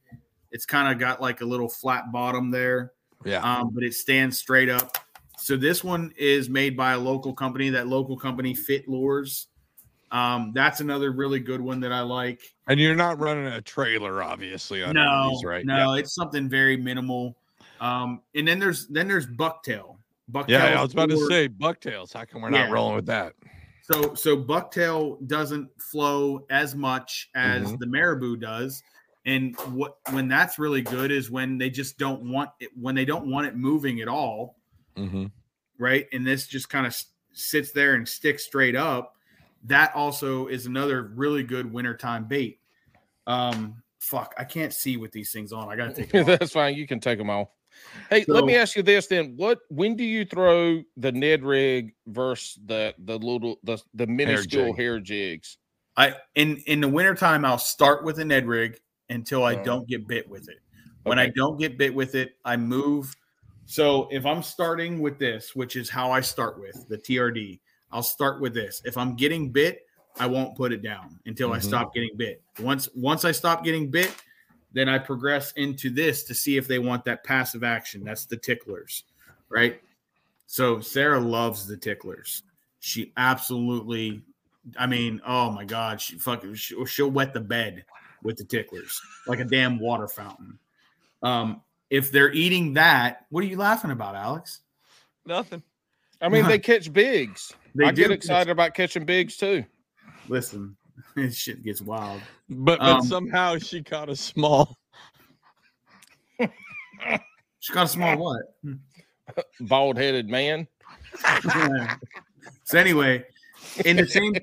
It's kind of got like a little flat bottom there. Yeah. um but it stands straight up. So this one is made by a local company. That local company fit lures. Um that's another really good one that i like. And you're not running a trailer, obviously, on no these, right? no it's something very minimal. Um and then there's then there's bucktail. Bucktail Yeah. yeah I was about to say bucktails. How come we're not rolling with that? So so bucktail doesn't flow as much as Mhm. the marabou does. And what when that's really good is when they just don't want it when they don't want it moving at all, Mm-hmm. right? And this just kind of sits there and sticks straight up. That also is another really good wintertime bait. Um fuck, I can't see with these things on. I gotta take them off. That's fine. You can take them off. Hey, let me ask you this then. What when do you throw the Ned rig versus the the little the the minuscule jig. hair jigs? I in in the wintertime I'll start with a Ned rig until I Uh, don't get bit with it. When I don't get bit with it, I move. So if I'm starting with this, which is how I start with the TRD, I'll start with this. If I'm getting bit, I won't put it down until I Mhm. stop getting bit. Once once I stop getting bit, then I progress into this to see if they want that passive action. That's the ticklers, right? So Sarah loves the ticklers. She absolutely, I mean, oh my god, she fucking she'll, she'll wet the bed with the ticklers like a damn water fountain. Um, if they're eating that, what are you laughing about, Alex? Nothing. I mean, they catch bigs. They I get catch- excited about catching bigs too. Listen, this shit gets wild. But but Um, somehow she caught a small. She got a small what? Bald headed man. so anyway, in the same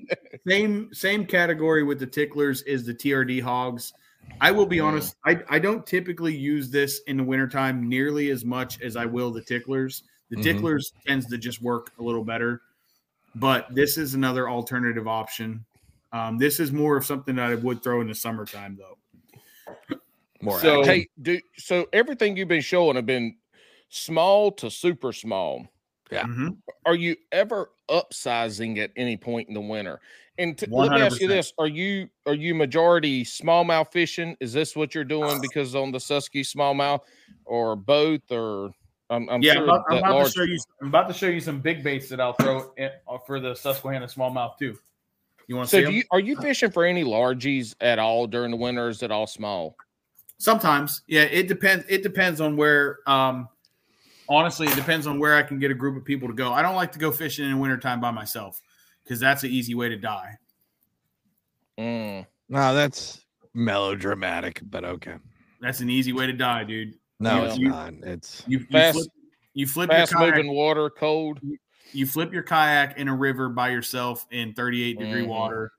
same same category with the ticklers is the TRD hogs. I will be honest, I, I don't typically use this in the wintertime nearly as much as I will the ticklers. The Mhm. ticklers tends to just work a little better, but this is another alternative option. Um, this is more of something that I would throw in the summertime though. More So- action. Hey, do so everything you've been showing have been small to super small. Yeah. Mhm. Are you ever upsizing at any point in the winter? And t- let me ask you this: Are you are you majority smallmouth fishing? Is this what you're doing because on the Susky smallmouth, or both? Or I'm, I'm yeah, sure I'm about, I'm about large. to show you. I'm about to show you some big baits that I'll throw in, uh, for the Susquehanna smallmouth too. You want to So, see do 'em? you, are you fishing for any largies at all during the winter? Or is it all small? Sometimes, yeah, it depends. It depends on where. Um, honestly, it depends on where I can get a group of people to go. I don't like to go fishing in the wintertime by myself because that's an easy way to die. Mm. no, that's melodramatic, but okay. That's an easy way to die, dude. No, Yeah. it's You- not. It's You, you Fast- flip, you flip your Fast kayak, moving water, cold. you flip your kayak in a river by yourself in 38 degree Mhm. water.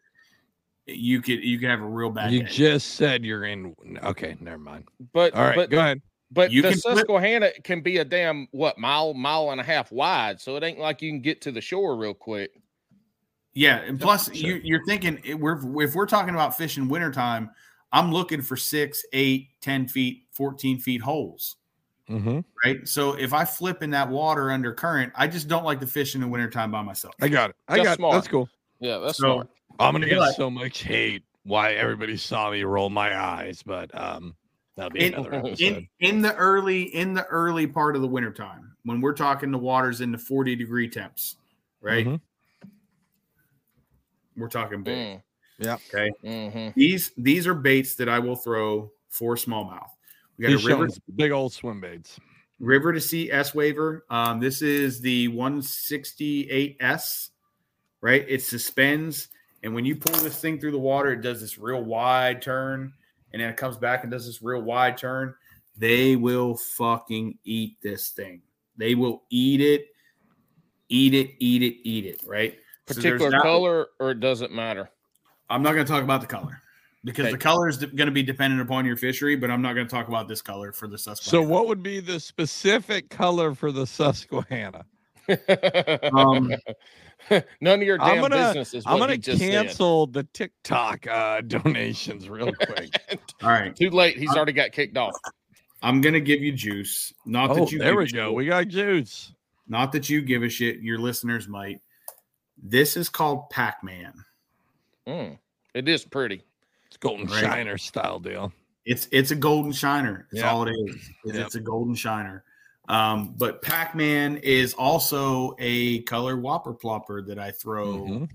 You could you could have a real bad you day. just said you're in. Okay, never mind. But All right, but go ahead. But You the can flip- Susquehanna can be a damn what mile, mile and a half wide, so it ain't like you can get to the shore real quick. Yeah, and plus sure. you, you're thinking if we're if we're talking about fishing wintertime, I'm looking for six, eight ten feet, 14 feet holes. Mm-hmm. Right. So if I flip in that water under current, I just don't like to fish in the wintertime by myself. I got it. I That's got smart. it. That's cool. Yeah, that's So- smart. I'm gonna get But- so much hate why everybody saw me roll my eyes, but um, that'll be In- another episode. In in the early in the early part of the wintertime, when we're talking the waters in the 40 degree temps, right? Mhm. We're talking big. Mm. Yeah. Okay. hmm These these are baits that I will throw for smallmouth. We got He's a river big old swim baits. river to sea S-Waver. Um, this is the 168S, right? It suspends, and when you pull this thing through the water, it does this real wide turn, and then it comes back and does this real wide turn. They will fucking eat this thing. They will eat it, eat it, eat it, eat it. Right? So there's Particular not- color, or it doesn't matter. I'm not going to talk about the color because Okay. the color is going to be dependent upon your fishery, but I'm not going to talk about this color for the Susquehanna. So, what would be the specific color for the Susquehanna? Um, None of your I'm damn gonna- business is I'm gonna he just cancel the TikTok uh, donations real quick. all right, Too late. He's already got kicked off. I'm going to give you juice. Not oh, that you there we go. shit. We got juice. Not that you give a shit. Your listeners might. This is called Pac-Man. Mm, it is pretty. It's golden Right. shiner style deal. It's it's a golden shiner. That's Yeah. all it is. is Yep. It's a golden shiner. Um, but Pac-Man is also a color whopper plopper that I throw Mhm.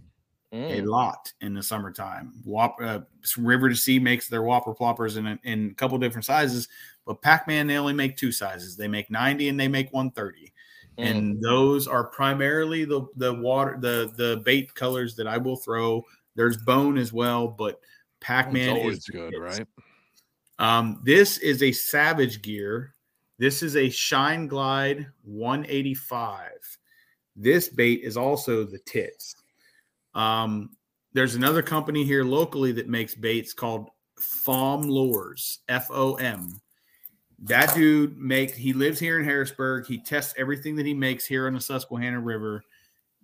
a Mm. lot in the summertime. Whop, uh, River to Sea makes their Whopper ploppers in a, in a couple different sizes, but Pac Man they only make two sizes. They make 90 and they make 130, Mm. and those are primarily the the water the the bait colors that I will throw. There's bone as well, but Pac Man It's always is good, right? Um, this is a Savage Gear. This is a Shine Glide 185. This bait is also the tits. Um, there's another company here locally that makes baits called Fom Lures, F O M. That dude make he lives here in Harrisburg. He tests everything that he makes here on the Susquehanna River,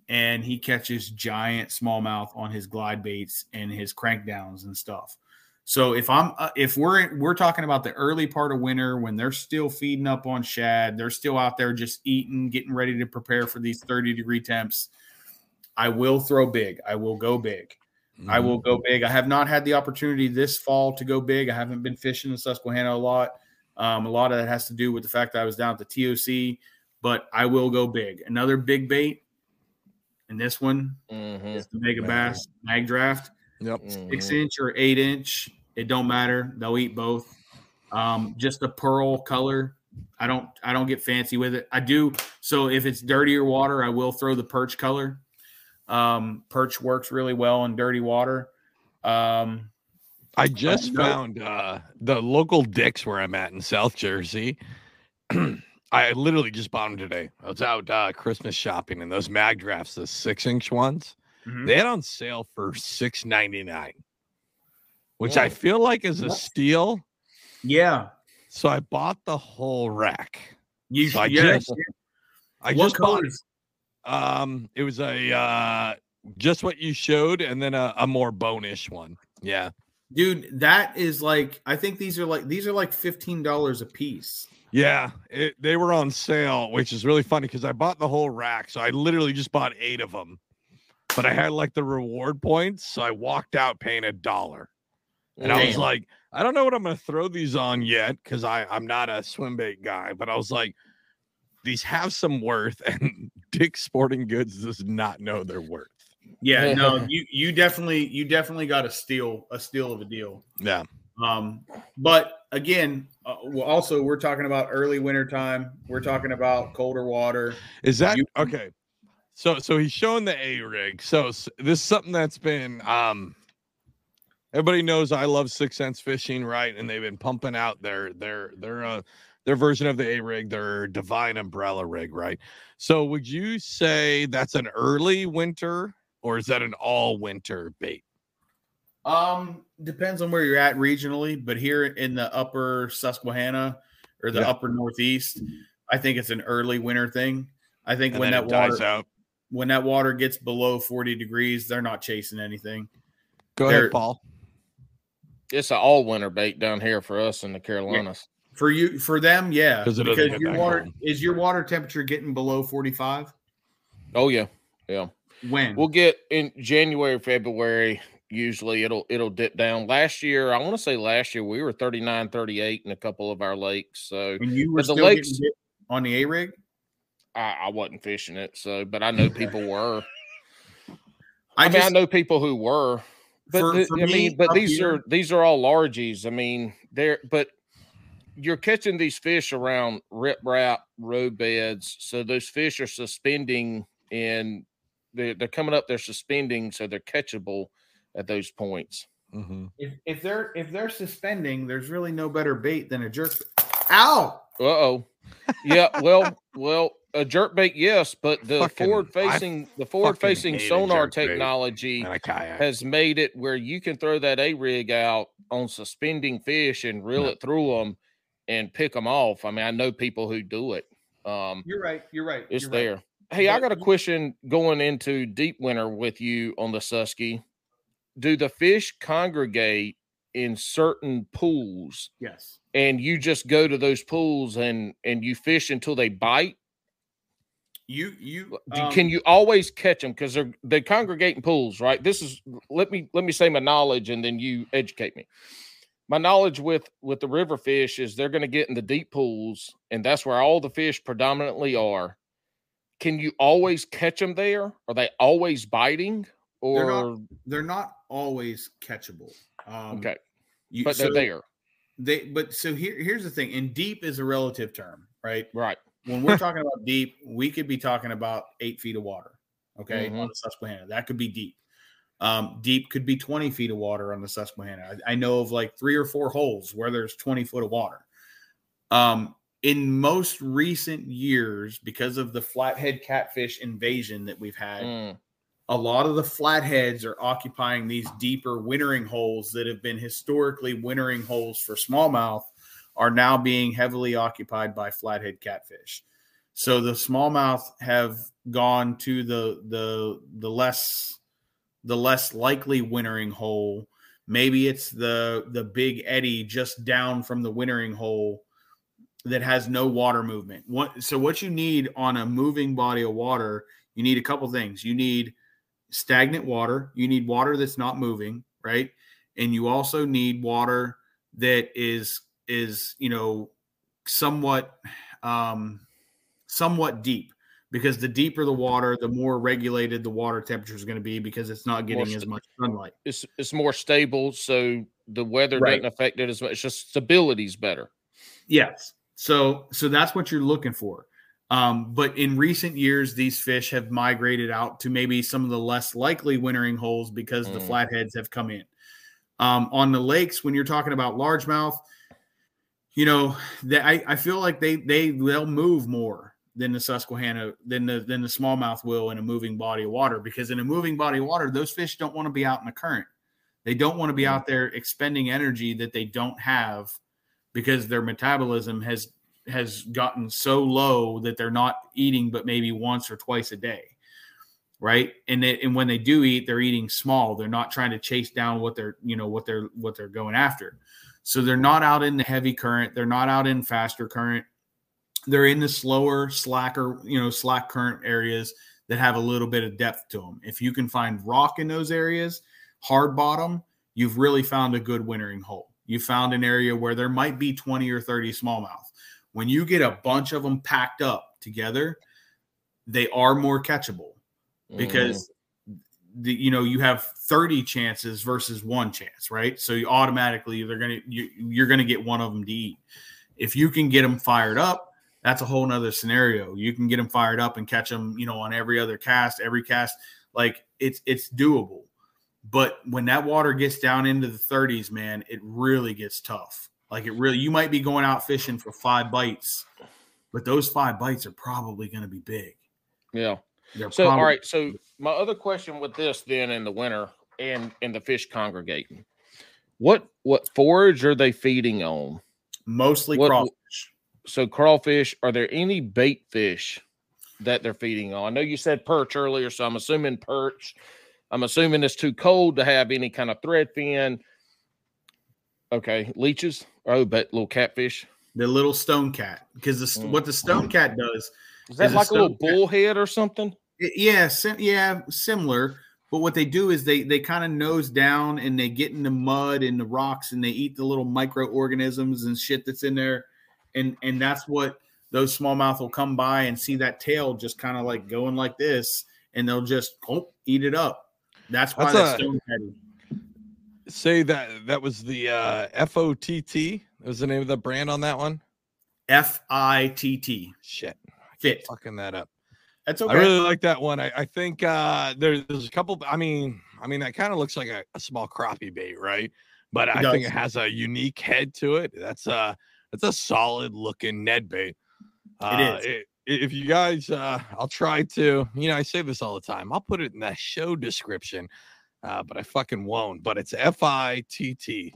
and he catches giant smallmouth on his glide baits and his crank downs and stuff. So if I'm uh, if we're we're talking about the early part of winter when they're still feeding up on shad, they're still out there just eating, getting ready to prepare for these 30 degree temps. I will throw big. I will go big. I Mm-hmm. will go big. I have not had the opportunity this fall to go big. I haven't been fishing in Susquehanna a lot. Um, a lot of that has to do with the fact that I was down at the TOC, but I will go big. Another big bait, and this one Mhm, is the Mega Mag. Bass Mag Draft Yep. six mhm. inch or eight inch. It don't matter. They'll eat both. Um, just a pearl color. I don't I don't get fancy with it. I do so if it's dirtier water, I will throw the perch color. Um, perch works really well in dirty water. Um, I just no. found uh, the local Dick's where I'm at in South Jersey. I literally just bought them today. I was out uh, Christmas shopping, and those mag drafts, the six inch ones, Mhm. they had on sale for six ninety nine, which I Oh. feel like is a steal. yeah, So I bought the whole rack. you So I yeah, just- I what just bought um it was a uh just what you showed and then a, a more bonish one. Yeah. dude. That is like I think these are like these are like fifteen dollars a piece. Yeah, it, they were on sale, which is really funny because I bought the whole rack. So I literally just bought eight of them, but I had like the reward points. So I walked out paying a dollar. And I was like, I don't know what I'm going to throw these on yet because I'm not a swim bait guy, but I was like, these have some worth. And Dick Sporting Goods does not know their worth. Yeah, no, you you definitely you definitely got a steal a steal of a deal. Yeah. Um, but again, uh, well, also we're talking about early winter time. We're talking about colder water. Is that You- okay? So so he's showing the A rig. So s- this is something that's been um everybody knows I love six sense fishing, right? And they've been pumping out their their their uh their version of the A rig, their divine umbrella rig, right? So would you say that's an early winter or is that an all winter bait? Um, depends on where you're at regionally, but here in the upper Susquehanna or the Yeah. upper Northeast, I think it's an early winter thing. I think And when that water out. when that water gets below 40 degrees, they're not chasing anything. Go They're- ahead, Paul. It's an all winter bait down here for us in the Carolinas. For you, for them, yeah, 'Cause because your water cold. is your water temperature getting below 45. Oh yeah, yeah. When We'll get in January, February. Usually it'll it'll dip down. Last year, I want to say last year we were 39, 38 in a couple of our lakes. So when you were the lakes- on the A rig, I, I wasn't fishing it. So, but I know people were. I, I, mean, I know people who were, but For- the- for I me, mean, but these here- are these are all largies. I mean, they're but you're catching these fish around riprap road beds, so those fish are suspending and they're, they're coming up. They're suspending, so they're catchable at those points. Mhm. If, if they're if they're suspending, there's really no better bait than a jerk. Ow! Uh oh. Yeah. Well, well, a jerk bait, yes, but the Fucking- forward facing the forward facing sonar technology And a kayak. has made it where you can throw that A rig out on suspending fish and reel Yeah. it through them and pick them off. I mean, I know people who do it. Um, You're right. You're right. it's you're right. there. Hey, I got a question going into deep winter with you on the Susky. Do the fish congregate in certain pools? Yes. and you just go to those pools and and you fish until they bite? You you um, can you always catch them because they're they congregate in pools right? This is let me let me say my knowledge and then you educate me. My knowledge with with the river fish is they're going to get in the deep pools and that's where all the fish predominantly are. Can you always catch them there? Are they always biting They're or not- they're not always catchable. Um, okay you, but they're so there They but so here here's the thing. And deep is a relative term, right? right When we're talking about deep, we could be talking about eight feet of water. Okay, Mhm. on the Susquehanna, that could be deep. Um, deep could be 20 feet of water on the Susquehanna. I, I know of like three or four holes where there's 20 foot of water. Um, in most recent years, because of the flathead catfish invasion that we've had, Mm, a lot of the flatheads are occupying these deeper wintering holes that have been historically wintering holes for smallmouth are now being heavily occupied by flathead catfish. So the smallmouth have gone to the the the less the less likely wintering hole. Maybe it's the the big eddy just down from the wintering hole that has no water movement. What so what you need on a moving body of water, you need a couple things. You need stagnant water, you need water that's not moving, right? And you also need water that is is, you know, somewhat um somewhat deep because the deeper the water, the more regulated the water temperature is going to be because it's not getting More as much sunlight. it's it's more stable so the weather Right. doesn't affect it as much it's just stability's better Yes. So so that's what you're looking for. Um, but in recent years, these fish have migrated out to maybe some of the less likely wintering holes because the Mm. flatheads have come in. Um, on the lakes, when you're talking about largemouth, you know, they, I, I feel like they they they'll move more than the Susquehanna than the than the smallmouth will in a moving body of water because in a moving body of water, those fish don't want to be out in the current. They don't want to be Mm. out there expending energy that they don't have because their metabolism has has gotten so low that they're not eating but maybe once or twice a day right? And and when they do eat they're eating small. They're not trying to chase down what they're you know what they're what they're going after. So they're not out in the heavy current. They're not out in faster current. They're in the slower slacker you know slack current areas that have a little bit of depth to them if you can find rock in those areas hard bottom you've really found a good wintering hole. You found an area where there might be 20 or 30 smallmouth when you get a bunch of them packed up together they are more catchable because mm-hmm. the you know you have 30 chances versus one chance right? So you automatically they're gonna you, you're gonna get one of them to eat. If you can get them fired up that's a whole nother scenario. You can get them fired up and catch them you know on every other cast every cast like it's it's doable. But when that water gets down into the 30s man it really gets tough like it really you might be going out fishing for five bites but those five bites are probably going to be big yeah They're So, all probably- right. So, my other question with this, then, in the winter and and the fish congregating, what what forage are they feeding on? mostly What- crawfish So, crawfish. Are there any bait fish that they're feeding on? I know you said perch earlier, so I'm assuming perch. I'm assuming it's too cold to have any kind of thread fin. Okay, leeches. Oh, but little catfish. the little stone cat because the, Mm. what the stone cat does Is that Is like a little bullhead or something? it- yeah sim- yeah similar but what they do is they they kind of nose down and they get in the mud and the rocks and they eat the little microorganisms and shit that's in there and and that's what those smallmouth will come by and see that tail just kind of like going like this and they'll just oh, eat it up that's why That's that a- stone cat say that that was the uh, F O T T. Was the name of the brand on that one? F I T T. Shit, Fit. fucking that up. That's okay. I really like that one. I, I think uh, there, there's a couple. I mean, I mean that kind of looks like a, a small crappie bait, right? But It I think it has a unique head to it. That's a that's a solid looking Ned bait. Uh, is. i- if you guys, uh, I'll try to. You know, I say this all the time. I'll put it in the show description, uh, but I fucking won't. But it's F I T T.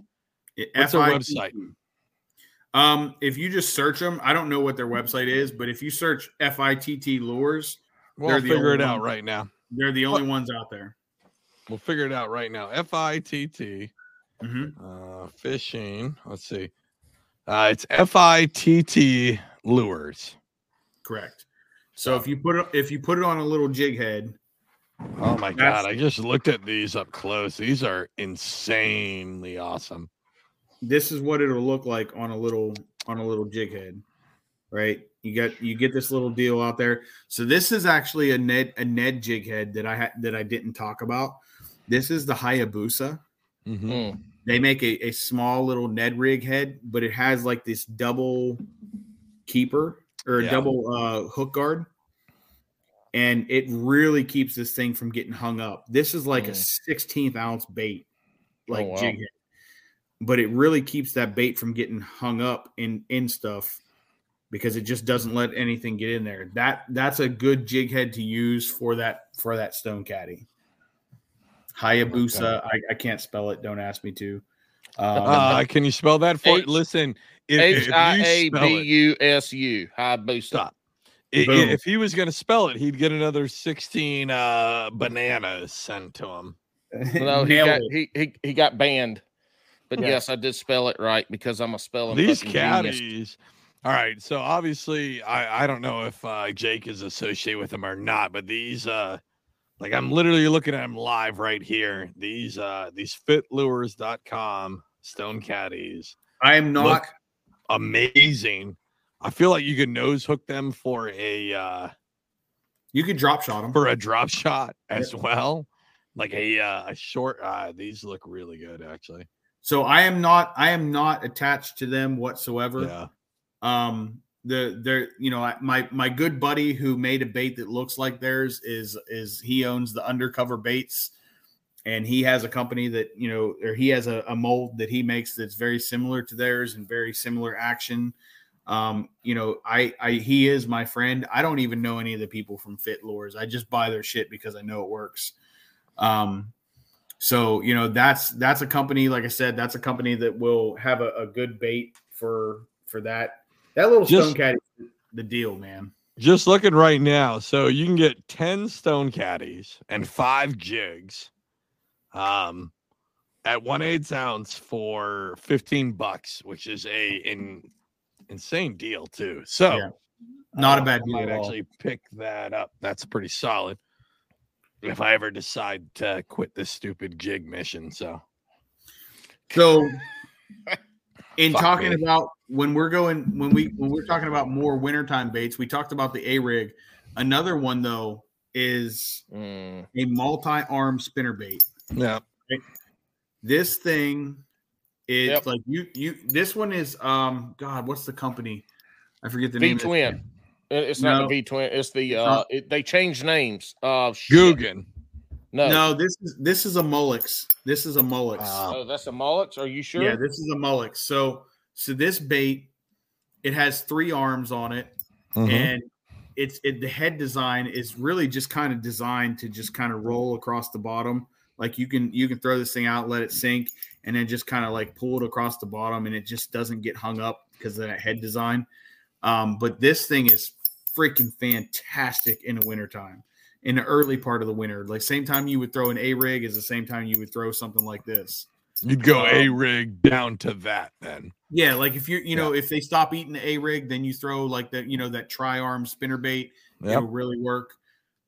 What's their website? Um, if you just search them, I don't know what their website is, but if you search FITT lures, We'll They're the figure it out ones. right now. they're the only ones out there. We'll figure it out right now. F I T T. Mhm. Uh, fishing. Let's see. Uh, it's F I T T lures. Correct. So if you put it if you put it on a little jig head, Oh my That's- god! I just looked at these up close. These are insanely awesome. this is what it'll look like on a little on a little jig head. Right? You get you get this little deal out there. So this is actually a Ned a Ned jig head that I had that I didn't talk about. This is the Hayabusa. Mhm. Mm. They make a, a small little Ned rig head, but it has like this double keeper or a Yeah. double uh, hook guard. And it really keeps this thing from getting hung up. This is like a Mm. 16th ounce bait, like wow. jig head. But it really keeps that bait from getting hung up in in stuff because it just doesn't let anything get in there. That that's a good jig head to use for that for that stone caddy. Hayabusa. I, I can't spell it. Don't ask me to. Um, Uh, can you spell that for? H- Listen, H I A B U S U if H you I A spell B it- U S U. Hayabusa. Stop. I- i- Boom. if he was going to spell it, he'd get another 16 uh, bananas sent to him. No, he got he, he he got banned. But Yeah. yes, I did spell it right because I'm a spelling. These fucking genius. caddies. All right. So obviously, I, I don't know if uh, Jake is associated with them or not, but these, uh, like, I'm literally looking at them live right here. These, uh, these fitlures.com stone caddies. I am not. Look amazing. I feel like you could nose hook them for a, uh, you could drop shot them. for a drop shot as well. Like a uh, a short. Uh, these look really good, actually. So I am not. I am not attached to them whatsoever. Yeah. Um, the there, you know, my my good buddy who made a bait that looks like theirs is is he owns the undercover baits, and he has a company that you know, or he has a, a mold that he makes that's very similar to theirs and very similar action. Um, you know, I I he is my friend. I don't even know any of the people from Fit Lures. I just buy their shit because I know it works. Um, so you know that's that's a company. Like I said, that's a company that will have a, a good bait for for that. That little Just- stone caddy, the deal, man. Just looking right now, so you can get ten stone caddies and five jigs, um, at one eighth ounce for fifteen bucks, which is a in, insane deal too. So, Yeah. Not a uh, bad I deal might actually pick that up. That's pretty solid. If I ever decide to quit this stupid jig mission, so So, in Fuck talking me. about when we're going when we when we're talking about more wintertime baits, we talked about the A rig. Another one though is Mm. a multi-arm spinner bait. yeah, This thing is Yep. like you you. This one is um God, what's the company? I forget the V name. V twin. It's not No. the V twin. It's the uh. not- It, they changed names. Uh, shit. Guggen. No, No, this is this is a Mullix. This is a Mullix. Wow. Oh, that's a Mullets. Are you sure? Yeah, this is a Mullix. So so this bait, it has three arms on it, Mhm. and it's it, the head design is really just kind of designed to just kind of roll across the bottom. Like you can you can throw this thing out, let it sink, and then just kind of like pull it across the bottom, and it just doesn't get hung up because of that head design. Um, but this thing is freaking fantastic in the wintertime. In the early part of the winter, like same time you would throw an A rig is the same time you would throw something like this. You'd go Um, a rig down to that then. Yeah, like if you're, you know, if they stop eating the A rig, then you throw like that, you know, that tri arm spinner bait. Yep. It'll really work.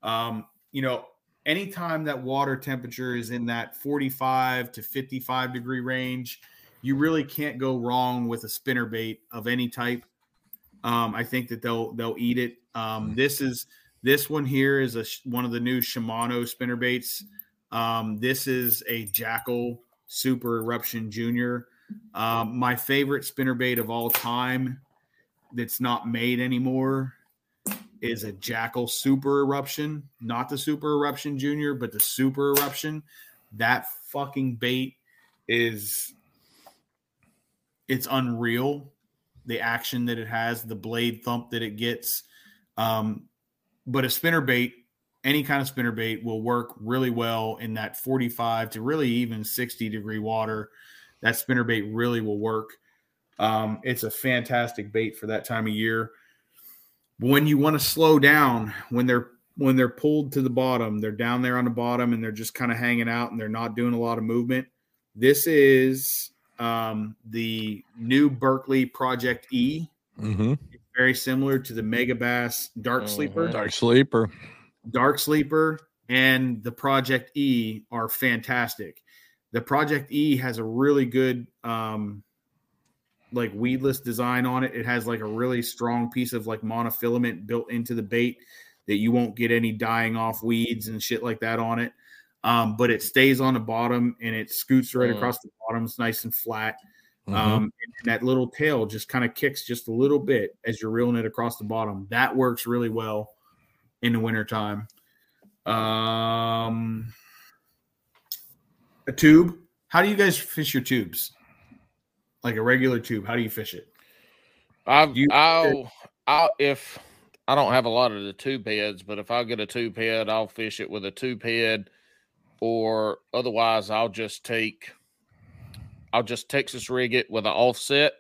Um, you know, anytime that water temperature is in that 45 to 55 degree range, you really can't go wrong with a spinner bait of any type. Um, I think that they'll they'll eat it. Um, this is this one here is a one of the new Shimano spinner baits. Um, this is a Jackall Super Eruption Junior. Um, my favorite spinner bait of all time that's not made anymore is a Jackall Super Eruption, not the Super Eruption Junior, but the Super Eruption. That fucking bait is it's unreal. The action that it has, the blade thump that it gets. Um, but a spinner bait, any kind of spinner bait, will work really well in that 45 to really even 60 degree water. That spinner bait really will work. Um, it's a fantastic bait for that time of year. When you want to slow down, when they're when they're pulled to the bottom, they're down there on the bottom and they're just kind of hanging out and they're not doing a lot of movement. This is um, the new Berkley Project E. Mm-hmm. Very similar to the Megabass Dark Sleeper. Mhm. Dark sleeper. Dark Sleeper and the Project E are fantastic. The Project E has a really good um like weedless design on it. It has like a really strong piece of like monofilament built into the bait that you won't get any dying off weeds and shit like that on it. Um, but it stays on the bottom and it scoots right Mm. across the bottom. It's nice and flat. Mhm. Um, and that little tail just kind of kicks just a little bit as you're reeling it across the bottom. That works really well in the wintertime. Um, a tube. How do you guys fish your tubes? Like a regular tube. How do you fish it? I've, You- I'll, I'll, if I don't have a lot of the tube heads, but if I get a tube head, I'll fish it with a tube head, or otherwise, I'll just take, I'll just Texas rig it with an offset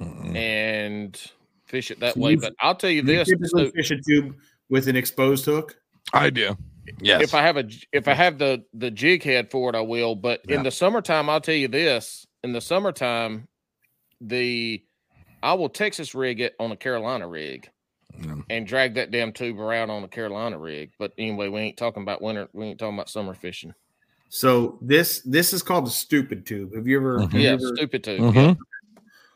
Mhm. and fish it that So way. But I'll tell you you this: typically so fish a tube with an exposed hook. I do. Yes. if I have a if I have the the jig head for it, I will. But Yeah. in the summertime, I'll tell you this: in the summertime, the I will Texas rig it on a Carolina rig. Yeah. and drag that damn tube around on the Carolina rig. But anyway, we ain't talking about winter. We ain't talking about summer fishing. So this this is called the stupid tube. Have you ever? have you Yeah, ever- stupid tube. Mhm. Yeah.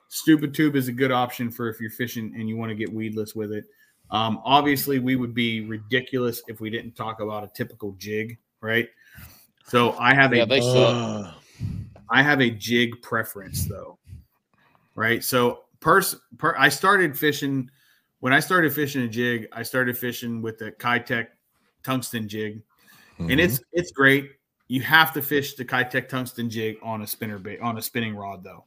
stupid tube is a good option for if you're fishing and you want to get weedless with it. Um, obviously, we would be ridiculous if we didn't talk about a typical jig, right? So I have Yeah, a they suck. I have a jig preference though, right? So pers- per I started fishing when I started fishing a jig. I started fishing with the Keitech tungsten jig, and mm-hmm. it's it's great. You have to fish the Keitech tungsten jig on a spinner bait on a spinning rod though.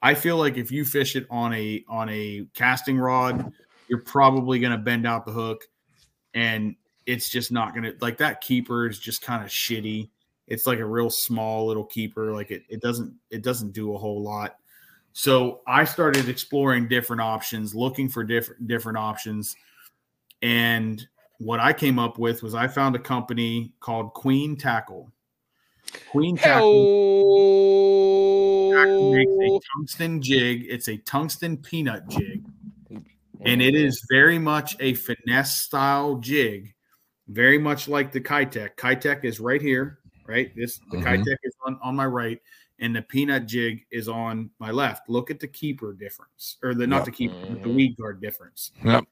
I feel like if you fish it on a on a casting rod, you're probably going to bend out the hook, and it's just not going to like that keeper is just kind of shitty. It's like a real small little keeper. Like it it doesn't it doesn't do a whole lot. So I started exploring different options, looking for different different options, and what I came up with was I found a company called Queen Tackle. Queen Tackle Tackle makes a tungsten jig. It's a tungsten peanut jig, and it is very much a finesse style jig, very much like the Keitech. Keitech is right here, right? This the Mhm. Keitech is on, on my right, and the peanut jig is on my left. Look at the keeper difference, or the not Yep. the keeper, but the Mhm. weed guard difference Yep.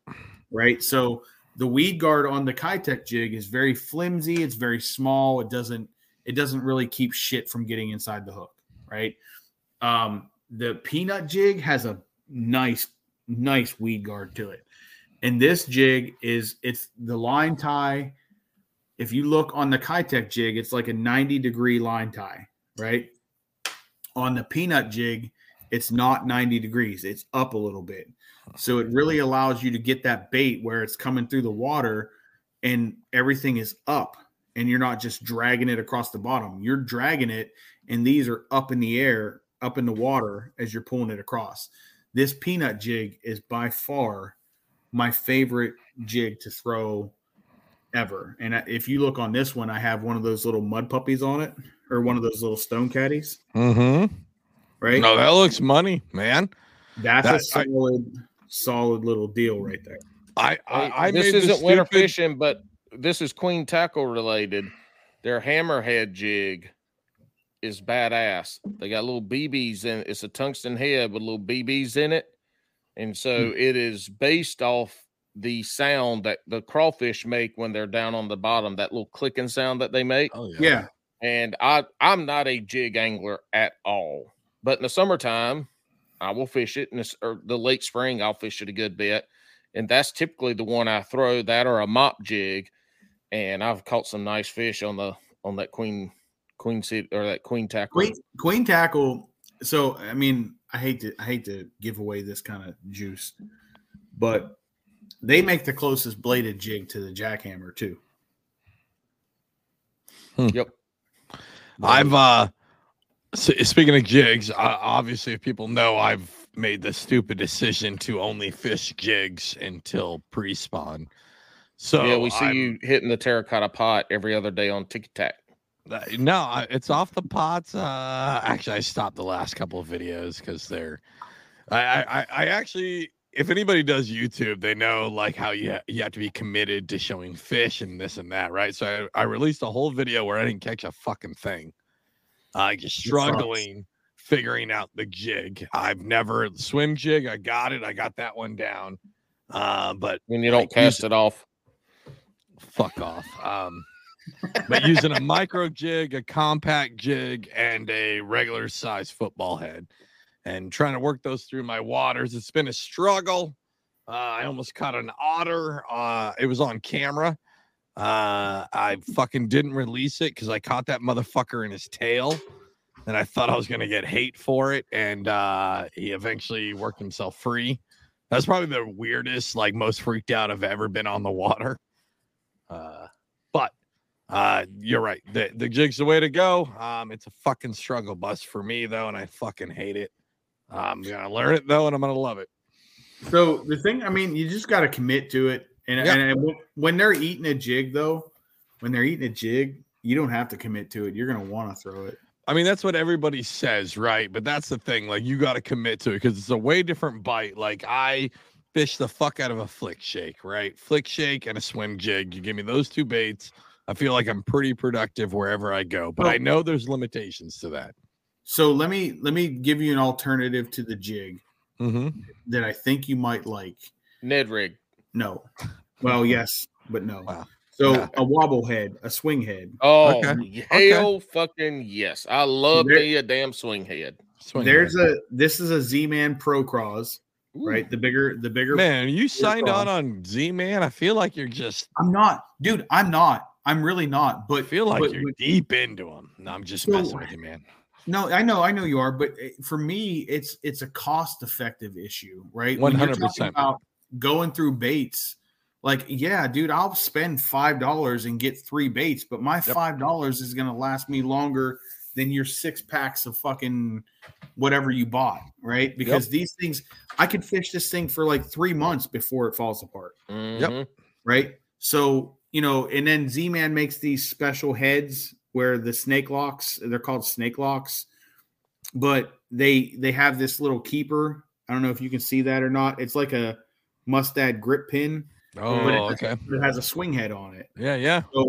right? So the weed guard on the Keitech jig is very flimsy. It's very small. It doesn't it doesn't really keep shit from getting inside the hook, right? Um, the peanut jig has a nice nice weed guard to it, and this jig is it's the line tie. If you look on the Keitech jig, it's like a ninety degree line tie, right? On the peanut jig, it's not 90 degrees, it's up a little bit. So it really allows you to get that bait where it's coming through the water and everything is up and you're not just dragging it across the bottom. You're dragging it and these are up in the air, up in the water as you're pulling it across. This peanut jig is by far my favorite jig to throw ever. And if you look on this one, I have one of those little mud puppies on it or one of those little stone caddies, Mm-hmm. right? No, that looks money, man. That's that- a I- solid, solid little deal right there. I I, I this isn't winter fishing, but this is queen tackle related. Their hammerhead jig is badass. They got little BBs in it. It's a tungsten head with little BBs in it. And so Hmm. it is based off the sound that the crawfish make when they're down on the bottom, that little clicking sound that they make. Oh Yeah. and I I'm not a jig angler at all. But in the summertime, I will fish it. In the, or the late spring, I'll fish it a good bit, and that's typically the one I throw. That or a mop jig, and I've caught some nice fish on the on that queen queen seat or that queen tackle. Queen, queen tackle. So I mean, I hate to I hate to give away this kind of juice, but they make the closest bladed jig to the jackhammer too. Yep. I've uh speaking of jigs, uh, obviously if people know I've made the stupid decision to only fish jigs until pre-spawn. So yeah, we see I'm- you hitting the terracotta pot every other day on Tiki Tac. Uh, No, I- it's off the pots. Uh, actually, I stopped the last couple of videos because they're. I, I I- I actually, if anybody does YouTube, they know like how you ha- you have to be committed to showing fish and this and that, right? So I, I released a whole video where I didn't catch a fucking thing. I just struggling figuring out the jig. I've never swim jig. I got it. I got that one down. Uh, but When you don't Like, cast it off. fuck off. Um, but using a micro jig, a compact jig, and a regular size football head, and trying to work those through my waters. It's been a struggle. Uh, I almost caught an otter. Uh, it was on camera. Uh, I fucking didn't release it because I caught that motherfucker in his tail, and I thought I was gonna get hate for it. And uh, he eventually worked himself free. That's probably the weirdest, like most freaked out I've ever been on the water. Uh, but uh, you're right. The the jig's the way to go. Um, it's a fucking struggle bus for me though, and I fucking hate it. I'm gonna learn it though, and I'm gonna love it. So the thing, I mean, you just got to commit to it. And, Yeah. and when- when they're eating a jig, though, when they're eating a jig, you don't have to commit to it. You're gonna want to throw it. I mean, that's what everybody says, right? But that's the thing. Like, you got to commit to it because it's a way different bite. Like, I fish the fuck out of a flick shake, right? Flick shake and a swim jig. You give me those two baits. I feel like I'm pretty productive wherever I go, but I know there's limitations to that. So let me let me give you an alternative to the jig Mm-hmm. that I think you might like. Ned rig. No, well, yes, but no. Wow. So Yeah. a wobble head, a swing head. Oh Okay. hell fucking yes. I love There- me a damn swing head. There's a this is a Z Man Pro Cross, Ooh. right? The bigger the bigger. man. You signed on cross. on Z Man. I feel like you're just. I'm not, dude. I'm not. I'm really not. I But feel like but- you're but- deep into them. No, I'm just So- messing with you, man. No, I know, I know you are, but for me, it's it's a cost effective issue, right? One hundred percent. about going through baits. Like, yeah, dude, I'll spend five dollars and get three baits, but my five dollars is gonna last me longer than your six packs of fucking whatever you bought, right? Because these things, I could fish this thing for like three months before it falls apart Mhm. right? So you know, and then Z Man makes these special heads where the snake locks they're called snake locks, but they they have this little keeper. I don't know if you can see that or not. It's like a mustad grip pin, Oh, it, okay. it has a swing head on it. Yeah, yeah. So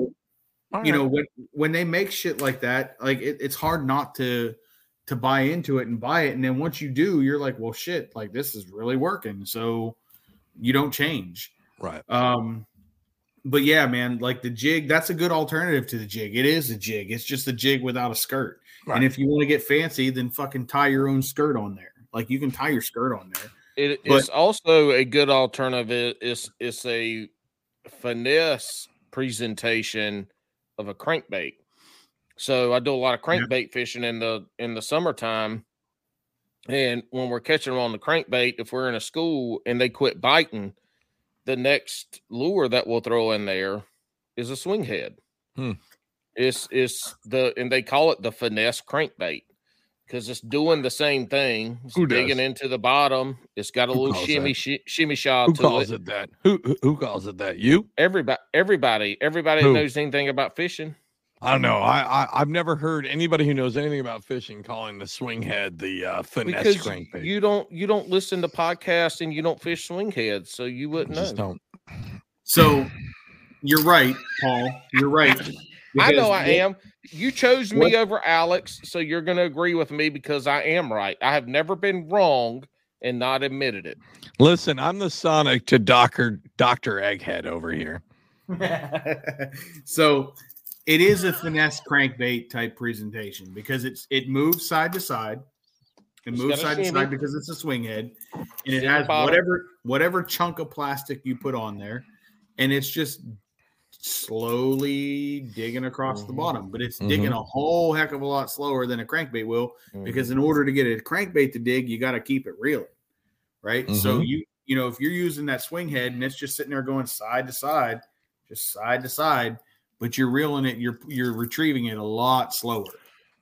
All you right. know when when they make shit like that, like it, it's hard not to to buy into it and buy it, and then once you do, you're like, well, shit, like this is really working. So you don't change. right. Um, but yeah, man, like the jig, that's a good alternative to the jig. It is a jig. It's just a jig without a skirt. Right. And if you want to get fancy, then fucking tie your own skirt on there. Like you can tie your skirt on there. It, But- it's also a good alternative. It's it's a finesse presentation of a crankbait. So I do a lot of Yeah. crankbait fishing in the in the summertime. And when we're catching them on the crankbait, if we're in a school and they quit biting, the next lure that we'll throw in there is a swing head. Hmm. It's it's the and they call it the finesse crankbait because it's doing the same thing. It's Who does? digging into the bottom. It's got a Who little shimmy shi shimmy shot Who to calls it. it that? Who who- who calls it that? You? Everybody, everybody, everybody Who? knows anything about fishing. I don't know. I, I I've never heard anybody who knows anything about fishing calling the swing head the uh, finesse Because crankbait. you don't you don't listen to podcasts and you don't fish swing heads, so you wouldn't just know. don't. So you're right, Paul. You're right. I know I what- am. You chose me what- over Alex, so you're going to agree with me because I am right. I have never been wrong and not admitted it. Listen, I'm the Sonic to Doctor Doctor Egghead over here. so it is a finesse crankbait type presentation because it's it moves side to side. It moves side to shimmy. side because it's a swing head, and it has whatever whatever chunk of plastic you put on there, and it's just slowly digging across the Mhm. bottom. But it's Mhm. digging a whole heck of a lot slower than a crankbait will Mm-hmm. because in order to get a crankbait to dig, you got to keep it reeling, right? So Mhm. you you know if you're using that swing head and it's just sitting there going side to side, just side to side, but you're reeling it, you're you're retrieving it a lot slower.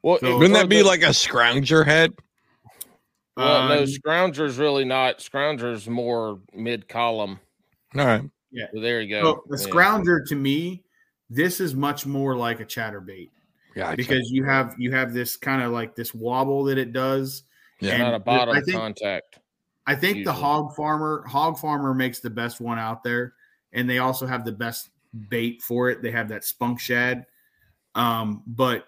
well, So- Wouldn't that be the- like a scrounger head? Well, no, Um, Scrounger's really not. Scrounger's more mid column. All right. Yeah. There you so go. the Yeah. scrounger to me, this is much more like a chatterbait Yeah. because you have you have this kind of like this wobble that it does. Yeah. And not a bottom I think contact. I think the hog farmer hog farmer makes the best one out there, and they also have the best bait for it. They have that spunk shad. Um, but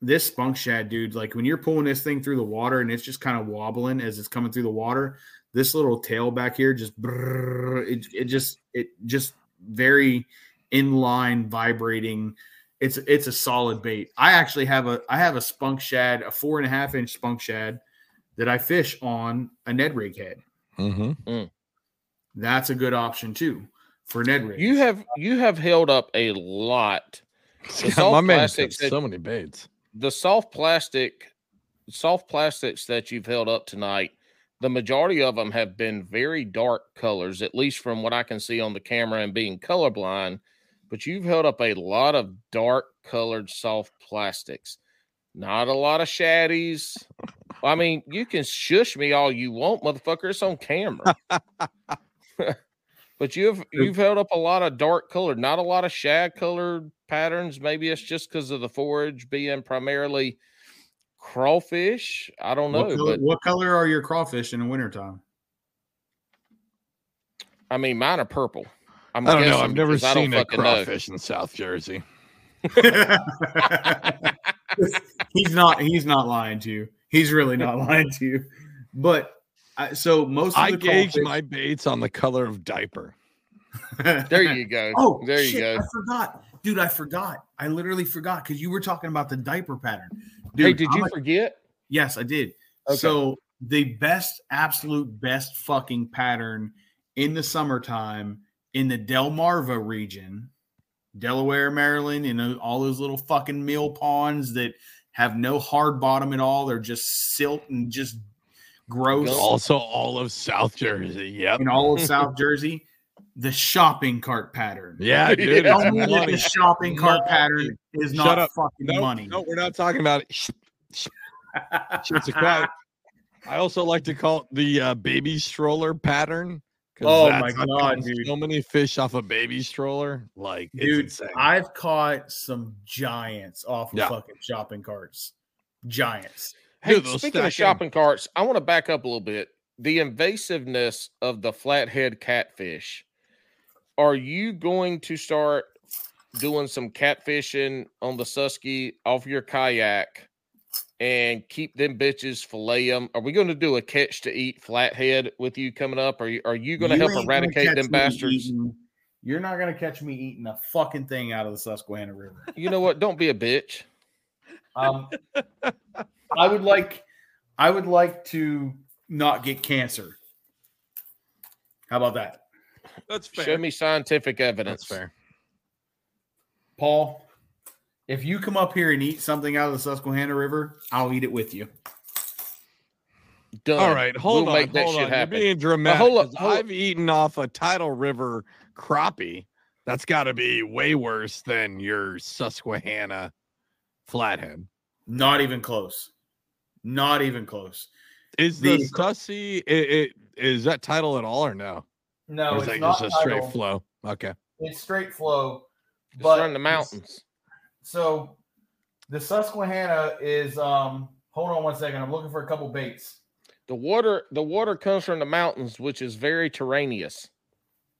this spunk shad, dude, like when you're pulling this thing through the water and it's just kind of wobbling as it's coming through the water, this little tail back here just brrr, it, it just it just very inline vibrating. It's it's a solid bait. I actually have a I have a spunk shad, a four and a half inch spunk shad that I fish on a Ned rig head. Mm-hmm. That's a good option too for Ned rig. You have you have held up a lot. The My man said so many baits. The soft plastic, soft plastics that you've held up tonight, the majority of them have been very dark colors, at least from what I can see on the camera and being colorblind. But you've held up a lot of dark colored soft plastics. Not a lot of shaddies. I mean, you can shush me all you want, motherfucker. It's on camera. but you've you've held up a lot of dark colored, not a lot of shad colored patterns. Maybe it's just because of the forage being primarily crawfish. I don't know, what, color, but what color are your crawfish in the wintertime? I mean, mine are purple. I'm I do not know. I've never because I don't seen a fucking know. crawfish in South Jersey. he's not. He's not lying to you. He's really not lying to you. But I, so most of I the gauge crawfish- my baits on the color of diaper. There you go. Oh, there you go. I forgot, dude. I forgot. I literally forgot because you were talking about the diaper pattern. hey, did I'm you a- forget? Yes, I did. Okay. So the best, absolute best fucking pattern in the summertime in the Delmarva region, Delaware, Maryland, and all those little fucking mill ponds that have no hard bottom at all. They're just silt and just gross. Also, all of South Jersey. Yep. In all of South Jersey, the shopping cart pattern. Yeah, dude. Yeah. It's Tell me that money. the shopping cart Money. pattern is Shut not up. fucking No, money. no, we're not talking about it. Shh, shh, a crowd. I also like to call it the uh, baby stroller pattern. Oh my God, dude. So many fish off a baby stroller. Like, Dude. I've caught some giants off of Yeah. fucking shopping carts. Giants. Hey, Dude, speaking of stack 'em. shopping carts, I want to back up a little bit. The invasiveness of the flathead catfish. Are you going to start doing some catfishing on the Susky off your kayak and keep them bitches fillet them? Are we going to do a catch to eat flathead with you coming up? Are you are you going to You help eradicate them bastards? eating- you're not gonna catch me eating a fucking thing out of the Susquehanna River. You know what? Don't be a bitch. Um, I would like, I would like to not get cancer. How about that, That's fair. Show me scientific evidence. That's fair. Paul? If you come up here and eat something out of the Susquehanna River, I'll eat it with you. Done. All right, hold We'll on. make that hold shit on. You're happen. being dramatic. hold up, 'cause hold up. I've eaten off a tidal river crappie. That's got to be way worse than your Susquehanna flathead. Not even close. Not even close. Is the, The- Sussy it, it is that title at all or no? No, or is it's that not just a straight tidal. flow? Okay. It's straight flow. Just but run the mountains. So the Susquehanna is um hold on one second. I'm looking for a couple baits. The water, the water comes from the mountains, which is very terraneous.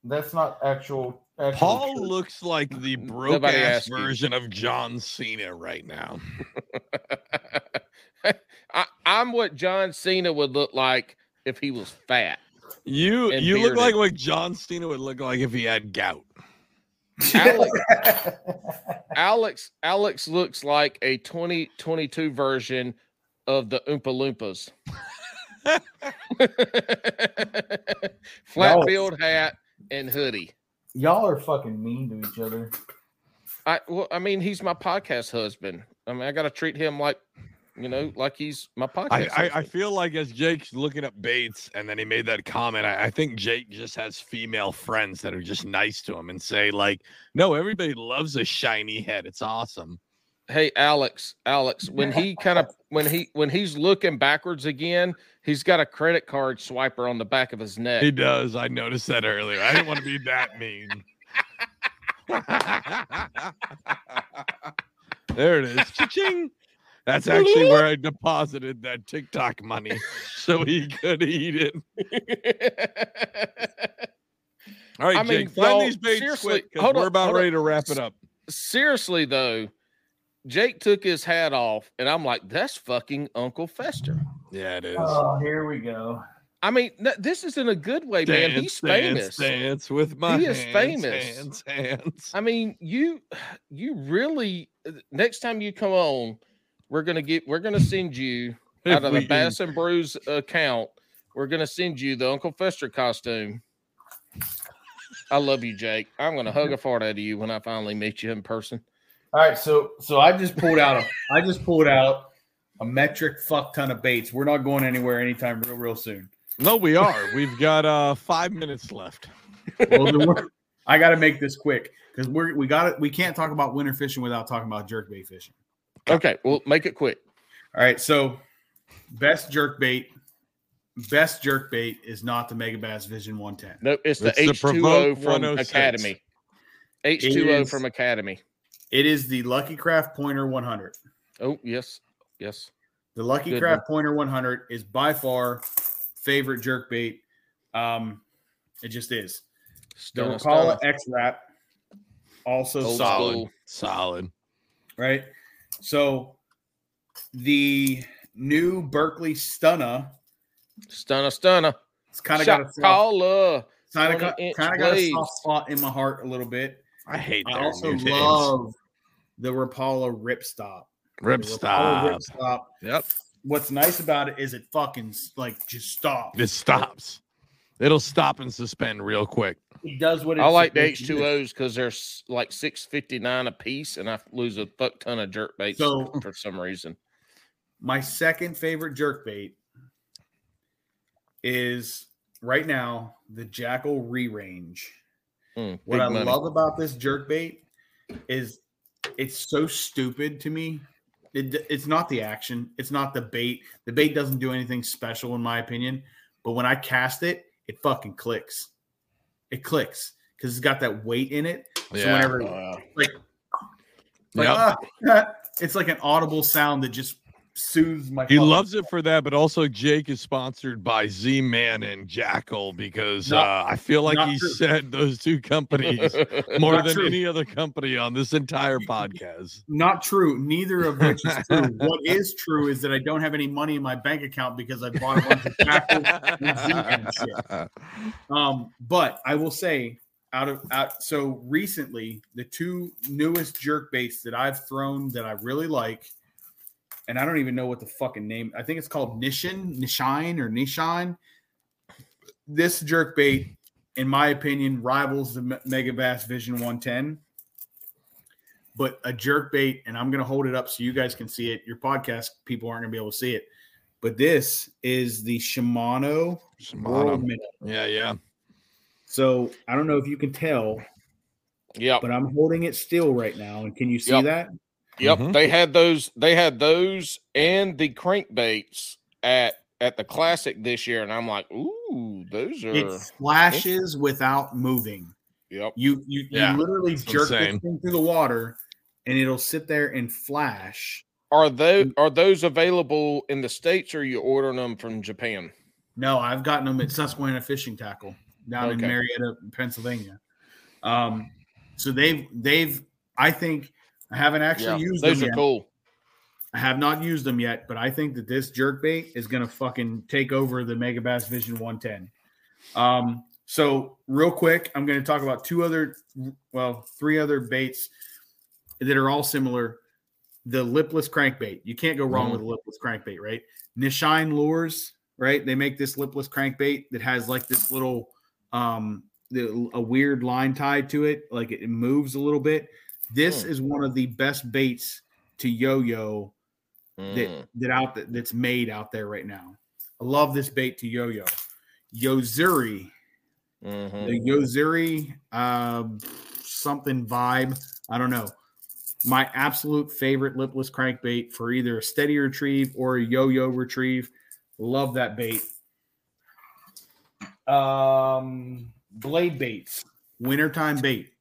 That's not actual, actual Paul truth. looks like the broke ass asked you. version of John Cena right now. I, I'm what John Cena would look like if he was fat. You And you look like what John Cena would look like if he had gout. Alex, Alex, Alex looks like a 2022 version of the Oompa Loompas. Flat No. field hat and hoodie. Y'all are fucking mean to each other. I well, I mean, he's my podcast husband. I mean, I got to treat him like, you know, like he's my podcast. I, I, I feel like as Jake's looking up baits and then he made that comment, I, I think Jake just has female friends that are just nice to him and say, like, no, everybody loves a shiny head. It's awesome. hey Alex, Alex, when he kind of when he when he's looking backwards again, he's got a credit card swiper on the back of his neck. He does. I noticed that earlier. I didn't want to be that mean. there it is. Cha-ching. That's actually where I deposited that TikTok money so he could eat it. All right, I mean, Jake, find these baits seriously, quick 'cause hold we're about hold on. ready to wrap it up. Seriously though, Jake took his hat off, and I'm like, "That's fucking Uncle Fester." Yeah, it is. Oh, here we go. I mean, n- this is in a good way, man. He's famous. Dance, dance with my He is hands, famous. Hands, hands. I mean, you you really uh, next time you come on, we're gonna get we're gonna send you out of the Bass and Brews account. We're gonna send you the Uncle Fester costume. I love you, Jake. I'm gonna hug a fart out of you when I finally meet you in person. All right, so so I just pulled out a I just pulled out a metric fuck ton of baits. We're not going anywhere anytime real real soon. No, we are. We've got uh five minutes left. Well, I got to make this quick because we're we got it. We can't talk about winter fishing without talking about jerkbait fishing. Okay, well, make it quick. All right, so best jerk bait. best jerk bait is not the Megabass Vision 110. No, it's the H two O from Academy. H two O from Academy. It is the Lucky Craft Pointer 100. Oh yes, yes. The Lucky Good Craft Pointer 100 is by far favorite jerk bait. Um, it just is. The Stunna, Rapala stunna. X-Rap, also Old solid, school. Solid. right? So the new Berkley stunner. Stunner, stunner. it's kind of got a soft, caller. kind of got, kind of got a soft spot in my heart a little bit. I hate I also new names. love the Rapala Rip Stop. Rip The Rip stop. Stop. Yep. What's nice about it is it fucking like just stops. It stops. It'll stop and suspend real quick. It does what it's I like the supposed to do. H2Os because they're like six fifty nine a piece, and I lose a fuck ton of jerk baits So- for some reason. My second favorite jerk bait is right now the Jackall re-range. Mm, What I money. love about this jerk bait is it's so stupid to me. It, it's not the action. It's not the bait. The bait doesn't do anything special in my opinion. But when I cast it, it fucking clicks. It clicks because it's got that weight in it. So Yeah. whenever Uh, like, like Yep. ah, it's like an audible sound that just soothes my. He loves it for that, but also Jake is sponsored by Z Man and Jackall because Not- uh, I feel like he true. said those two companies more Not than true. any other company on this entire podcast. Not true. Neither of which is true. what is true is that I don't have any money in my bank account because I bought a bunch of Jackalls and Z and shit. Um, but I will say, out of out, so recently, the two newest jerk baits that I've thrown that I really like, and I don't even know what the fucking name. I think it's called Nishin, Nishine, or Nishine. This jerk bait, in my opinion, rivals the Me- Megabass Vision 110. But a jerk bait, and I'm gonna hold it up so you guys can see it. Your podcast people aren't gonna be able to see it. But this is the Shimano World Shimano. Minnow. Yeah, yeah. So I don't know if you can tell, Yeah. but I'm holding it still right now. And can you see Yep. that? Yep. Mhm. They had those. They had those and the crankbaits at at the classic this year, and I'm like, ooh, those are. It flashes without moving. Yep. You you, Yeah, you literally it's jerk insane. this thing through the water, and it'll sit there and flash. Are those are those available in the states, or are you ordering them from Japan? No, I've gotten them at Susquehanna Fishing Tackle down in Marietta, Pennsylvania. Um, so they've they've I think I haven't actually used those them are yet. cool. I have not used them yet, but I think that this jerk bait is going to fucking take over the Megabass Vision 110. Um, So, real quick, I'm going to talk about two other, well, three other baits that are all similar. The lipless crankbait. You can't go wrong Mhm. with a lipless crankbait, right? Nishine Lures, right? They make this lipless crankbait that has like this little, um, the, a weird line tied to it, like it moves a little bit. This Hmm. is one of the best baits to yo-yo Mm. that that out that, that's made out there right now. I love this bait to yo-yo. Yozuri, Mhm. the Yozuri um something vibe. I don't know. My absolute favorite lipless crankbait for either a steady retrieve or a yo-yo retrieve. Love that bait. Um blade baits, wintertime bait.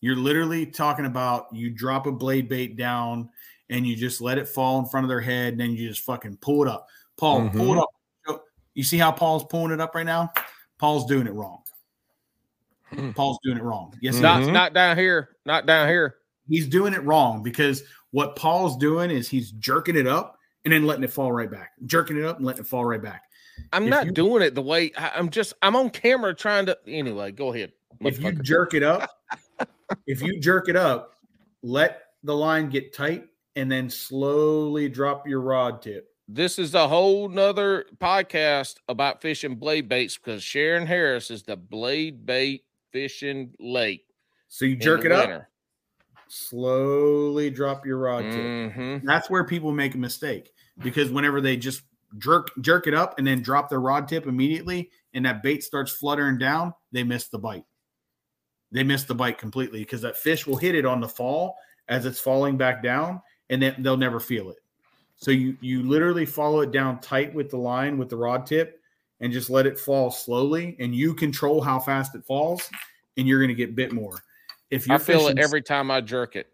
You're literally talking about you drop a blade bait down and you just let it fall in front of their head, and then you just fucking pull it up. Paul, pull it up. You see how Paul's pulling it up right now? Paul's doing it wrong. Hmm. Paul's doing it wrong. Yes, he Not not down here. Not down here. he's doing it wrong because what Paul's doing is he's jerking it up and then letting it fall right back, jerking it up and letting it fall right back. I'm If not you- doing it the way I, I'm just I'm on camera trying to anyway, go ahead. If you jerk it up, if you jerk it up, let the line get tight and then slowly drop your rod tip. this is a whole nother podcast about fishing blade baits because Sharon Harris is the blade bait fishing lake. So you jerk it up, winter. slowly drop your rod tip. Mhm. That's where people make a mistake because whenever they just jerk jerk it up and then drop their rod tip immediately and that bait starts fluttering down, they miss the bite. They miss the bite completely because that fish will hit it on the fall as it's falling back down and then they'll never feel it. So you you literally follow it down tight with the line with the rod tip and just let it fall slowly and you control how fast it falls and you're going to get bit more. If you're feel it every time I jerk it.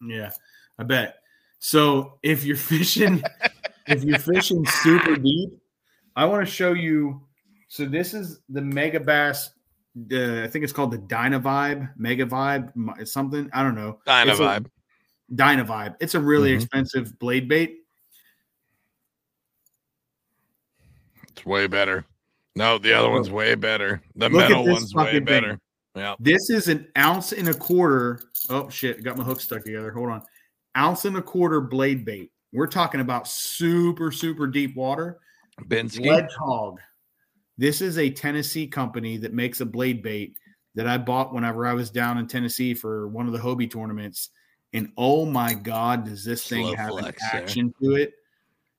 yeah, I bet. So if you're fishing, if you're fishing super deep, I want to show you. So this is the Megabass. Uh, I think it's called the Dyna Vibe, Mega Vibe, it's something. I don't know. Dyna It's a- vibe. Dyna Vibe. It's a really Mhm. expensive blade bait. It's way better. No, the other one's way better. The Look metal one's way fucking thing. better. Yeah. This is an ounce and a quarter. Oh shit! Got my hook stuck together. Hold on. Ounce and a quarter blade bait. We're talking about super super deep water. Binsky. Ledge Hog. This is a Tennessee company that makes a blade bait that I bought whenever I was down in Tennessee for one of the Hobie tournaments. And oh my God, does this thing Slow have an there. action to it?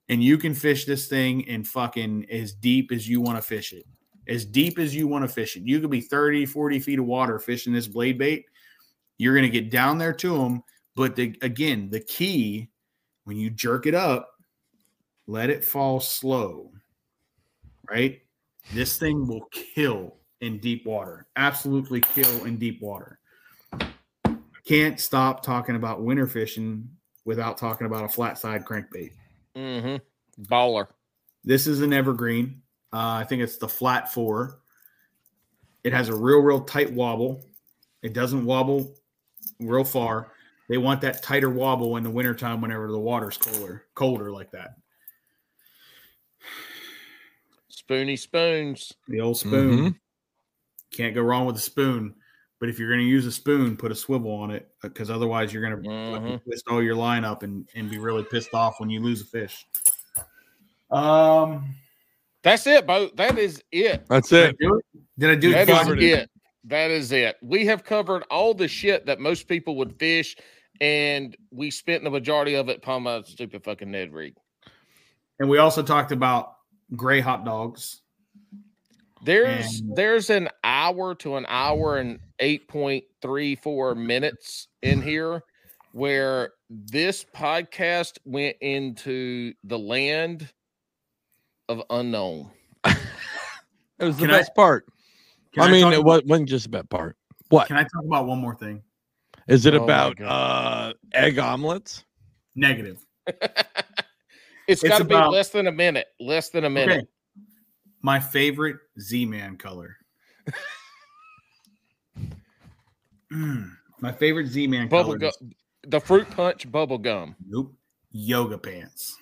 And you can fish this thing in fucking as deep as you want to fish it. As deep as you want to fish it. You could be 30, 40 feet of water fishing this blade bait. You're going to get down there to them. But the, again, the key when you jerk it up, let it fall slow right? This thing will kill in deep water. Absolutely kill in deep water. Can't stop talking about winter fishing without talking about a flat side crankbait. Mm-hmm. Baller. This is an evergreen. Uh, I think it's the flat four. It has a real, real tight wobble. It doesn't wobble real far. They want that tighter wobble in the wintertime whenever the water's colder, colder like that. Spoony spoons. The old spoon. Mhm. Can't go wrong with a spoon. But if you're going to use a spoon, put a swivel on it because otherwise you're going to Mhm. twist all your line up and, and be really pissed off when you lose a fish. Um, That's it, Bo. That is it. That's did I it. do it? Did I do That it? is it. it. That is it. We have covered all the shit that most people would fish, and we spent the majority of it upon my stupid fucking Ned rig. And we also talked about gray hot dogs. There's And- there's an hour to an hour and eight point three four minutes in here where this podcast went into the land of unknown. It was the Can I- best part. Can I mean, it about- wasn't just about part. What Can I talk about one more thing? is it Oh about? Uh, egg omelets. Negative. It's It's got to be less than a minute. Less than a minute. Okay. My favorite Z Man color. Mm, my favorite Z Man Bubble color. gum, is- the fruit punch bubble gum. Nope. Yoga pants.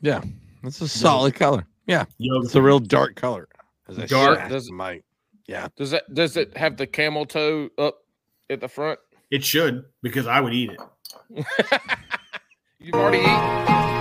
Yeah, That's a solid color. Yeah, Yoga it's a real dark color. As Dark. said, Does- might. Yeah. Does that does it have the camel toe up at the front? It should because I would eat it. You've already eaten.